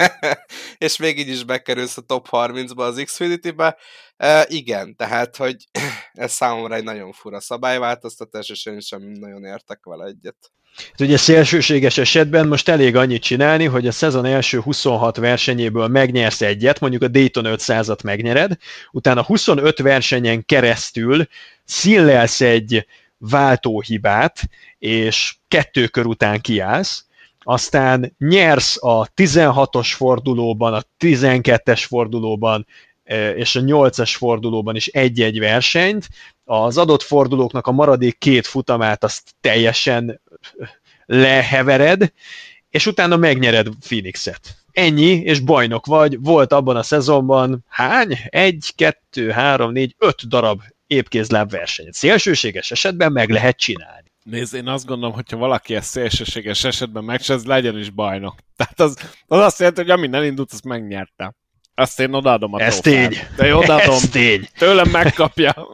és még így is bekerülsz a top 30-ba az Xfinity-be. E, igen, tehát, hogy ez számomra egy nagyon fura szabályváltoztatás, és én sem nagyon értek vele egyet. Hát ugye szélsőséges esetben most elég annyit csinálni, hogy a szezon első 26 versenyéből megnyersz egyet, mondjuk a Dayton 500-at megnyered, utána 25 versenyen keresztül színlelsz egy váltóhibát, és kettő kör után kiállsz, aztán nyersz a 16-os fordulóban, a 12-es fordulóban, és a 8-as fordulóban is egy-egy versenyt, az adott fordulóknak a maradék két futamát azt teljesen lehevered, és utána megnyered Phoenixet. Ennyi, és bajnok vagy. Volt abban a szezonban hány? Egy, kettő, három, négy, öt darab épkézláb versenyt. Szélsőséges esetben meg lehet csinálni. Nézd, én azt gondolom, hogyha valaki ezt szélsőséges esetben megcsinál, legyen is bajnok. Tehát az, az azt jelenti, hogy amint elindult, azt megnyerte. Azt én odaadom a Ez tény. De én odaadom. Ez tény. Tőlem megkapja.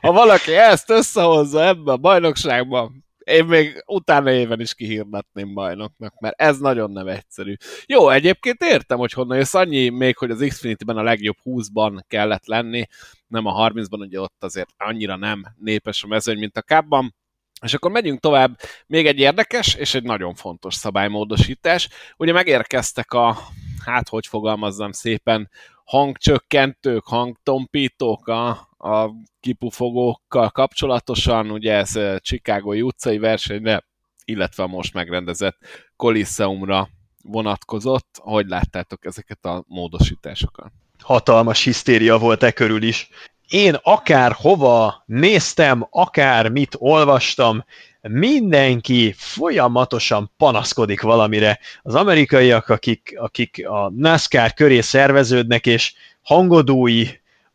ha valaki ezt összehozza ebbe a bajnokságban, én még utána éven is kihirdetném bajnoknak, mert ez nagyon nem egyszerű. Jó, egyébként értem, hogy honnan jössz annyi még, hogy az Xfinity-ben a legjobb 20-ban kellett lenni, nem a 30-ban, ugye ott azért annyira nem népes a mezőny, mint a kábban. És akkor megyünk tovább. Még egy érdekes és egy nagyon fontos szabálymódosítás. Ugye megérkeztek a, hát hogy fogalmazzam szépen, hangcsökkentők, hangtompítók a, a kipufogókkal kapcsolatosan, ugye ez Chicago utcai versenyre, illetve a most megrendezett Coliseumra vonatkozott. Hogy láttátok ezeket a módosításokat? Hatalmas hisztéria volt e körül is. Én akár hova néztem, akár mit olvastam, mindenki folyamatosan panaszkodik valamire. Az amerikaiak, akik, akik a NASCAR köré szerveződnek, és hangodói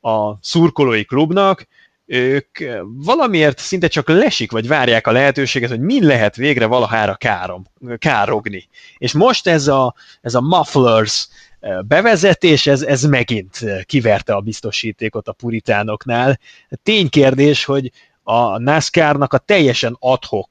a szurkolói klubnak, ők valamiért szinte csak lesik, vagy várják a lehetőséget, hogy mi lehet végre valahára károm, károgni. És most ez a, ez a mufflers bevezetés, ez, ez megint kiverte a biztosítékot a puritánoknál. Ténykérdés, hogy a NASCAR-nak a teljesen adhok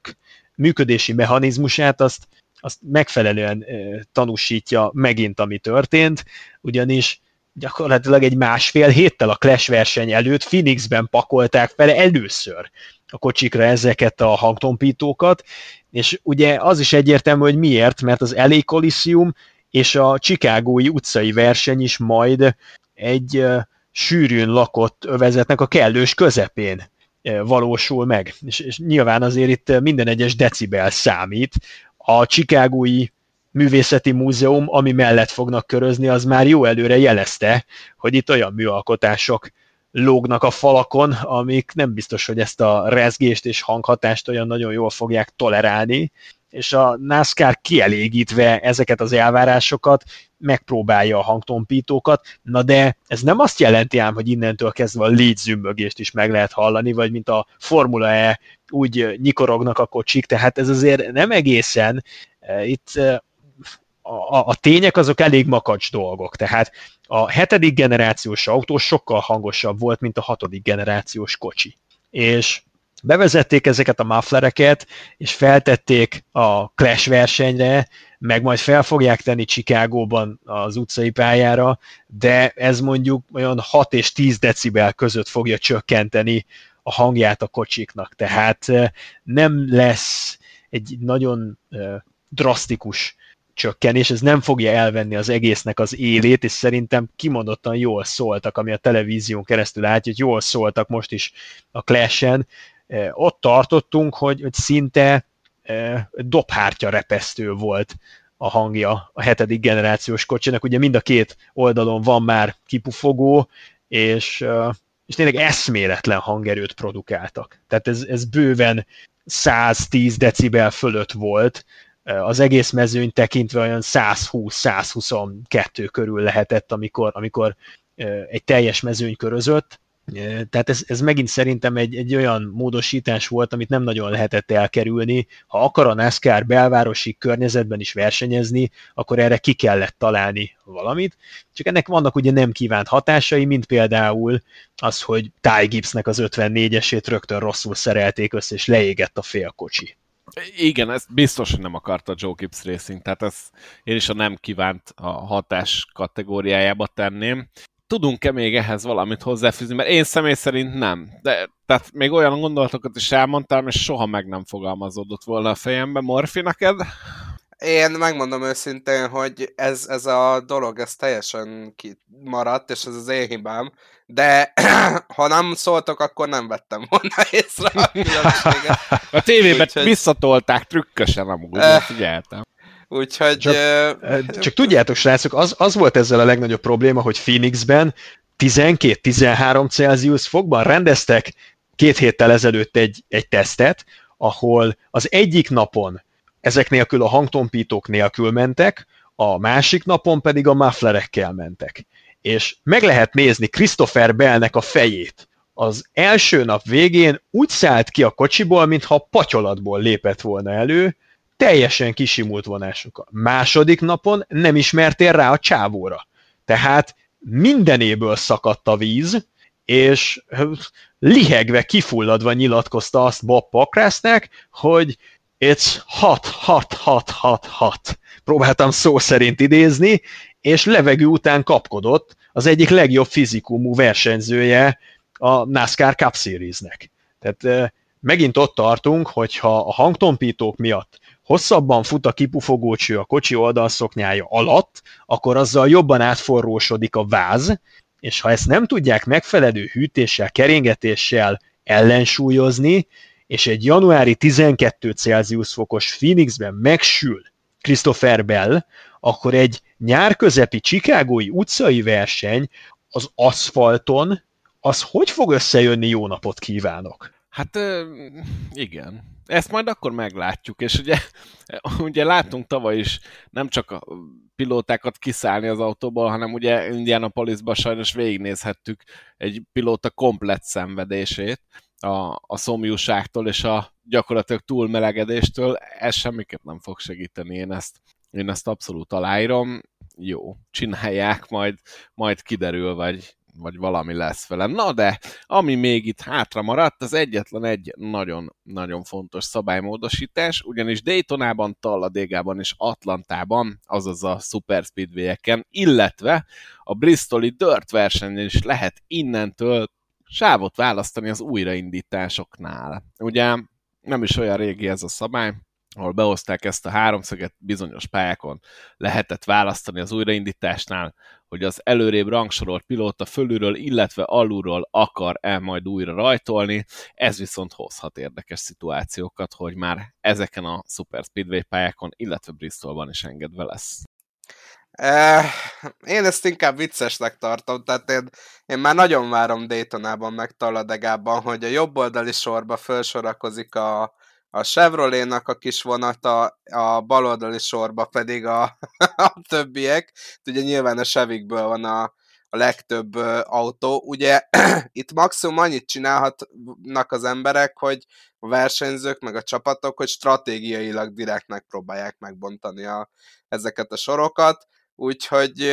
működési mechanizmusát azt, azt megfelelően tanúsítja megint, ami történt, ugyanis gyakorlatilag egy másfél héttel a Clash verseny előtt Phoenixben pakolták fel először a kocsikra ezeket a hangtompítókat, és ugye az is egyértelmű, hogy miért, mert az LA Coliseum és a Chicagói utcai verseny is majd egy sűrűn lakott övezetnek a kellős közepén valósul meg. És, és nyilván azért itt minden egyes decibel számít. A Chicagói Művészeti Múzeum, ami mellett fognak körözni, az már jó előre jelezte, hogy itt olyan műalkotások lógnak a falakon, amik nem biztos, hogy ezt a rezgést és hanghatást olyan nagyon jól fogják tolerálni, és a NASCAR kielégítve ezeket az elvárásokat megpróbálja a hangtompítókat, na de ez nem azt jelenti ám, hogy innentől kezdve a légyzümmögést is meg lehet hallani, vagy mint a Formula E úgy nyikorognak a kocsik, tehát ez azért nem egészen, e, itt e, a, a tények azok elég makacs dolgok, tehát a hetedik generációs autó sokkal hangosabb volt, mint a hatodik generációs kocsi. És bevezették ezeket a mufflereket, és feltették a Clash versenyre, meg majd fel fogják tenni Chicagóban az utcai pályára, de ez mondjuk olyan 6 és 10 decibel között fogja csökkenteni a hangját a kocsiknak, tehát nem lesz egy nagyon drasztikus csökkenés, ez nem fogja elvenni az egésznek az élét, és szerintem kimondottan jól szóltak, ami a televízión keresztül átjött, hogy jól szóltak most is a Clash-en, ott tartottunk, hogy, hogy szinte dobhártya repesztő volt a hangja a hetedik generációs kocsinak. Ugye mind a két oldalon van már kipufogó, és, és tényleg eszméletlen hangerőt produkáltak. Tehát ez, ez bőven 110 decibel fölött volt, az egész mezőny tekintve olyan 120-122 körül lehetett, amikor, amikor egy teljes mezőny körözött, Tehát ez, ez megint szerintem egy, egy olyan módosítás volt, amit nem nagyon lehetett elkerülni. Ha akar a NASCAR belvárosi környezetben is versenyezni, akkor erre ki kellett találni valamit. Csak ennek vannak ugye nem kívánt hatásai, mint például az, hogy Ty Gibbsnek az 54-esét rögtön rosszul szerelték össze, és leégett a félkocsi. Igen, ezt biztos, hogy nem akarta Joe Gibbs Racing, tehát ezt én is a nem kívánt a hatás kategóriájába tenném tudunk-e még ehhez valamit hozzáfűzni, mert én személy szerint nem. De, tehát még olyan gondolatokat is elmondtam, és soha meg nem fogalmazódott volna a fejembe. Morfi, neked? Én megmondom őszintén, hogy ez, ez a dolog, ez teljesen kimaradt, és ez az én hibám, de ha nem szóltok, akkor nem vettem volna észre a különbséget. A tévében Úgyhogy... visszatolták trükkösen amúgy, uh, figyeltem. Úgyhogy... Csak, uh, csak tudjátok, srácok, az, az volt ezzel a legnagyobb probléma, hogy Phoenixben 12-13 Celsius fokban rendeztek két héttel ezelőtt egy, egy tesztet, ahol az egyik napon ezek nélkül a hangtompítók nélkül mentek, a másik napon pedig a mufflerekkel mentek. És meg lehet nézni Christopher Bellnek a fejét. Az első nap végén úgy szállt ki a kocsiból, mintha patyolatból lépett volna elő, teljesen kisimult vonásokkal. Második napon nem ismertél rá a csávóra. Tehát mindenéből szakadt a víz, és lihegve, kifulladva nyilatkozta azt Bob Pokrásznek, hogy it's hot, hot, hot, hot, hot. Próbáltam szó szerint idézni, és levegő után kapkodott az egyik legjobb fizikumú versenyzője a NASCAR Cup Series-nek. Tehát megint ott tartunk, hogyha a hangtompítók miatt hosszabban fut a kipufogócső a kocsi oldalszoknyája alatt, akkor azzal jobban átforrósodik a váz, és ha ezt nem tudják megfelelő hűtéssel, keringetéssel ellensúlyozni, és egy januári 12 Celsius fokos Phoenixben megsül Christopher Bell, akkor egy nyárközepi csikágói utcai verseny az aszfalton, az hogy fog összejönni, jó napot kívánok? Hát igen. Ezt majd akkor meglátjuk, és ugye, ugye láttunk tavaly is nem csak a pilótákat kiszállni az autóból, hanem ugye Indianapolisban sajnos végignézhettük egy pilóta komplet szenvedését a, a szomjúságtól és a gyakorlatilag túlmelegedéstől. Ez semmiket nem fog segíteni, én ezt, én ezt abszolút aláírom. Jó, csinálják, majd, majd kiderül, vagy vagy valami lesz velem. Na de, ami még itt hátra maradt, az egyetlen egy nagyon-nagyon fontos szabálymódosítás, ugyanis Daytonában, Talladégában és Atlantában, azaz a Super Speedway-eken, illetve a Bristoli Dirt versenyen is lehet innentől sávot választani az újraindításoknál. Ugye nem is olyan régi ez a szabály, ahol behozták ezt a háromszöget bizonyos pályákon, lehetett választani az újraindításnál, hogy az előrébb rangsorolt pilóta fölülről, illetve alulról akar el majd újra rajtolni, ez viszont hozhat érdekes szituációkat, hogy már ezeken a Super Speedway pályákon, illetve Bristolban is engedve lesz. Én ezt inkább viccesnek tartom, tehát én, én már nagyon várom Daytonában, meg Talladegában, hogy a jobb oldali sorba felsorakozik a, a Chevrolet-nak a kis vonata, a baloldali sorba pedig a, a többiek. Ugye nyilván a Chevikből van a, a legtöbb autó. Ugye itt maximum annyit csinálhatnak az emberek, hogy a versenyzők, meg a csapatok, hogy stratégiailag direkt megpróbálják megbontani a, ezeket a sorokat. Úgyhogy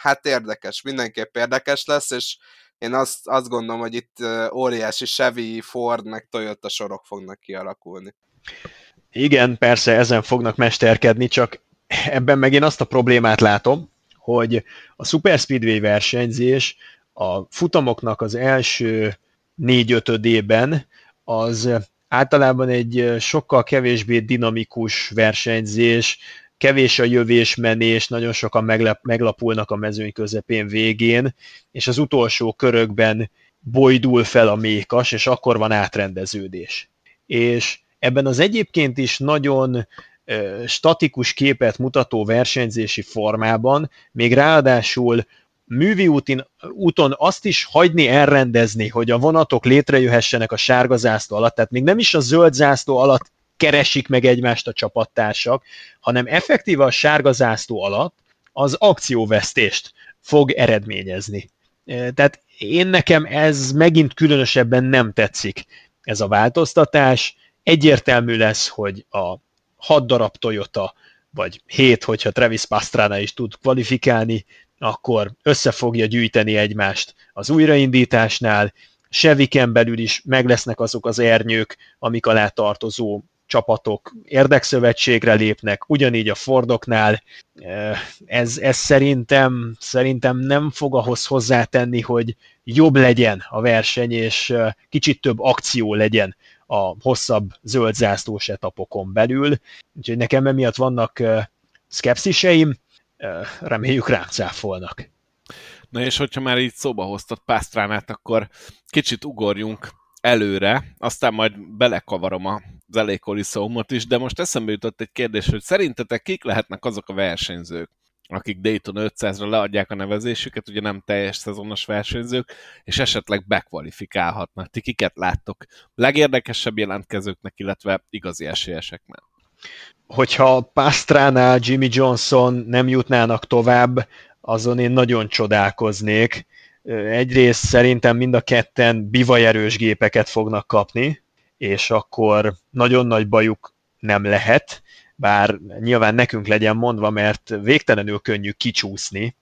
hát érdekes, mindenképp érdekes lesz, és én azt, azt gondolom, hogy itt óriási Chevy, Ford, meg Toyota sorok fognak kialakulni. Igen, persze ezen fognak mesterkedni, csak ebben meg én azt a problémát látom, hogy a Super Speedway versenyzés a futamoknak az első négy-ötödében az általában egy sokkal kevésbé dinamikus versenyzés, kevés a jövés-menés, nagyon sokan meglep, meglapulnak a mezőny közepén végén, és az utolsó körökben bojdul fel a mékas, és akkor van átrendeződés. És ebben az egyébként is nagyon statikus képet mutató versenyzési formában, még ráadásul művi útin, úton azt is hagyni elrendezni, hogy a vonatok létrejöhessenek a sárga zászló alatt, tehát még nem is a zöld zászló alatt keresik meg egymást a csapattársak, hanem effektíve a sárga zászló alatt az akcióvesztést fog eredményezni. Tehát én nekem ez megint különösebben nem tetszik, ez a változtatás. Egyértelmű lesz, hogy a hat darab Toyota, vagy hét, hogyha Travis Pastrana is tud kvalifikálni, akkor össze fogja gyűjteni egymást az újraindításnál, Seviken belül is meg lesznek azok az ernyők, amik alá tartozó csapatok érdekszövetségre lépnek, ugyanígy a Fordoknál. Ez, ez szerintem, szerintem nem fog ahhoz hozzátenni, hogy jobb legyen a verseny, és kicsit több akció legyen a hosszabb zöld zászlós etapokon belül. Úgyhogy nekem emiatt vannak szkepsziseim, reméljük rám cáfolnak. Na és hogyha már így szóba hoztad Pásztránát, akkor kicsit ugorjunk előre, aztán majd belekavarom az elég is, de most eszembe jutott egy kérdés, hogy szerintetek kik lehetnek azok a versenyzők, akik Dayton 500-ra leadják a nevezésüket, ugye nem teljes szezonos versenyzők, és esetleg bekvalifikálhatnak. Ti kiket láttok legérdekesebb jelentkezőknek, illetve igazi esélyeseknek? Hogyha Pastránál Jimmy Johnson nem jutnának tovább, azon én nagyon csodálkoznék. Egyrészt szerintem mind a ketten bivajerős gépeket fognak kapni, és akkor nagyon nagy bajuk nem lehet, bár nyilván nekünk legyen mondva, mert végtelenül könnyű kicsúszni.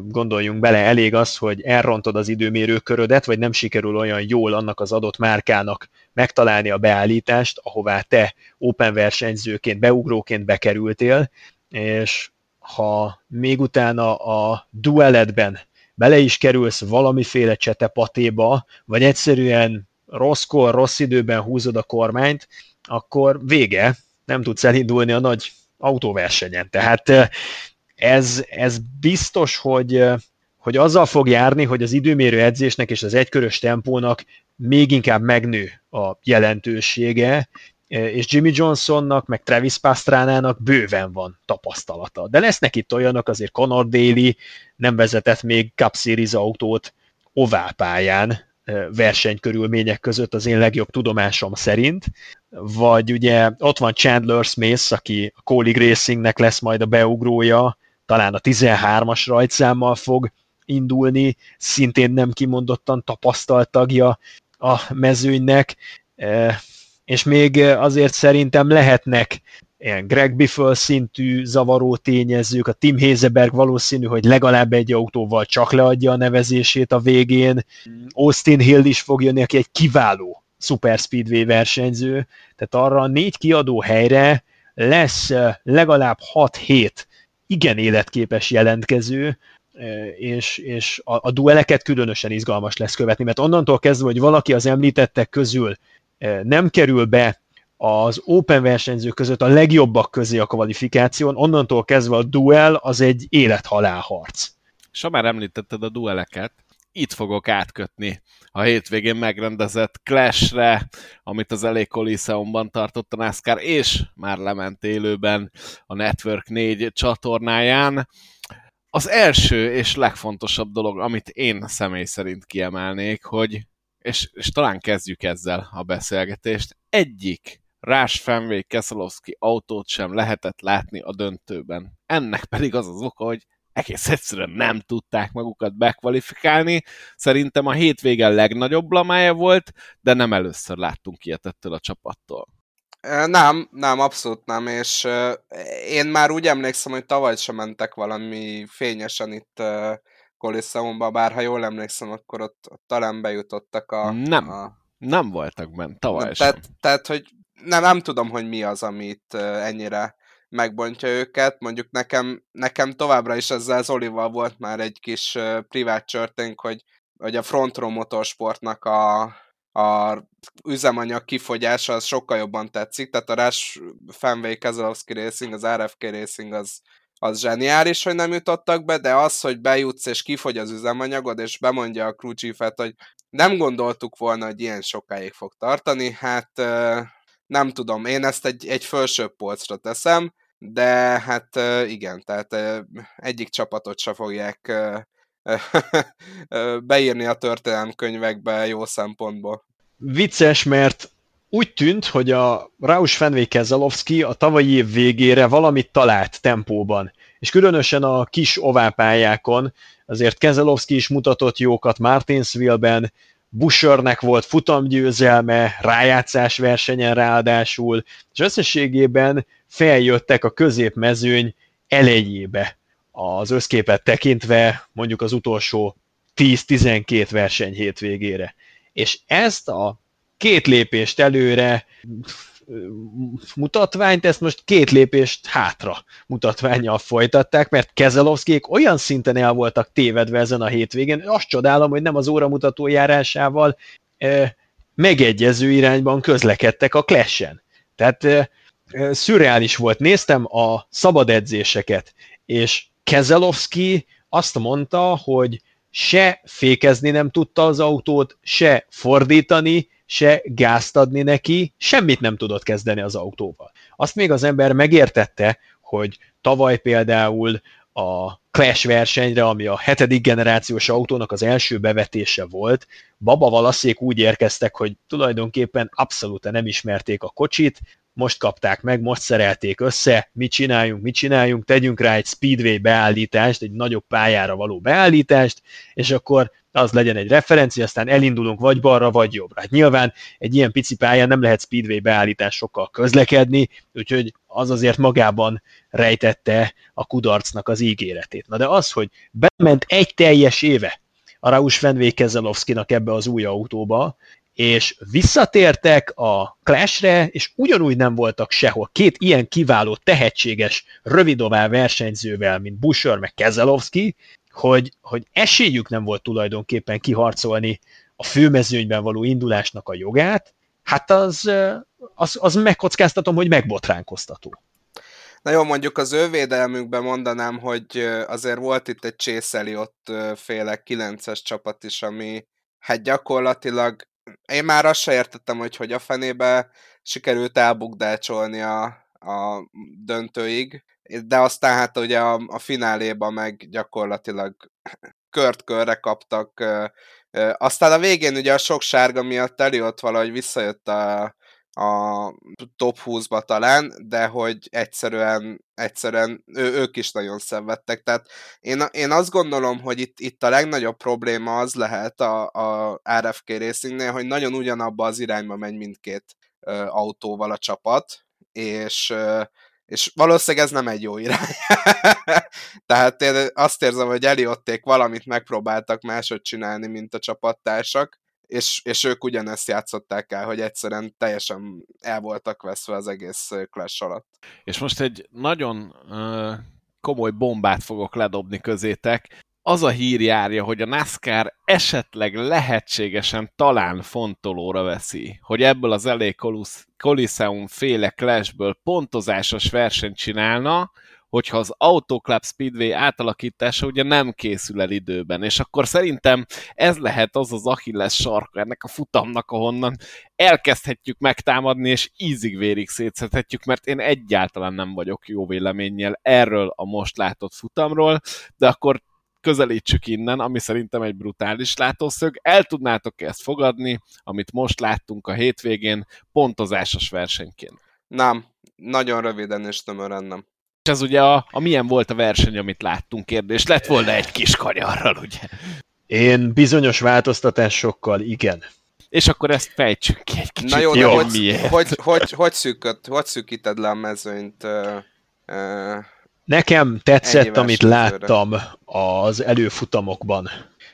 Gondoljunk bele, elég az, hogy elrontod az időmérőkörödet, vagy nem sikerül olyan jól annak az adott márkának megtalálni a beállítást, ahová te open versenyzőként, beugróként bekerültél, és ha még utána a dueletben bele is kerülsz valamiféle csetepatéba, vagy egyszerűen rosszkor, rossz időben húzod a kormányt, akkor vége, nem tudsz elindulni a nagy autóversenyen. Tehát ez, ez biztos, hogy, hogy azzal fog járni, hogy az időmérő edzésnek és az egykörös tempónak még inkább megnő a jelentősége, és Jimmy Johnsonnak, meg Travis Pastránának bőven van tapasztalata. De lesznek itt olyanok, azért Conor Daly nem vezetett még Cup Series autót oválpályán versenykörülmények között az én legjobb tudomásom szerint, vagy ugye ott van Chandler Smith, aki a Colleague Racingnek lesz majd a beugrója, talán a 13-as rajtszámmal fog indulni, szintén nem kimondottan tapasztalt tagja a mezőnynek, és még azért szerintem lehetnek ilyen Greg Biffle szintű zavaró tényezők, a Tim Hezeberg valószínű, hogy legalább egy autóval csak leadja a nevezését a végén, Austin Hill is fog jönni, aki egy kiváló Super Speedway versenyző, tehát arra a négy kiadó helyre lesz legalább 6-7 igen életképes jelentkező, és, és a, a dueleket különösen izgalmas lesz követni, mert onnantól kezdve, hogy valaki az említettek közül nem kerül be az Open versenyzők között a legjobbak közé a kvalifikáción, onnantól kezdve a duel az egy élet-halál harc. És ha már említetted a dueleket, itt fogok átkötni a hétvégén megrendezett Clash-re, amit az LA Coliseumban tartott a NASCAR, és már lement élőben a Network 4 csatornáján. Az első és legfontosabb dolog, amit én személy szerint kiemelnék, hogy és, és talán kezdjük ezzel a beszélgetést. Egyik Rás Fenway Keselowski autót sem lehetett látni a döntőben. Ennek pedig az az oka, hogy egész egyszerűen nem tudták magukat bekvalifikálni. Szerintem a hétvége legnagyobb blamája volt, de nem először láttunk ilyet ettől a csapattól. Nem, nem, abszolút nem, és én már úgy emlékszem, hogy tavaly sem mentek valami fényesen itt Coliseumba, bár ha jól emlékszem, akkor ott, ott talán bejutottak a... Nem, a... nem voltak bent, tavaly nem, sem. Tehát, tehát, hogy nem, nem tudom, hogy mi az, amit ennyire megbontja őket. Mondjuk nekem, nekem továbbra is ezzel az Olival volt már egy kis uh, privát csörténk, hogy, hogy a Front Row Motorsportnak a, a üzemanyag kifogyása az sokkal jobban tetszik, tehát a Rush Fenway Keselowski Racing, az RFK Racing az az zseniális, hogy nem jutottak be, de az, hogy bejutsz és kifogy az üzemanyagod, és bemondja a crew hogy nem gondoltuk volna, hogy ilyen sokáig fog tartani, hát nem tudom, én ezt egy, egy felsőbb polcra teszem, de hát igen, tehát egyik csapatot se fogják beírni a történelemkönyvekbe jó szempontból. Vicces, mert úgy tűnt, hogy a Rausch Fenway Keselowski a tavalyi év végére valamit talált tempóban és különösen a kis ovápályákon azért Kezelowski is mutatott jókat Martinsville-ben, Bushernek volt futamgyőzelme, rájátszás versenyen ráadásul, és összességében feljöttek a középmezőny elejébe az összképet tekintve mondjuk az utolsó 10-12 verseny hétvégére. És ezt a két lépést előre mutatványt, ezt most két lépést hátra mutatványjal folytatták, mert Kezelovszkék olyan szinten el voltak tévedve ezen a hétvégén, azt csodálom, hogy nem az óramutató járásával e, megegyező irányban közlekedtek a clash Tehát e, szürreális volt. Néztem a szabad edzéseket, és Kezelovszki azt mondta, hogy se fékezni nem tudta az autót, se fordítani, se gázt adni neki, semmit nem tudott kezdeni az autóval. Azt még az ember megértette, hogy tavaly például a Clash versenyre, ami a hetedik generációs autónak az első bevetése volt, Baba Valaszék úgy érkeztek, hogy tulajdonképpen abszolút nem ismerték a kocsit, most kapták meg, most szerelték össze, mit csináljunk, mit csináljunk, tegyünk rá egy speedway beállítást, egy nagyobb pályára való beállítást, és akkor az legyen egy referencia, aztán elindulunk vagy balra, vagy jobbra. Hát nyilván egy ilyen pici pályán nem lehet speedway beállítás sokkal közlekedni, úgyhogy az azért magában rejtette a kudarcnak az ígéretét. Na de az, hogy bement egy teljes éve a Raus Fenway ebbe az új autóba, és visszatértek a Clashre, és ugyanúgy nem voltak sehol. Két ilyen kiváló, tehetséges, rövidová versenyzővel, mint Busher meg Kezelowski, hogy, hogy esélyük nem volt tulajdonképpen kiharcolni a főmezőnyben való indulásnak a jogát, hát az, az, az megkockáztatom, hogy megbotránkoztató. Na jó, mondjuk az ő védelmükben mondanám, hogy azért volt itt egy csészeli ott féle 9-es csapat is, ami hát gyakorlatilag én már azt se értettem, hogy hogy a fenébe sikerült elbukdácsolni a, a döntőig, de aztán hát ugye a, a fináléban meg gyakorlatilag kört körre kaptak. Aztán a végén ugye a sok sárga miatt ott valahogy visszajött a, a top 20-ba talán, de hogy egyszerűen, egyszerűen ő, ők is nagyon szenvedtek. Tehát én, én azt gondolom, hogy itt, itt a legnagyobb probléma az lehet a, a RFK Racingnél, hogy nagyon ugyanabba az irányba megy mindkét ö, autóval a csapat, és ö, és valószínűleg ez nem egy jó irány. Tehát én azt érzem, hogy Eliotték valamit megpróbáltak máshogy csinálni, mint a csapattársak, és, és ők ugyanezt játszották el, hogy egyszerűen teljesen el voltak veszve az egész Clash alatt. És most egy nagyon uh, komoly bombát fogok ledobni közétek. Az a hír járja, hogy a NASCAR esetleg lehetségesen talán fontolóra veszi, hogy ebből az elég Coliseum féle clashből pontozásos versenyt csinálna, hogyha az Autoclub Speedway átalakítása ugye nem készül el időben, és akkor szerintem ez lehet az az Achilles sarka ennek a futamnak, ahonnan elkezdhetjük megtámadni, és ízig-vérig szétszedhetjük, mert én egyáltalán nem vagyok jó véleménnyel erről a most látott futamról, de akkor közelítsük innen, ami szerintem egy brutális látószög. El tudnátok ezt fogadni, amit most láttunk a hétvégén, pontozásos versenyként? Nem, nagyon röviden és tömören nem ez ugye a, a milyen volt a verseny, amit láttunk kérdés. Lett volna egy kis kanyarral, ugye? Én bizonyos változtatásokkal igen. És akkor ezt fejtsük ki egy kicsit. Na jó, de jó, hogy, miért? hogy, hogy, hogy, szűköt, hogy szűkíted le a mezőnyt? Uh, uh, Nekem tetszett, amit láttam az előfutamokban.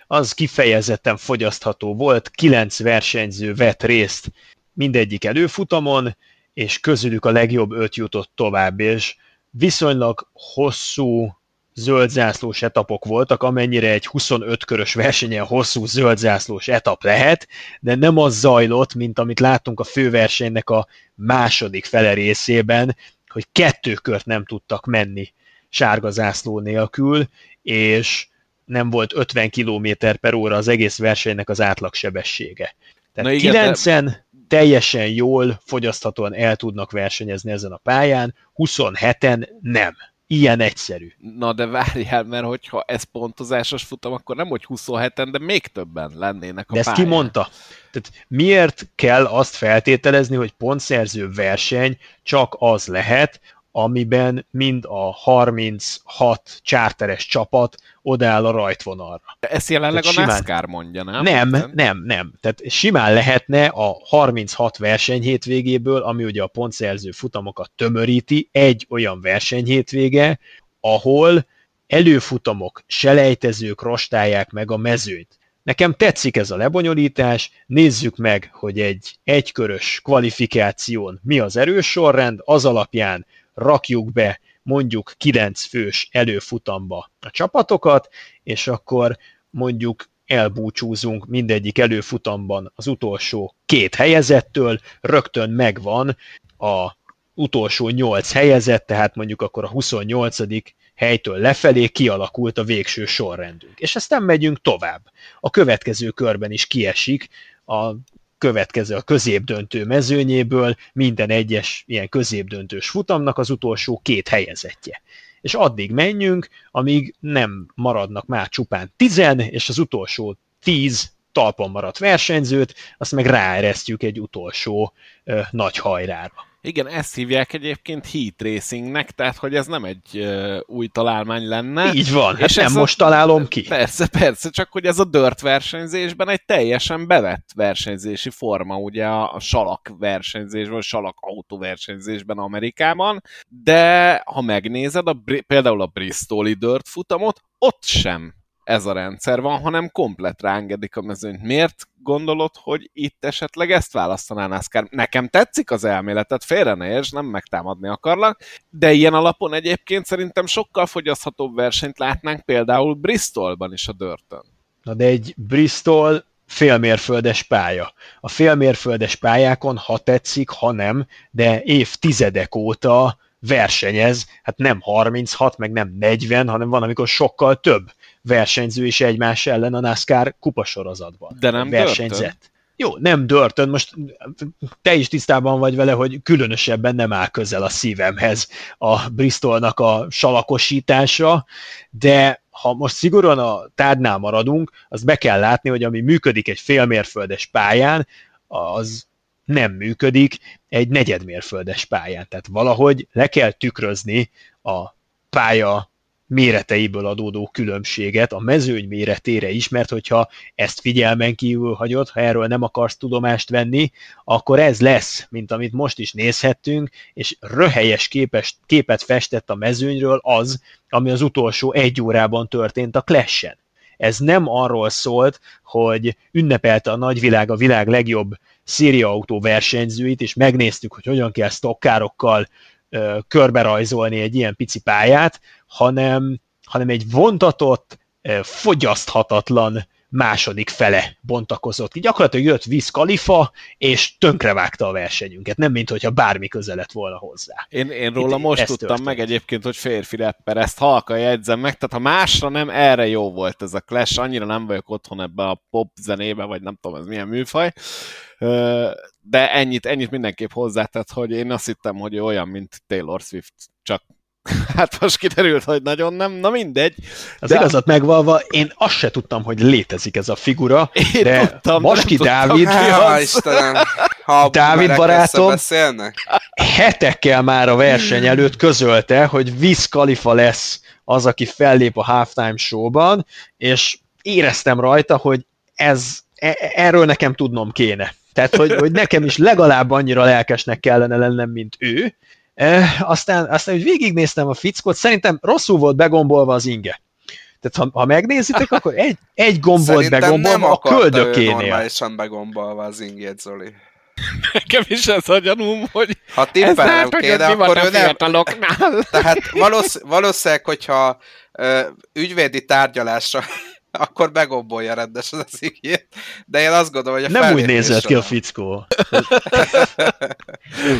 Az kifejezetten fogyasztható volt, kilenc versenyző vett részt mindegyik előfutamon, és közülük a legjobb öt jutott tovább, és viszonylag hosszú zöldzászlós etapok voltak, amennyire egy 25 körös versenyen hosszú zöldzászlós etap lehet, de nem az zajlott, mint amit láttunk a főversenynek a második fele részében, hogy kettő kört nem tudtak menni sárga zászló nélkül, és nem volt 50 km per óra az egész versenynek az átlagsebessége. Tehát Na igen, 9 de teljesen jól, fogyaszthatóan el tudnak versenyezni ezen a pályán, 27-en nem. Ilyen egyszerű. Na de várjál, mert hogyha ez pontozásos futam, akkor nem hogy 27-en, de még többen lennének a De ezt pályán. ki mondta? Tehát miért kell azt feltételezni, hogy pontszerző verseny csak az lehet, amiben mind a 36 csárteres csapat odáll a rajtvonalra. De ezt jelenleg Tehát a simán- NASCAR mondja, nem? Nem, nem, nem. Tehát simán lehetne a 36 versenyhétvégéből, ami ugye a pontszerző futamokat tömöríti, egy olyan versenyhétvége, ahol előfutamok, selejtezők rostálják meg a mezőnyt. Nekem tetszik ez a lebonyolítás, nézzük meg, hogy egy egykörös kvalifikáción mi az erős sorrend, az alapján rakjuk be mondjuk 9 fős előfutamba a csapatokat, és akkor mondjuk elbúcsúzunk mindegyik előfutamban az utolsó két helyezettől, rögtön megvan a utolsó nyolc helyezett, tehát mondjuk akkor a 28. helytől lefelé kialakult a végső sorrendünk. És aztán megyünk tovább. A következő körben is kiesik a következő a középdöntő mezőnyéből minden egyes ilyen középdöntős futamnak az utolsó két helyezettje. És addig menjünk, amíg nem maradnak már csupán tizen, és az utolsó tíz talpon maradt versenyzőt, azt meg ráeresztjük egy utolsó ö, nagy hajrára. Igen, ezt hívják egyébként heat racingnek, tehát hogy ez nem egy uh, új találmány lenne. Így van, hát És nem ez a- most találom ki. Persze, persze, csak hogy ez a dirt versenyzésben egy teljesen bevett versenyzési forma, ugye a, a salak versenyzésben, a salak autóversenyzésben Amerikában, de ha megnézed, a, például a Bristoli dirt futamot, ott sem ez a rendszer van, hanem komplet rángedik a mezőnyt. Miért gondolod, hogy itt esetleg ezt választaná NASCAR? Nekem tetszik az elméletet, félre ne érts, nem megtámadni akarlak, de ilyen alapon egyébként szerintem sokkal fogyaszthatóbb versenyt látnánk például Bristolban is a dörtön. Na de egy Bristol félmérföldes pálya. A félmérföldes pályákon, ha tetszik, ha nem, de évtizedek óta versenyez, hát nem 36, meg nem 40, hanem van, amikor sokkal több versenyző is egymás ellen a NASCAR kupasorozatban. De nem versenyzett. Dörtön? Jó, nem Dörtön, most te is tisztában vagy vele, hogy különösebben nem áll közel a szívemhez a Bristolnak a salakosítása, de ha most szigorúan a tárnál maradunk, azt be kell látni, hogy ami működik egy félmérföldes pályán, az nem működik egy negyedmérföldes pályán. Tehát valahogy le kell tükrözni a pálya méreteiből adódó különbséget a mezőny méretére is, mert hogyha ezt figyelmen kívül hagyod, ha erről nem akarsz tudomást venni, akkor ez lesz, mint amit most is nézhettünk, és röhelyes képes, képet festett a mezőnyről az, ami az utolsó egy órában történt a Clash-en. Ez nem arról szólt, hogy ünnepelte a nagyvilág a világ legjobb szériaautó versenyzőit, és megnéztük, hogy hogyan kell stokkárokkal körberajzolni egy ilyen pici pályát, hanem, hanem egy vontatott, fogyaszthatatlan második fele bontakozott ki. Gyakorlatilag jött Wiz Khalifa, és tönkrevágta a versenyünket, nem mint hogyha bármi köze lett volna hozzá. Én, én róla Itt most tudtam történt. meg egyébként, hogy férfi rapper, ezt halka jegyzem meg, tehát ha másra nem, erre jó volt ez a Clash, annyira nem vagyok otthon ebbe a pop zenébe, vagy nem tudom, ez milyen műfaj, de ennyit, ennyit mindenképp hozzátett, hogy én azt hittem, hogy olyan, mint Taylor Swift, csak hát most kiderült, hogy nagyon nem, na mindegy. Az De- igazat megvalva, én azt se tudtam, hogy létezik ez a figura, Én de tudtam, Maski tudtam, Dávid az. Istenem, ha a Dávid barátom- hetekkel már a verseny előtt közölte, hogy Wiz Khalifa lesz az, aki fellép a halftime showban, és éreztem rajta, hogy ez, e- erről nekem tudnom kéne. Tehát, hogy, hogy nekem is legalább annyira lelkesnek kellene lennem, mint ő. E, aztán, aztán, hogy végignéztem a fickót, szerintem rosszul volt begombolva az inge. Tehát, ha, ha megnézitek, akkor egy, egy gomb volt begombolva a akarta ő köldökénél. normálisan begombolva az ingét, Zoli. Nekem is ez a gyanúm, hogy Ha ez tippelnem lehet, hogy kéne, akkor a ő nem... Tehát valósz, valószínűleg, hogyha ö, ügyvédi tárgyalásra akkor begombolja rendesen az igét, de én azt gondolom, hogy a Nem úgy nézett ki a fickó.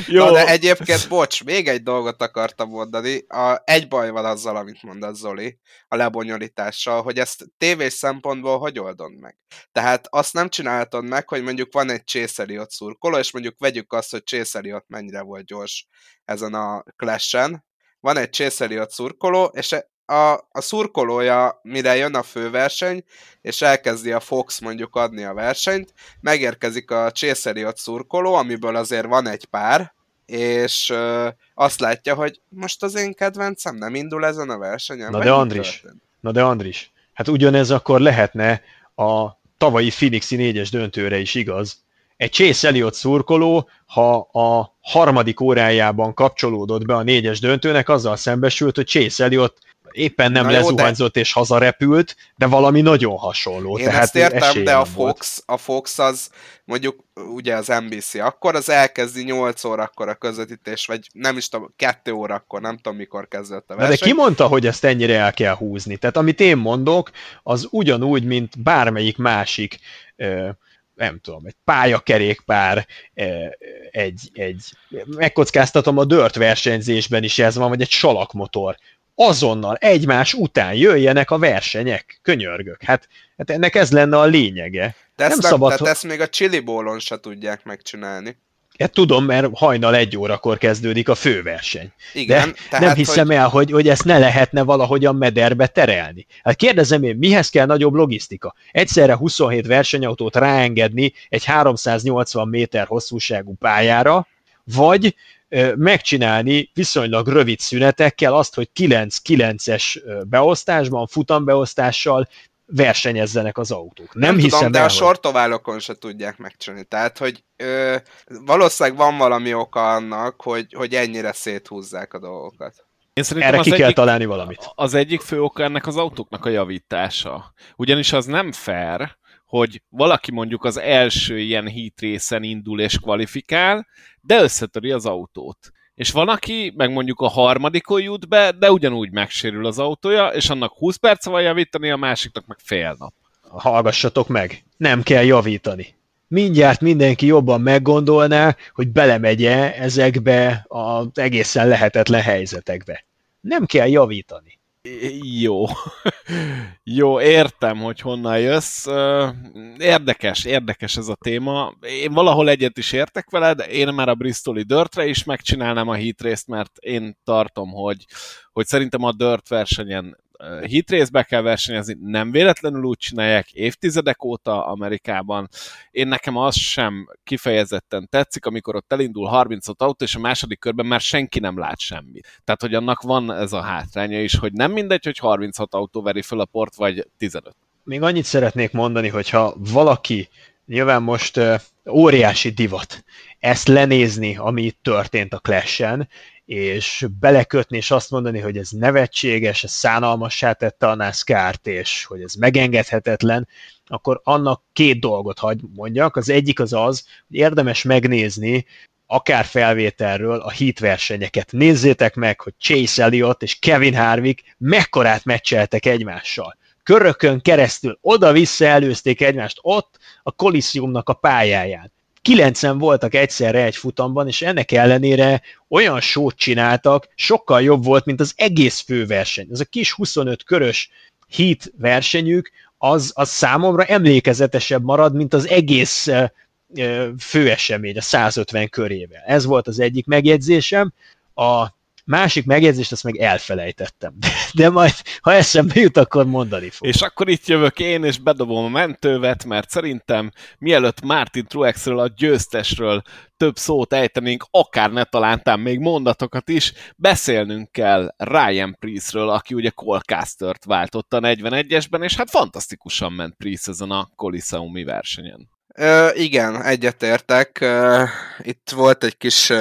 Jó, Na, de egyébként, bocs, még egy dolgot akartam mondani. A, egy baj van azzal, amit mondasz Zoli, a lebonyolítással, hogy ezt tévés szempontból hogy oldod meg? Tehát azt nem csináltad meg, hogy mondjuk van egy Chase Elliot szurkoló, és mondjuk vegyük azt, hogy Chase Elliot mennyire volt gyors ezen a clash-en. Van egy Chase Elliot szurkoló, és a, a szurkolója, mire jön a főverseny, és elkezdi a Fox mondjuk adni a versenyt, megérkezik a Chase Elliot szurkoló, amiből azért van egy pár, és ö, azt látja, hogy most az én kedvencem nem indul ezen a versenyen. Na de Andris, na de Andris, hát ugyanez akkor lehetne a tavalyi Phoenixi négyes döntőre is igaz. Egy Chase Elliott szurkoló, ha a harmadik órájában kapcsolódott be a négyes döntőnek, azzal szembesült, hogy Chase Elliott éppen nem lezuhanyzott de... és hazarepült, de valami nagyon hasonló. Én tehát ezt értem, de a Fox, a Fox az mondjuk ugye az NBC, akkor az elkezdi 8 órakor a közvetítés, vagy nem is tudom, 2 órakor, nem tudom mikor kezdett a verseny. De ki mondta, hogy ezt ennyire el kell húzni? Tehát amit én mondok, az ugyanúgy, mint bármelyik másik nem tudom, egy pályakerékpár, egy, egy megkockáztatom a dört versenyzésben is ez van, vagy egy salakmotor azonnal egymás után jöjjenek a versenyek, könyörgök. Hát, hát ennek ez lenne a lényege. De ezt, nem, szabad, tehát ezt még a chili bólon se tudják megcsinálni. Hát tudom, mert hajnal egy órakor kezdődik a főverseny. Igen, De tehát, nem hiszem hogy... el, hogy, hogy ezt ne lehetne valahogyan mederbe terelni. Hát kérdezem én, mihez kell nagyobb logisztika? Egyszerre 27 versenyautót ráengedni egy 380 méter hosszúságú pályára, vagy megcsinálni viszonylag rövid szünetekkel azt, hogy 9-9-es beosztásban, futambeosztással versenyezzenek az autók. Nem, nem hiszem tudom, de el, a sortoválokon se tudják megcsinálni. Tehát, hogy ö, valószínűleg van valami oka annak, hogy, hogy ennyire széthúzzák a dolgokat. Én Erre ki egyik, kell találni valamit. Az egyik fő oka ennek az autóknak a javítása. Ugyanis az nem fair, hogy valaki mondjuk az első ilyen heat indul és kvalifikál, de összetöri az autót. És van, aki meg mondjuk a harmadikon jut be, de ugyanúgy megsérül az autója, és annak 20 perc van javítani, a másiknak meg fél nap. Hallgassatok meg, nem kell javítani. Mindjárt mindenki jobban meggondolná, hogy belemegye ezekbe az egészen lehetetlen helyzetekbe. Nem kell javítani. Jó. Jó, értem, hogy honnan jössz. Érdekes, érdekes ez a téma. Én valahol egyet is értek veled, én már a Bristoli Dirtre is megcsinálnám a hit mert én tartom, hogy, hogy szerintem a Dirt versenyen hit részbe kell versenyezni, nem véletlenül úgy csinálják évtizedek óta Amerikában. Én nekem az sem kifejezetten tetszik, amikor ott elindul 30 autó, és a második körben már senki nem lát semmit. Tehát, hogy annak van ez a hátránya is, hogy nem mindegy, hogy 36 autó veri föl a port, vagy 15. Még annyit szeretnék mondani, hogyha valaki nyilván most óriási divat ezt lenézni, ami itt történt a Clash-en, és belekötni, és azt mondani, hogy ez nevetséges, ez szánalmassá tette a NASCAR-t, és hogy ez megengedhetetlen, akkor annak két dolgot hagy mondjak. Az egyik az az, hogy érdemes megnézni akár felvételről a hit versenyeket. Nézzétek meg, hogy Chase Elliott és Kevin Harvick mekkorát meccseltek egymással. Körökön keresztül oda-vissza előzték egymást ott a Coliseumnak a pályáján kilencen voltak egyszerre egy futamban, és ennek ellenére olyan sót csináltak, sokkal jobb volt, mint az egész főverseny. Ez a kis 25 körös hit versenyük, az, az számomra emlékezetesebb marad, mint az egész főesemény a 150 körével. Ez volt az egyik megjegyzésem. A Másik megjegyzést, azt meg elfelejtettem. De majd, ha eszembe jut, akkor mondani fog. És akkor itt jövök én, és bedobom a mentővet, mert szerintem mielőtt Martin Truexről, a győztesről több szót ejtenénk, akár ne talántán még mondatokat is, beszélnünk kell Ryan Priestről, aki ugye Colcaster-t váltotta a 41-esben, és hát fantasztikusan ment Priest ezen a Coliseumi versenyen. Ö, igen, egyetértek. Itt volt egy kis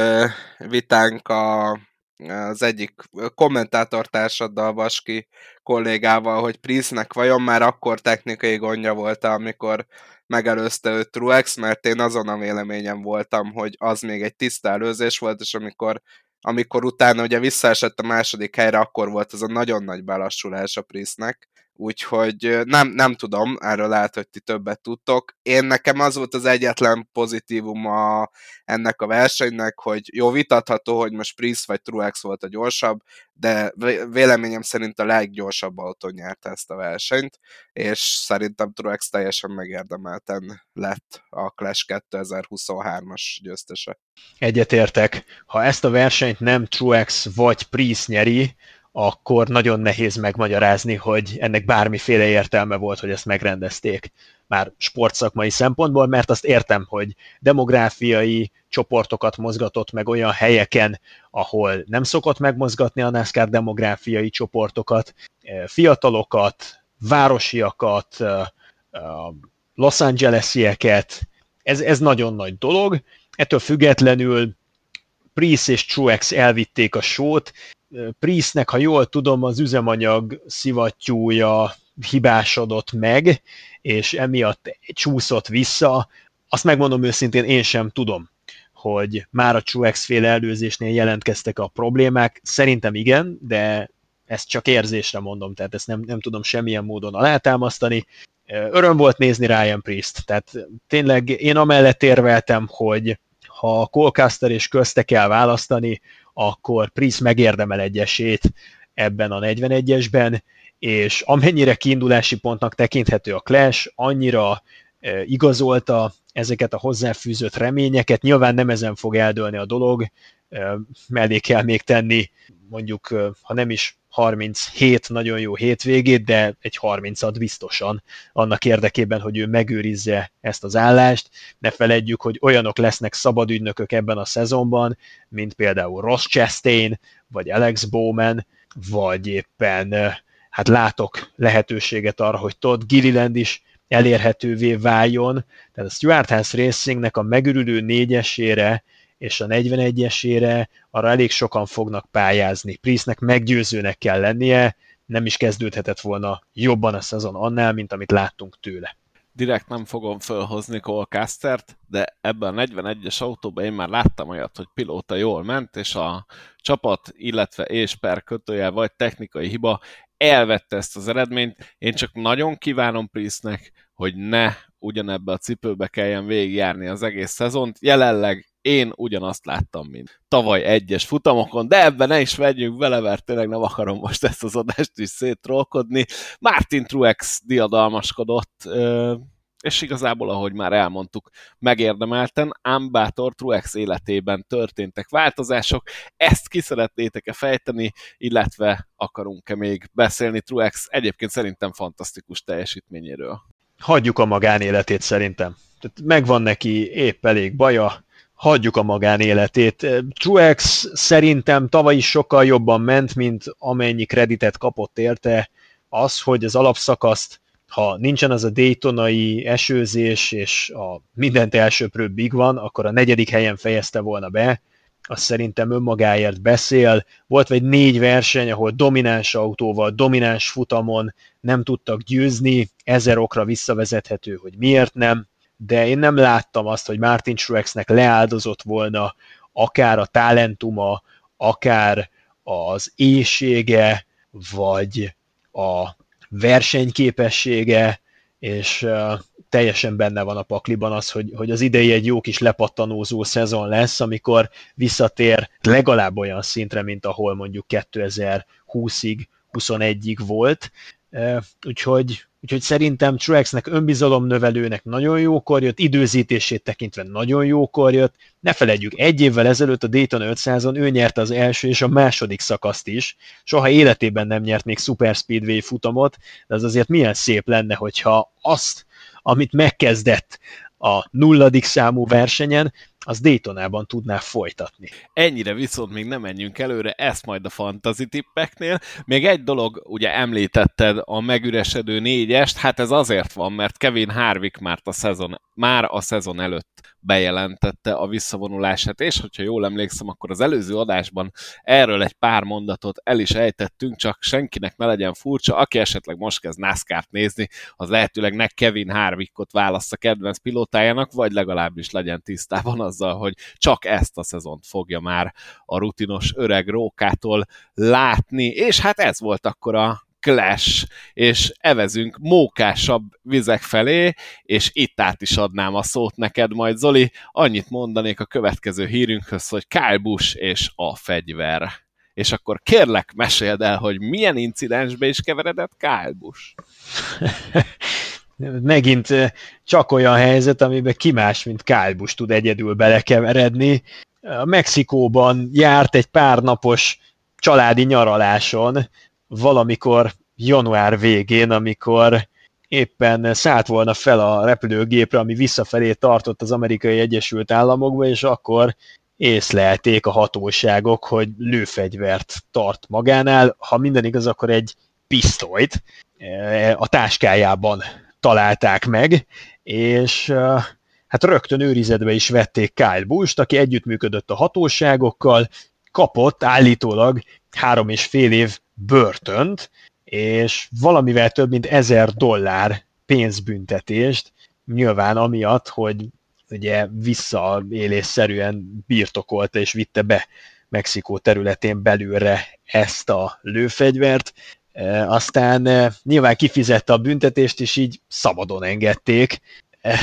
vitánk a az egyik kommentátortársaddal, Baski kollégával, hogy Priestnek vajon már akkor technikai gondja volt, amikor megelőzte őt Truex, mert én azon a véleményem voltam, hogy az még egy tiszta előzés volt, és amikor, amikor utána ugye visszaesett a második helyre, akkor volt az a nagyon nagy belassulás a Priestnek, úgyhogy nem, nem tudom, erről lehet, hogy ti többet tudtok. Én nekem az volt az egyetlen pozitívum a, ennek a versenynek, hogy jó, vitatható, hogy most Priest vagy Truex volt a gyorsabb, de véleményem szerint a leggyorsabb autó nyerte ezt a versenyt, és szerintem Truex teljesen megérdemelten lett a Clash 2023-as győztese. Egyetértek. Ha ezt a versenyt nem Truex vagy Priest nyeri, akkor nagyon nehéz megmagyarázni, hogy ennek bármiféle értelme volt, hogy ezt megrendezték. már sportszakmai szempontból, mert azt értem, hogy demográfiai csoportokat mozgatott meg olyan helyeken, ahol nem szokott megmozgatni a NASCAR demográfiai csoportokat, fiatalokat, városiakat, Los Angelesieket, ez, ez nagyon nagy dolog. Ettől függetlenül Priest és Truex elvitték a sót. Priestnek, ha jól tudom, az üzemanyag szivattyúja hibásodott meg, és emiatt csúszott vissza. Azt megmondom őszintén, én sem tudom, hogy már a Truex féle előzésnél jelentkeztek a problémák. Szerintem igen, de ezt csak érzésre mondom, tehát ezt nem, nem tudom semmilyen módon alátámasztani. Öröm volt nézni Ryan Priest, tehát tényleg én amellett érveltem, hogy ha Colcaster és közte kell választani, akkor Priest megérdemel egy esélyt ebben a 41-esben, és amennyire kiindulási pontnak tekinthető a Clash, annyira igazolta ezeket a hozzáfűzött reményeket, nyilván nem ezen fog eldőlni a dolog, mellé kell még tenni mondjuk, ha nem is 37 nagyon jó hétvégét, de egy 30-at biztosan annak érdekében, hogy ő megőrizze ezt az állást. Ne feledjük, hogy olyanok lesznek szabadügynökök ebben a szezonban, mint például Ross Chastain, vagy Alex Bowman, vagy éppen hát látok lehetőséget arra, hogy Todd Gilliland is elérhetővé váljon. Tehát a Stuart House Racingnek a megürülő négyesére és a 41-esére arra elég sokan fognak pályázni. Priestnek meggyőzőnek kell lennie, nem is kezdődhetett volna jobban a szezon annál, mint amit láttunk tőle. Direkt nem fogom fölhozni Colcastert, de ebben a 41-es autóban én már láttam olyat, hogy pilóta jól ment, és a csapat, illetve és per kötőjel vagy technikai hiba elvette ezt az eredményt. Én csak nagyon kívánom Priestnek, hogy ne ugyanebbe a cipőbe kelljen végigjárni az egész szezont. Jelenleg én ugyanazt láttam, mint tavaly egyes futamokon, de ebben ne is vegyünk vele, mert tényleg nem akarom most ezt az adást is szétrolkodni. Martin Truex diadalmaskodott, és igazából, ahogy már elmondtuk, megérdemelten, ám bátor Truex életében történtek változások, ezt ki szeretnétek-e fejteni, illetve akarunk-e még beszélni Truex egyébként szerintem fantasztikus teljesítményéről? Hagyjuk a magánéletét szerintem. Tehát megvan neki épp elég baja, hagyjuk a magánéletét. Truex szerintem tavaly is sokkal jobban ment, mint amennyi kreditet kapott érte. Az, hogy az alapszakaszt, ha nincsen az a Daytonai esőzés, és a mindent elsőprő Big van, akkor a negyedik helyen fejezte volna be, az szerintem önmagáért beszél. Volt vagy négy verseny, ahol domináns autóval, domináns futamon nem tudtak győzni, ezer okra visszavezethető, hogy miért nem de én nem láttam azt, hogy Martin Truexnek leáldozott volna akár a talentuma, akár az éjsége, vagy a versenyképessége, és teljesen benne van a pakliban az, hogy, hogy az idei egy jó kis lepattanózó szezon lesz, amikor visszatér legalább olyan szintre, mint ahol mondjuk 2020-ig, 21-ig volt. Úgyhogy Úgyhogy szerintem Truexnek önbizalomnövelőnek nagyon jókor jött, időzítését tekintve nagyon jókor jött. Ne felejtjük, egy évvel ezelőtt a Dayton 500-on ő nyerte az első és a második szakaszt is. Soha életében nem nyert még Super Speedway futamot, de az azért milyen szép lenne, hogyha azt, amit megkezdett a nulladik számú versenyen, az Daytonában tudná folytatni. Ennyire viszont még nem menjünk előre, ezt majd a fantasy tippeknél. Még egy dolog, ugye említetted a megüresedő négyest, hát ez azért van, mert Kevin Harvick már a szezon, már a szezon előtt bejelentette a visszavonulását, és hogyha jól emlékszem, akkor az előző adásban erről egy pár mondatot el is ejtettünk, csak senkinek ne legyen furcsa, aki esetleg most kezd NASCAR-t nézni, az lehetőleg ne Kevin Harvickot válassza kedvenc pilótájának, vagy legalábbis legyen tisztában azzal, hogy csak ezt a szezont fogja már a rutinos öreg rókától látni, és hát ez volt akkor a Clash, és evezünk mókásabb vizek felé, és itt át is adnám a szót neked majd, Zoli. Annyit mondanék a következő hírünkhöz, hogy Kyle Busch és a fegyver. És akkor kérlek, meséld el, hogy milyen incidensbe is keveredett Kyle Busch. Megint csak olyan helyzet, amiben ki más, mint Kyle Busch tud egyedül belekeveredni. A Mexikóban járt egy pár napos családi nyaraláson, valamikor január végén, amikor éppen szállt volna fel a repülőgépre, ami visszafelé tartott az amerikai Egyesült Államokba, és akkor észlelték a hatóságok, hogy lőfegyvert tart magánál. Ha minden igaz, akkor egy pisztolyt eh, a táskájában találták meg, és eh, hát rögtön őrizetbe is vették Kyle Bush-t, aki együttműködött a hatóságokkal, kapott állítólag három és fél év börtönt, és valamivel több mint ezer dollár pénzbüntetést, nyilván amiatt, hogy ugye visszaélésszerűen birtokolta és vitte be Mexikó területén belülre ezt a lőfegyvert, e, aztán e, nyilván kifizette a büntetést, és így szabadon engedték. E,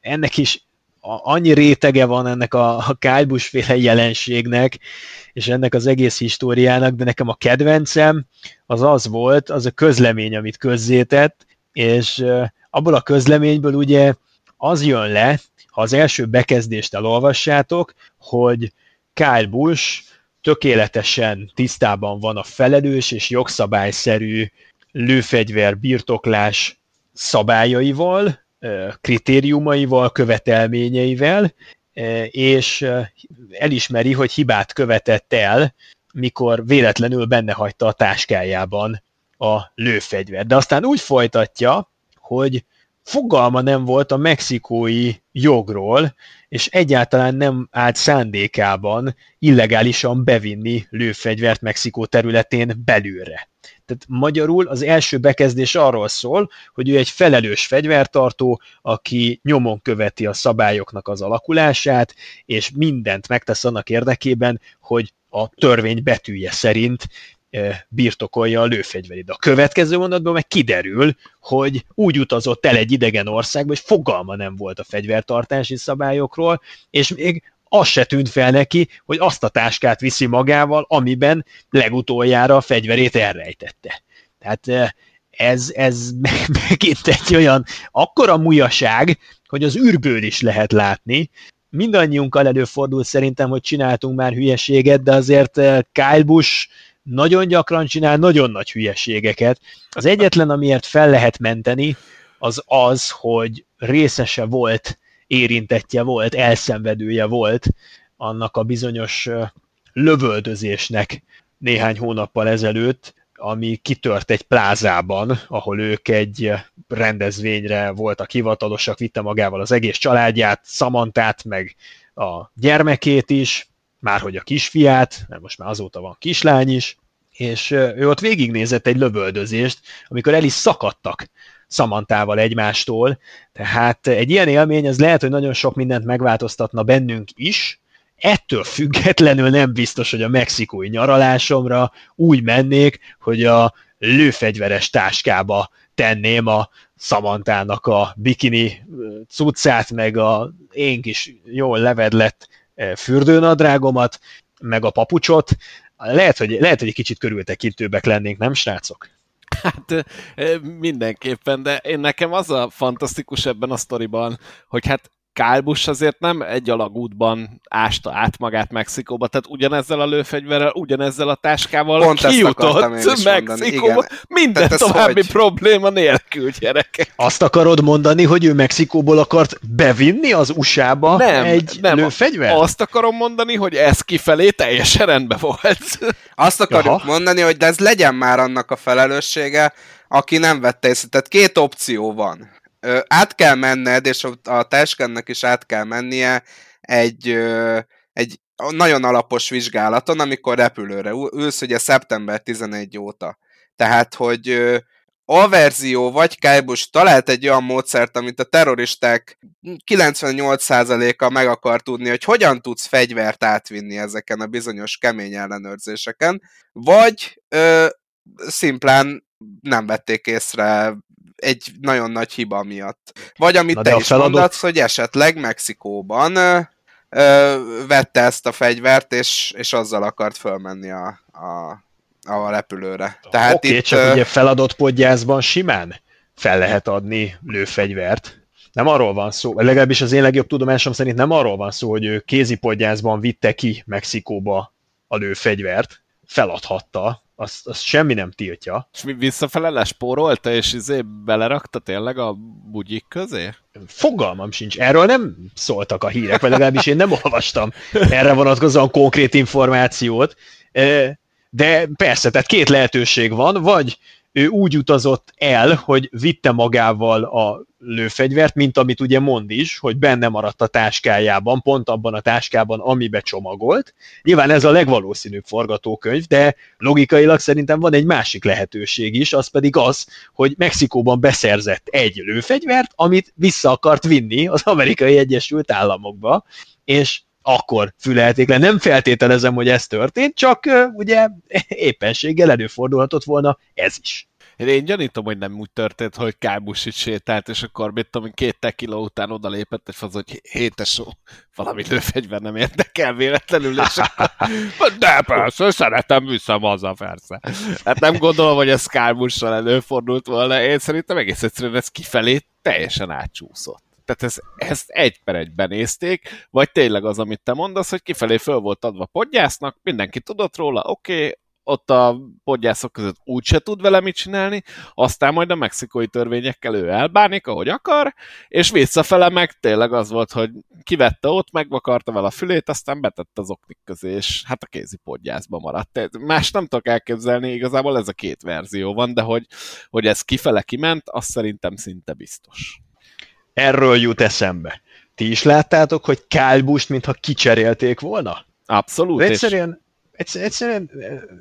ennek is annyi rétege van ennek a, a kájbusféle jelenségnek, és ennek az egész históriának, de nekem a kedvencem az az volt, az a közlemény, amit közzétett, és abból a közleményből ugye az jön le, ha az első bekezdést elolvassátok, hogy Kyle Bush tökéletesen tisztában van a felelős és jogszabályszerű lőfegyver birtoklás szabályaival, kritériumaival, követelményeivel, és elismeri, hogy hibát követett el, mikor véletlenül benne hagyta a táskájában a lőfegyver. De aztán úgy folytatja, hogy fogalma nem volt a mexikói jogról, és egyáltalán nem állt szándékában illegálisan bevinni lőfegyvert Mexikó területén belülre. Tehát magyarul az első bekezdés arról szól, hogy ő egy felelős fegyvertartó, aki nyomon követi a szabályoknak az alakulását, és mindent megtesz annak érdekében, hogy a törvény betűje szerint birtokolja a lőfegyverét. A következő mondatban meg kiderül, hogy úgy utazott el egy idegen országba, hogy fogalma nem volt a fegyvertartási szabályokról, és még az se tűnt fel neki, hogy azt a táskát viszi magával, amiben legutoljára a fegyverét elrejtette. Tehát ez, ez megint egy olyan akkora mujaság, hogy az űrből is lehet látni. Mindannyiunkkal előfordult szerintem, hogy csináltunk már hülyeséget, de azért Kyle Busch nagyon gyakran csinál nagyon nagy hülyeségeket. Az egyetlen, amiért fel lehet menteni, az az, hogy részese volt, érintettje volt, elszenvedője volt annak a bizonyos lövöldözésnek néhány hónappal ezelőtt, ami kitört egy plázában, ahol ők egy rendezvényre voltak hivatalosak, vitte magával az egész családját, Szamantát, meg a gyermekét is, már hogy a kisfiát, mert most már azóta van kislány is, és ő ott végignézett egy lövöldözést, amikor el is szakadtak Szamantával egymástól, tehát egy ilyen élmény, az lehet, hogy nagyon sok mindent megváltoztatna bennünk is, ettől függetlenül nem biztos, hogy a mexikói nyaralásomra úgy mennék, hogy a lőfegyveres táskába tenném a Szamantának a bikini cuccát, meg a én kis jól levedlett fürdőnadrágomat, meg a papucsot. Lehet, hogy, lehet, hogy egy kicsit körültekintőbbek lennénk, nem srácok? Hát mindenképpen, de én nekem az a fantasztikus ebben a sztoriban, hogy hát Kyle Busch azért nem egy alagútban ásta át magát Mexikóba, tehát ugyanezzel a lőfegyverrel, ugyanezzel a táskával Pont kijutott Mexikóba, minden további hogy... probléma nélkül, gyerekek. Azt akarod mondani, hogy ő Mexikóból akart bevinni az USA-ba nem, egy nem, lőfegyvert? Azt akarom mondani, hogy ez kifelé teljesen rendben volt. Azt akarjuk Aha. mondani, hogy de ez legyen már annak a felelőssége, aki nem vette észre. Tehát két opció van ö, át kell menned, és a táskának is át kell mennie egy, ö, egy nagyon alapos vizsgálaton, amikor repülőre ülsz, ugye szeptember 11 óta. Tehát, hogy ö, Alverzió vagy Kájbus talált egy olyan módszert, amit a terroristák 98%-a meg akar tudni, hogy hogyan tudsz fegyvert átvinni ezeken a bizonyos kemény ellenőrzéseken, vagy ö, szimplán nem vették észre egy nagyon nagy hiba miatt. Vagy amit Na te is feladott... mondasz, hogy esetleg Mexikóban ö, ö, vette ezt a fegyvert, és, és azzal akart fölmenni a, a, a repülőre. Tehát Oké, itt, csak ö... ugye feladott podgyászban simán fel lehet adni lőfegyvert. Nem arról van szó, legalábbis az én legjobb tudomásom szerint nem arról van szó, hogy ő kézipodgyászban vitte ki Mexikóba a lőfegyvert, feladhatta azt, azt semmi nem tiltja. És visszafele lespórolta, és izé belerakta tényleg a bugyik közé? Fogalmam sincs. Erről nem szóltak a hírek, vagy legalábbis én nem olvastam erre vonatkozóan konkrét információt. De persze, tehát két lehetőség van, vagy ő úgy utazott el, hogy vitte magával a lőfegyvert, mint amit ugye mond is, hogy benne maradt a táskájában, pont abban a táskában, amibe csomagolt. Nyilván ez a legvalószínűbb forgatókönyv, de logikailag szerintem van egy másik lehetőség is, az pedig az, hogy Mexikóban beszerzett egy lőfegyvert, amit vissza akart vinni az amerikai Egyesült Államokba, és akkor fülelték le. Nem feltételezem, hogy ez történt, csak ugye éppenséggel előfordulhatott volna ez is. Én gyanítom, hogy nem úgy történt, hogy Kábus itt sétált, és akkor mit tudom, két tequila után odalépett, és az, hogy hétes valami lőfegyver nem érdekel véletlenül, és akkor, de persze, szeretem, viszem haza, persze. Hát nem gondolom, hogy ez Kábussal előfordult volna, én szerintem egész egyszerűen ez kifelé teljesen átcsúszott tehát ez, ezt egy per egyben nézték, vagy tényleg az, amit te mondasz, hogy kifelé föl volt adva podgyásznak, mindenki tudott róla, oké, okay, ott a podgyászok között úgyse tud vele mit csinálni, aztán majd a mexikói törvényekkel ő elbánik, ahogy akar, és visszafele meg tényleg az volt, hogy kivette ott, megvakarta vele a fülét, aztán betette az oknik közé, és hát a kézi podgyászba maradt. Más nem tudok elképzelni, igazából ez a két verzió van, de hogy, hogy ez kifele kiment, az szerintem szinte biztos erről jut eszembe. Ti is láttátok, hogy Kálbust, mintha kicserélték volna? Abszolút. egyszerűen, egyszerűen, egyszerűen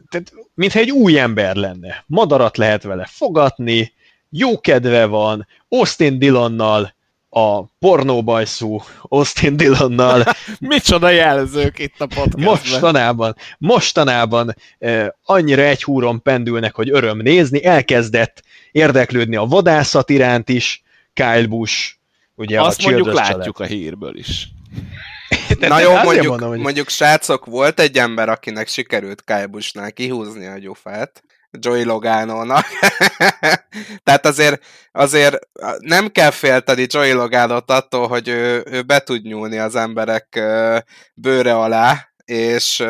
tehát, mintha egy új ember lenne. Madarat lehet vele fogatni, jó kedve van, Austin Dillonnal, a pornóbajszú Austin Dillonnal. Micsoda jelzők itt a podcastben. Mostanában, mostanában eh, annyira egy húron pendülnek, hogy öröm nézni, elkezdett érdeklődni a vadászat iránt is, Kyle Busch Ugye Azt a mondjuk látjuk család. a hírből is. Na jó, mondjuk, mondom, hogy... mondjuk srácok, volt egy ember, akinek sikerült Kálbusnál kihúzni a gyufát, Joey Logano-nak. Tehát azért, azért nem kell félteni Joey Logano-t attól, hogy ő, ő be tud nyúlni az emberek bőre alá, és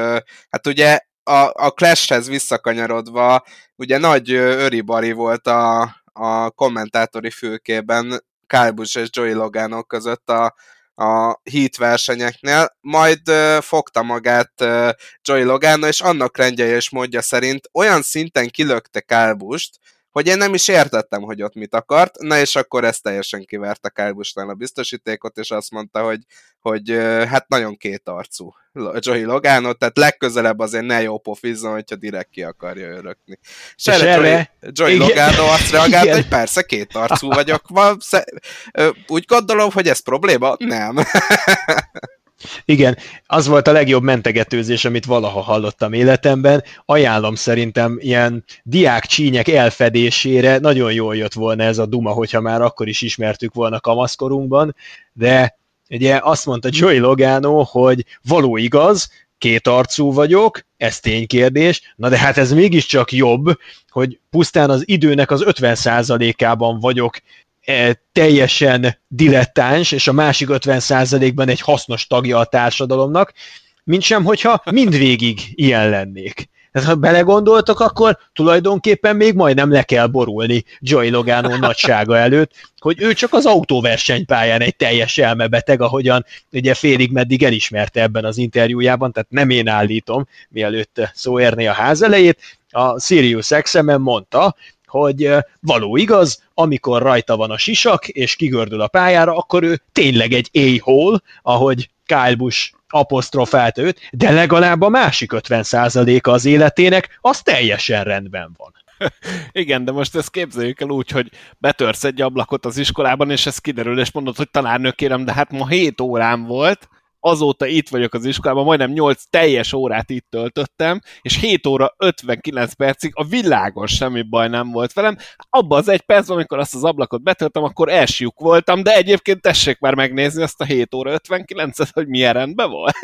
hát ugye a, a Clash-hez visszakanyarodva, ugye nagy öribari volt a, a kommentátori fülkében Kyle Busch és Joey Logano között a, a Heat versenyeknél, majd uh, fogta magát uh, Joey Logano, és annak rendje és módja szerint olyan szinten kilökte Kyle Busch-t, hogy én nem is értettem, hogy ott mit akart, na és akkor ezt teljesen kiverte Kyle Busch-nál a biztosítékot, és azt mondta, hogy, hogy hát nagyon kétarcú Joey Logano, tehát legközelebb azért ne jó pofizzon, hogyha direkt ki akarja örökni. És, erre, Joey, Joey Logano azt reagált, igen. hogy persze kétarcú vagyok. Úgy gondolom, hogy ez probléma? Nem. Igen, az volt a legjobb mentegetőzés, amit valaha hallottam életemben. Ajánlom szerintem ilyen diák csínyek elfedésére. Nagyon jól jött volna ez a duma, hogyha már akkor is ismertük volna kamaszkorunkban, de ugye azt mondta Joey Logano, hogy való igaz, két arcú vagyok, ez ténykérdés, na de hát ez mégiscsak jobb, hogy pusztán az időnek az 50%-ában vagyok teljesen dilettáns, és a másik 50%-ban egy hasznos tagja a társadalomnak, mint sem, hogyha mindvégig ilyen lennék. Tehát ha belegondoltok, akkor tulajdonképpen még majdnem le kell borulni Joy Logano nagysága előtt, hogy ő csak az autóversenypályán egy teljes elmebeteg, ahogyan ugye félig meddig elismerte ebben az interjújában, tehát nem én állítom, mielőtt szó érné a ház elejét, a Sirius XM mondta, hogy való igaz, amikor rajta van a sisak, és kigördül a pályára, akkor ő tényleg egy a-hole, ahogy Kyle Busch apostrofált őt, de legalább a másik 50%-a az életének, az teljesen rendben van. Igen, de most ezt képzeljük el úgy, hogy betörsz egy ablakot az iskolában, és ez kiderül, és mondod, hogy tanárnő kérem, de hát ma 7 órám volt, azóta itt vagyok az iskolában, majdnem 8 teljes órát itt töltöttem, és 7 óra 59 percig a világon semmi baj nem volt velem. Abban az egy percben, amikor azt az ablakot betöltem, akkor elsjuk voltam, de egyébként tessék már megnézni azt a 7 óra 59-et, hogy milyen rendben volt.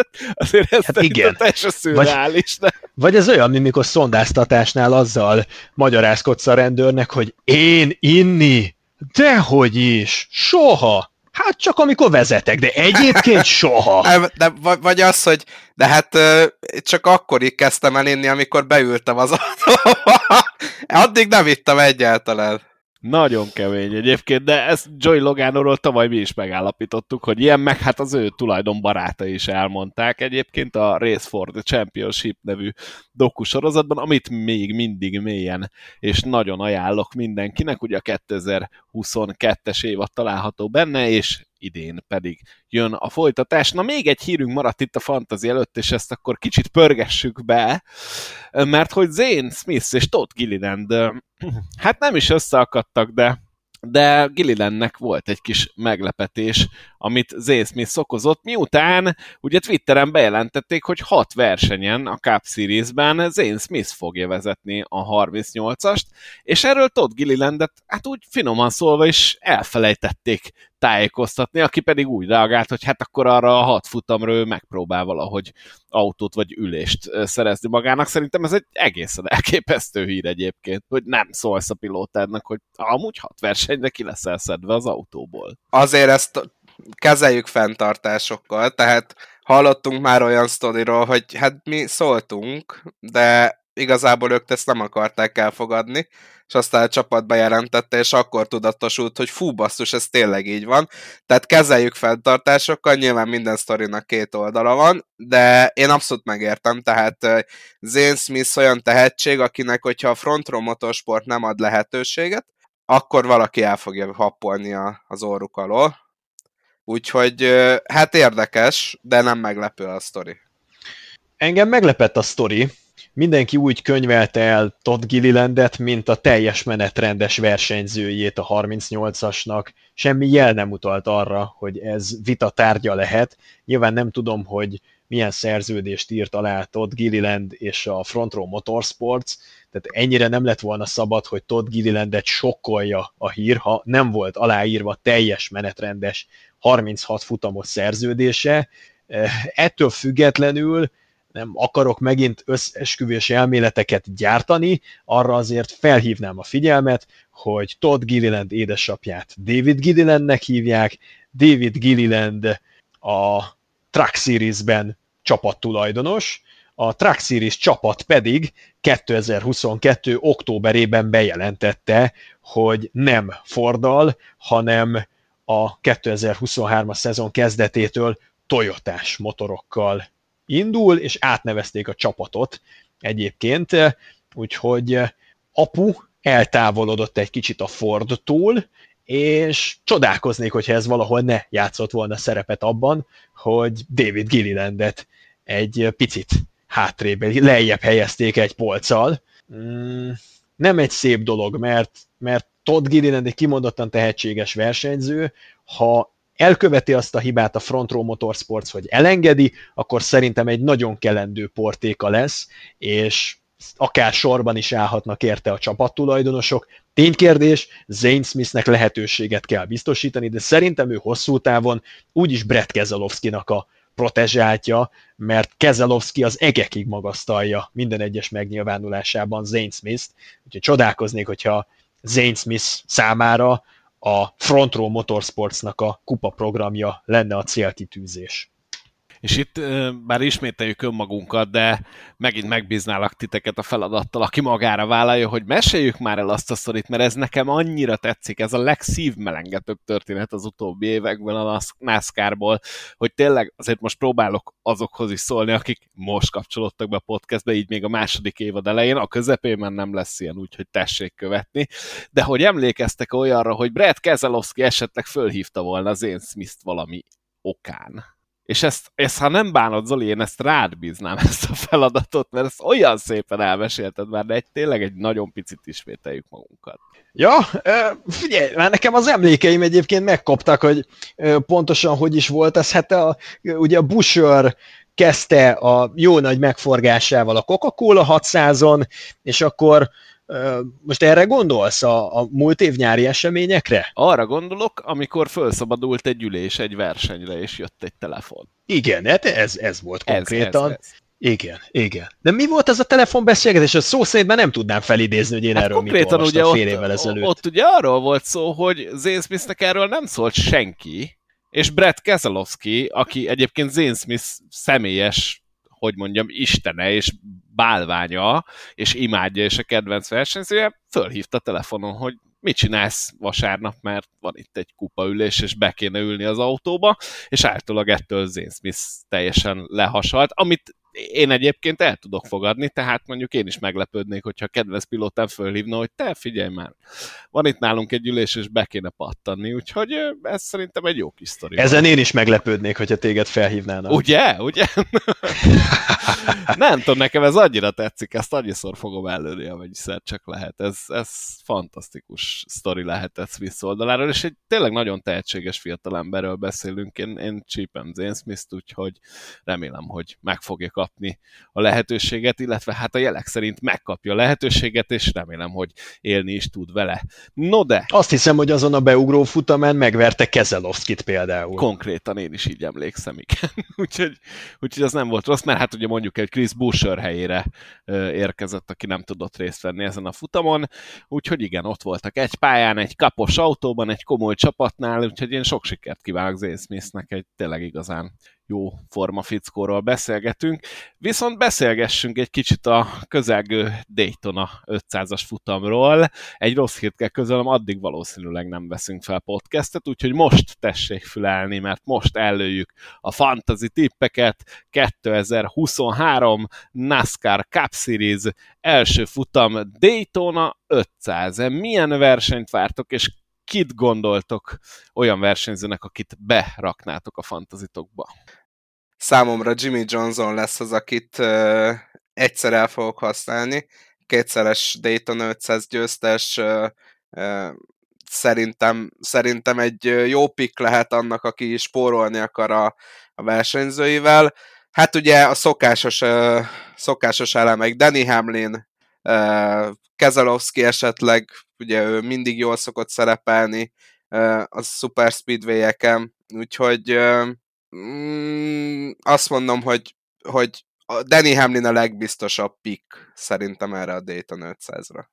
Azért ez hát igen. teljesen szürreális. Vagy, de... vagy ez olyan, mint mikor szondáztatásnál azzal magyarázkodsz a rendőrnek, hogy én inni? Dehogy is! Soha! Hát csak amikor vezetek, de egyébként soha. De, vagy az, hogy de hát csak akkor így kezdtem el inni, amikor beültem az autóba. Addig nem ittam egyáltalán. Nagyon kemény egyébként, de ezt Joy Loganoról tavaly mi is megállapítottuk, hogy ilyen, meg hát az ő tulajdon barátai is elmondták egyébként a Race for the Championship nevű doku sorozatban, amit még mindig mélyen és nagyon ajánlok mindenkinek, ugye a 2022-es évad található benne, és idén pedig jön a folytatás. Na még egy hírünk maradt itt a fantazi előtt, és ezt akkor kicsit pörgessük be, mert hogy Zane Smith és Todd Gilliland hát nem is összeakadtak, de de Gillilandnek volt egy kis meglepetés, amit Zane Smith okozott, miután ugye Twitteren bejelentették, hogy hat versenyen a Cup Series-ben Zane Smith fogja vezetni a 38-ast, és erről Todd Gillilandet, hát úgy finoman szólva is elfelejtették tájékoztatni, aki pedig úgy reagált, hogy hát akkor arra a hat futamról megpróbál valahogy autót vagy ülést szerezni magának. Szerintem ez egy egészen elképesztő hír egyébként, hogy nem szólsz a pilótádnak, hogy amúgy hat versenyre ki lesz elszedve az autóból. Azért ezt kezeljük fenntartásokkal, tehát hallottunk már olyan sztoriról, hogy hát mi szóltunk, de igazából ők ezt nem akarták elfogadni, és aztán a csapat bejelentette, és akkor tudatosult, hogy fú, basszus, ez tényleg így van. Tehát kezeljük fenntartásokkal, nyilván minden sztorinak két oldala van, de én abszolút megértem, tehát Zane Smith olyan tehetség, akinek, hogyha a Front Row Motorsport nem ad lehetőséget, akkor valaki el fogja happolni a, az orruk alól. Úgyhogy hát érdekes, de nem meglepő a sztori. Engem meglepett a sztori, mindenki úgy könyvelte el Todd Gillilandet, mint a teljes menetrendes versenyzőjét a 38-asnak. Semmi jel nem utalt arra, hogy ez vita tárgya lehet. Nyilván nem tudom, hogy milyen szerződést írt alá Todd Gilliland és a Front Row Motorsports, tehát ennyire nem lett volna szabad, hogy Todd Gillilandet sokkolja a hír, ha nem volt aláírva teljes menetrendes 36 futamos szerződése. Ettől függetlenül nem akarok megint összesküvés elméleteket gyártani, arra azért felhívnám a figyelmet, hogy Todd Gilliland édesapját David Gillilandnek hívják, David Gilliland a Truck Series-ben csapattulajdonos, a Truck Series csapat pedig 2022. októberében bejelentette, hogy nem Fordal, hanem a 2023-as szezon kezdetétől Toyotás motorokkal indul, és átnevezték a csapatot egyébként, úgyhogy apu eltávolodott egy kicsit a Fordtól, és csodálkoznék, hogyha ez valahol ne játszott volna szerepet abban, hogy David Gillilandet egy picit hátrébb, lejjebb helyezték egy polccal. Mm, nem egy szép dolog, mert, mert Todd Gilliland egy kimondottan tehetséges versenyző, ha elköveti azt a hibát a Front Row Motorsports, hogy elengedi, akkor szerintem egy nagyon kelendő portéka lesz, és akár sorban is állhatnak érte a csapattulajdonosok. Ténykérdés, Zane Smithnek lehetőséget kell biztosítani, de szerintem ő hosszú távon úgyis Brett Keselowski-nak a protezsáltja, mert Keselowski az egekig magasztalja minden egyes megnyilvánulásában Zane Smith-t, úgyhogy csodálkoznék, hogyha Zane Smith számára a Front Row Motorsportsnak a kupa programja lenne a célkitűzés. És itt bár ismételjük önmagunkat, de megint megbíználak titeket a feladattal, aki magára vállalja, hogy meséljük már el azt a sztorit, mert ez nekem annyira tetszik, ez a legszívmelengetőbb történet az utóbbi években a NASCAR-ból, hogy tényleg azért most próbálok azokhoz is szólni, akik most kapcsolódtak be a podcastbe, így még a második évad elején, a közepében nem lesz ilyen, úgyhogy tessék követni. De hogy emlékeztek olyanra, hogy Brad Keselowski esetleg fölhívta volna az én Smith-t valami okán és ezt, ezt ha nem bánod, Zoli, én ezt rád bíznám ezt a feladatot, mert ezt olyan szépen elmesélted már, de egy, tényleg egy nagyon picit ismételjük magunkat. Ja, figyelj, már nekem az emlékeim egyébként megkoptak, hogy pontosan hogy is volt ez. Hát a, ugye a Busher kezdte a jó nagy megforgásával a Coca-Cola 600-on, és akkor most erre gondolsz a, a múlt év nyári eseményekre? Arra gondolok, amikor felszabadult egy ülés egy versenyre, és jött egy telefon. Igen, hát ez, ez volt konkrétan. Ez, ez, ez. Igen, igen. De mi volt ez a telefonbeszélgetés? A szó szerint nem tudnám felidézni, hogy én hát erről mit olvastam ugye fél ott, évvel ezelőtt. Ott ugye arról volt szó, hogy Zane Smithnek erről nem szólt senki, és Brett Keselowski, aki egyébként Zane Smith személyes hogy mondjam, istene és bálványa, és imádja, és a kedvenc versenyzője, fölhívta telefonon, hogy mit csinálsz vasárnap, mert van itt egy kupaülés, és be kéne ülni az autóba, és általában ettől Zane Smith teljesen lehasalt, amit én egyébként el tudok fogadni, tehát mondjuk én is meglepődnék, hogyha a kedvenc pilótám fölhívna, hogy te figyelj már, van itt nálunk egy ülés, és be kéne pattanni, úgyhogy ez szerintem egy jó kis sztori. Ezen van. én is meglepődnék, hogyha téged felhívnának. Ugye? Ugye? Nem tudom, nekem ez annyira tetszik, ezt annyiszor fogom előni, amennyiszer csak lehet. Ez, ez fantasztikus sztori lehetett Smith oldaláról, és egy tényleg nagyon tehetséges fiatalemberről beszélünk. Én, én csípem Zane Smith-t, úgyhogy remélem, hogy meg fogja kapni a lehetőséget, illetve hát a jelek szerint megkapja a lehetőséget, és remélem, hogy élni is tud vele. No de... Azt hiszem, hogy azon a beugró futamán megverte Kezelovskit például. Konkrétan én is így emlékszem, igen. úgyhogy, úgyhogy az nem volt rossz, mert hát ugye mondjuk egy Chris Busher helyére érkezett, aki nem tudott részt venni ezen a futamon, úgyhogy igen, ott voltak egy pályán, egy kapos autóban, egy komoly csapatnál, úgyhogy én sok sikert kívánok Zane Smithnek, egy tényleg igazán jó forma fickóról beszélgetünk. Viszont beszélgessünk egy kicsit a közelgő Daytona 500-as futamról. Egy rossz hírt kell közölöm, addig valószínűleg nem veszünk fel podcastet, úgyhogy most tessék fülelni, mert most előjük a fantasy tippeket. 2023 NASCAR Cup Series első futam Daytona 500. Milyen versenyt vártok, és kit gondoltok olyan versenyzőnek, akit beraknátok a fantazitokba? Számomra Jimmy Johnson lesz az, akit uh, egyszer el fogok használni. Kétszeres Dayton 500 győztes, uh, uh, szerintem, szerintem egy jó pick lehet annak, aki spórolni akar a, a versenyzőivel. Hát ugye a szokásos, uh, szokásos elemek, Danny Hamlin, uh, Kezelowski esetleg, ugye ő mindig jól szokott szerepelni uh, a Super Speedway-eken, úgyhogy uh, mm, azt mondom, hogy, hogy a Danny Hamlin a legbiztosabb pick szerintem erre a Dayton 500-ra.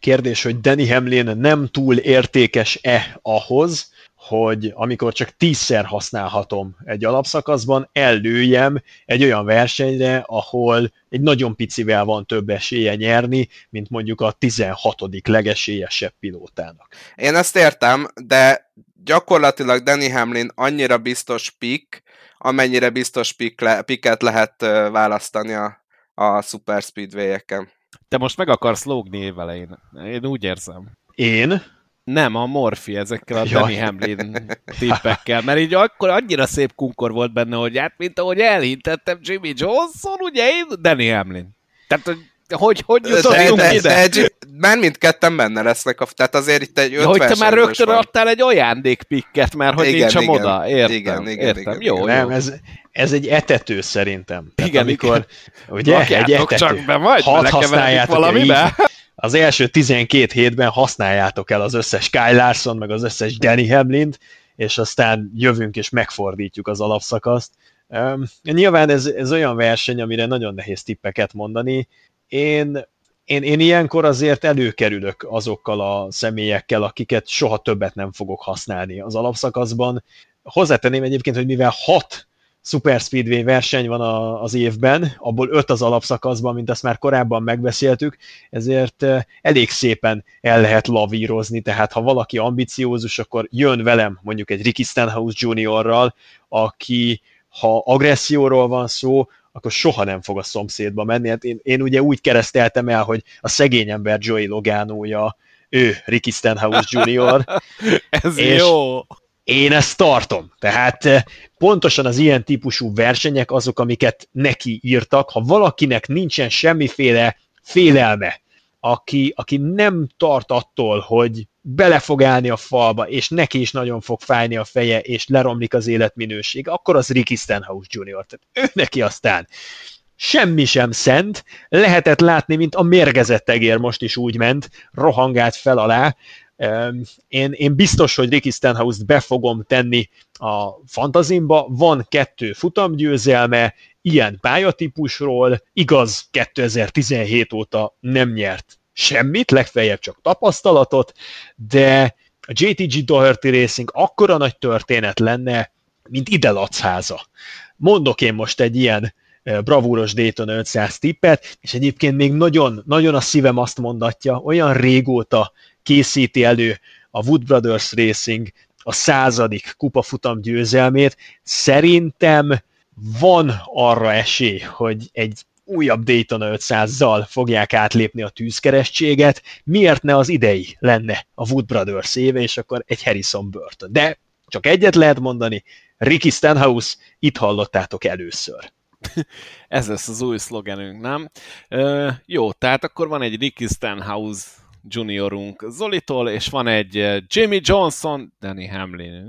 Kérdés, hogy Danny Hamlin nem túl értékes-e ahhoz, hogy amikor csak tízszer használhatom egy alapszakaszban, ellőjem egy olyan versenyre, ahol egy nagyon picivel van több esélye nyerni, mint mondjuk a 16. legesélyesebb pilótának. Én ezt értem, de gyakorlatilag Danny Hamlin annyira biztos pick, amennyire biztos pick le, picket lehet választani a, a Super Speedway-eken. Te most meg akarsz lógni évelején. Én úgy érzem. Én? Nem, a Morphy ezekkel a. Danny Hamlin tippekkel, mert így akkor annyira szép kunkor volt benne, hogy hát, mint ahogy elhintettem Jimmy Johnson, ugye én Danny Hamlin. Tehát, hogy hogy, hogy jutottunk de, ide? De, már mindketten benne lesznek, a, tehát azért itt egy öt ja, Hogy te már rögtön van. adtál egy ajándékpikket, mert hogy igen, nincs igen, oda, értem, igen, igen, értem, igen, jó, Nem, ez, ez egy etető szerintem. Tehát igen, amikor, igen. ugye, egy etető. csak be, majd Hadd használjátok valamibe. Így, az első 12 hétben használjátok el az összes Kyle Larson, meg az összes Danny Hamlin-t, és aztán jövünk és megfordítjuk az alapszakaszt. Um, nyilván ez, ez olyan verseny, amire nagyon nehéz tippeket mondani, én, én, én ilyenkor azért előkerülök azokkal a személyekkel, akiket soha többet nem fogok használni az alapszakaszban. Hozzátenném egyébként, hogy mivel hat Super Speedway verseny van a, az évben, abból öt az alapszakaszban, mint azt már korábban megbeszéltük, ezért eh, elég szépen el lehet lavírozni, tehát ha valaki ambiciózus, akkor jön velem mondjuk egy Ricky Stenhouse Juniorral, aki ha agresszióról van szó, akkor soha nem fog a szomszédba menni. Hát én, én ugye úgy kereszteltem el, hogy a szegény ember Joey Logánója, ő Ricky Stenhouse Jr. Ez és jó! Én ezt tartom. Tehát eh, pontosan az ilyen típusú versenyek azok, amiket neki írtak. Ha valakinek nincsen semmiféle félelme aki, aki nem tart attól, hogy bele fog állni a falba, és neki is nagyon fog fájni a feje, és leromlik az életminőség, akkor az Ricky Stenhouse Jr. Tehát ő neki aztán semmi sem szent, lehetett látni, mint a mérgezett egér most is úgy ment, rohangált fel alá. Én, én biztos, hogy Ricky Stenhouse-t be fogom tenni a fantazimba, van kettő futamgyőzelme, ilyen pályatípusról, igaz 2017 óta nem nyert semmit, legfeljebb csak tapasztalatot, de a JTG Doherty Racing akkora nagy történet lenne, mint ide Lacháza. Mondok én most egy ilyen bravúros Dayton 500 tippet, és egyébként még nagyon, nagyon a szívem azt mondatja, olyan régóta készíti elő a Wood Brothers Racing a századik kupafutam győzelmét. Szerintem van arra esély, hogy egy újabb Dayton 500-zal fogják átlépni a tűzkeresztséget, miért ne az idei lenne a Wood Brothers éve, és akkor egy Harrison Burton. De csak egyet lehet mondani, Ricky Stenhouse, itt hallottátok először. Ez lesz az új szlogenünk, nem? Ö, jó, tehát akkor van egy Ricky Stenhouse juniorunk Zolitól, és van egy Jimmy Johnson, Danny Hamlin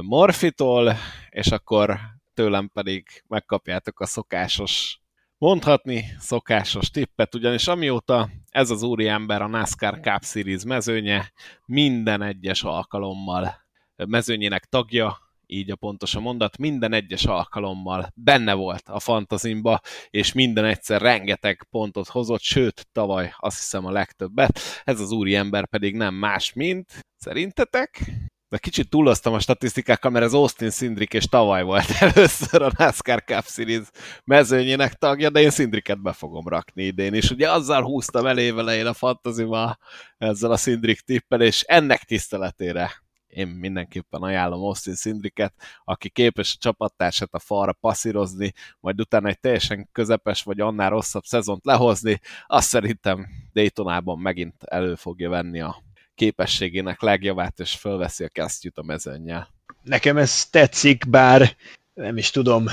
Morfitól, és akkor tőlem pedig megkapjátok a szokásos mondhatni szokásos tippet, ugyanis amióta ez az úriember a NASCAR Cup Series mezőnye minden egyes alkalommal mezőnyének tagja, így a pontos a mondat, minden egyes alkalommal benne volt a fantazimba, és minden egyszer rengeteg pontot hozott, sőt, tavaly azt hiszem a legtöbbet. Ez az úri ember pedig nem más, mint szerintetek? De kicsit túloztam a statisztikákkal, mert az Austin Szindrik és tavaly volt először a NASCAR Cup Series mezőnyének tagja, de én Szindriket be fogom rakni idén is. Ugye azzal húztam el évelején a fantazima ezzel a Szindrik tippel, és ennek tiszteletére én mindenképpen ajánlom Austin Szindriket, aki képes a csapattársát a falra passzírozni, majd utána egy teljesen közepes vagy annál rosszabb szezont lehozni, azt szerintem Daytonában megint elő fogja venni a képességének legjavát, és fölveszi a kesztyűt a mezőnnyel. Nekem ez tetszik, bár nem is tudom,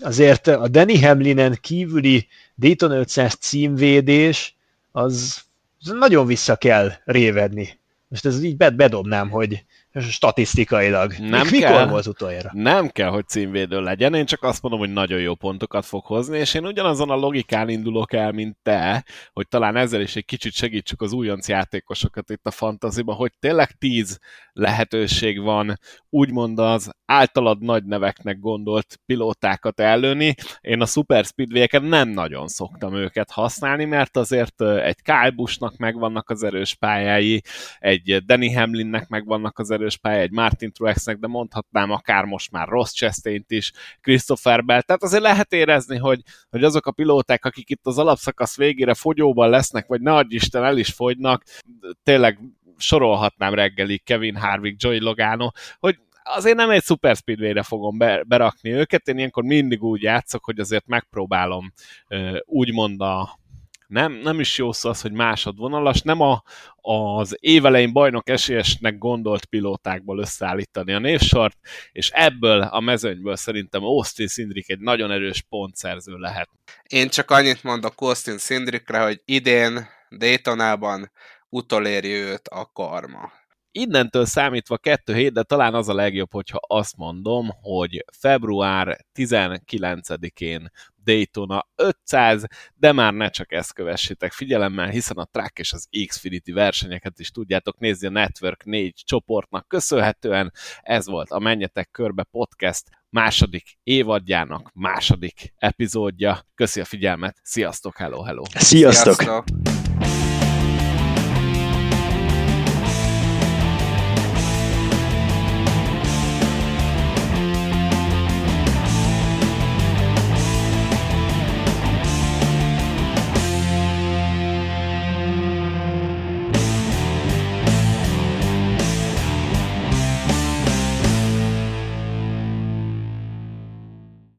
azért a Danny Hamlinen kívüli Dayton 500 címvédés, az, az nagyon vissza kell révedni. Most ez így bedobnám, hogy statisztikailag. Nem Mikor kell, volt utoljára? Nem kell, hogy címvédő legyen, én csak azt mondom, hogy nagyon jó pontokat fog hozni, és én ugyanazon a logikán indulok el, mint te, hogy talán ezzel is egy kicsit segítsük az újonc játékosokat itt a fantaziban, hogy tényleg tíz lehetőség van, úgymond az általad nagy neveknek gondolt pilótákat ellőni. Én a Super Speedway-eken nem nagyon szoktam őket használni, mert azért egy Kyle Busch-nak megvannak az erős pályái, egy Danny Hamlinnek megvannak az erős pályái, egy Martin Truexnek, de mondhatnám akár most már Ross chastain is, Christopher Bell, tehát azért lehet érezni, hogy, hogy azok a pilóták, akik itt az alapszakasz végére fogyóban lesznek, vagy ne adj Isten el is fogynak, tényleg sorolhatnám reggelig Kevin Harvick, Joey Logano, hogy azért nem egy Super Speedway-re fogom berakni őket, én ilyenkor mindig úgy játszok, hogy azért megpróbálom úgymond a, nem, nem is jó szó az, hogy másodvonalas, nem a, az évelején bajnok esélyesnek gondolt pilótákból összeállítani a névsort, és ebből a mezőnyből szerintem Austin Szindrik egy nagyon erős pontszerző lehet. Én csak annyit mondok Austin Szindrikre, hogy idén Daytonában utoléri őt a karma innentől számítva kettő hét, de talán az a legjobb, hogyha azt mondom, hogy február 19-én Daytona 500, de már ne csak ezt kövessétek figyelemmel, hiszen a Track és az Xfinity versenyeket is tudjátok nézni a Network 4 csoportnak köszönhetően. Ez volt a Menjetek Körbe podcast második évadjának második epizódja. Köszi a figyelmet, sziasztok, hello, hello! Sziasztok! Sziasztok.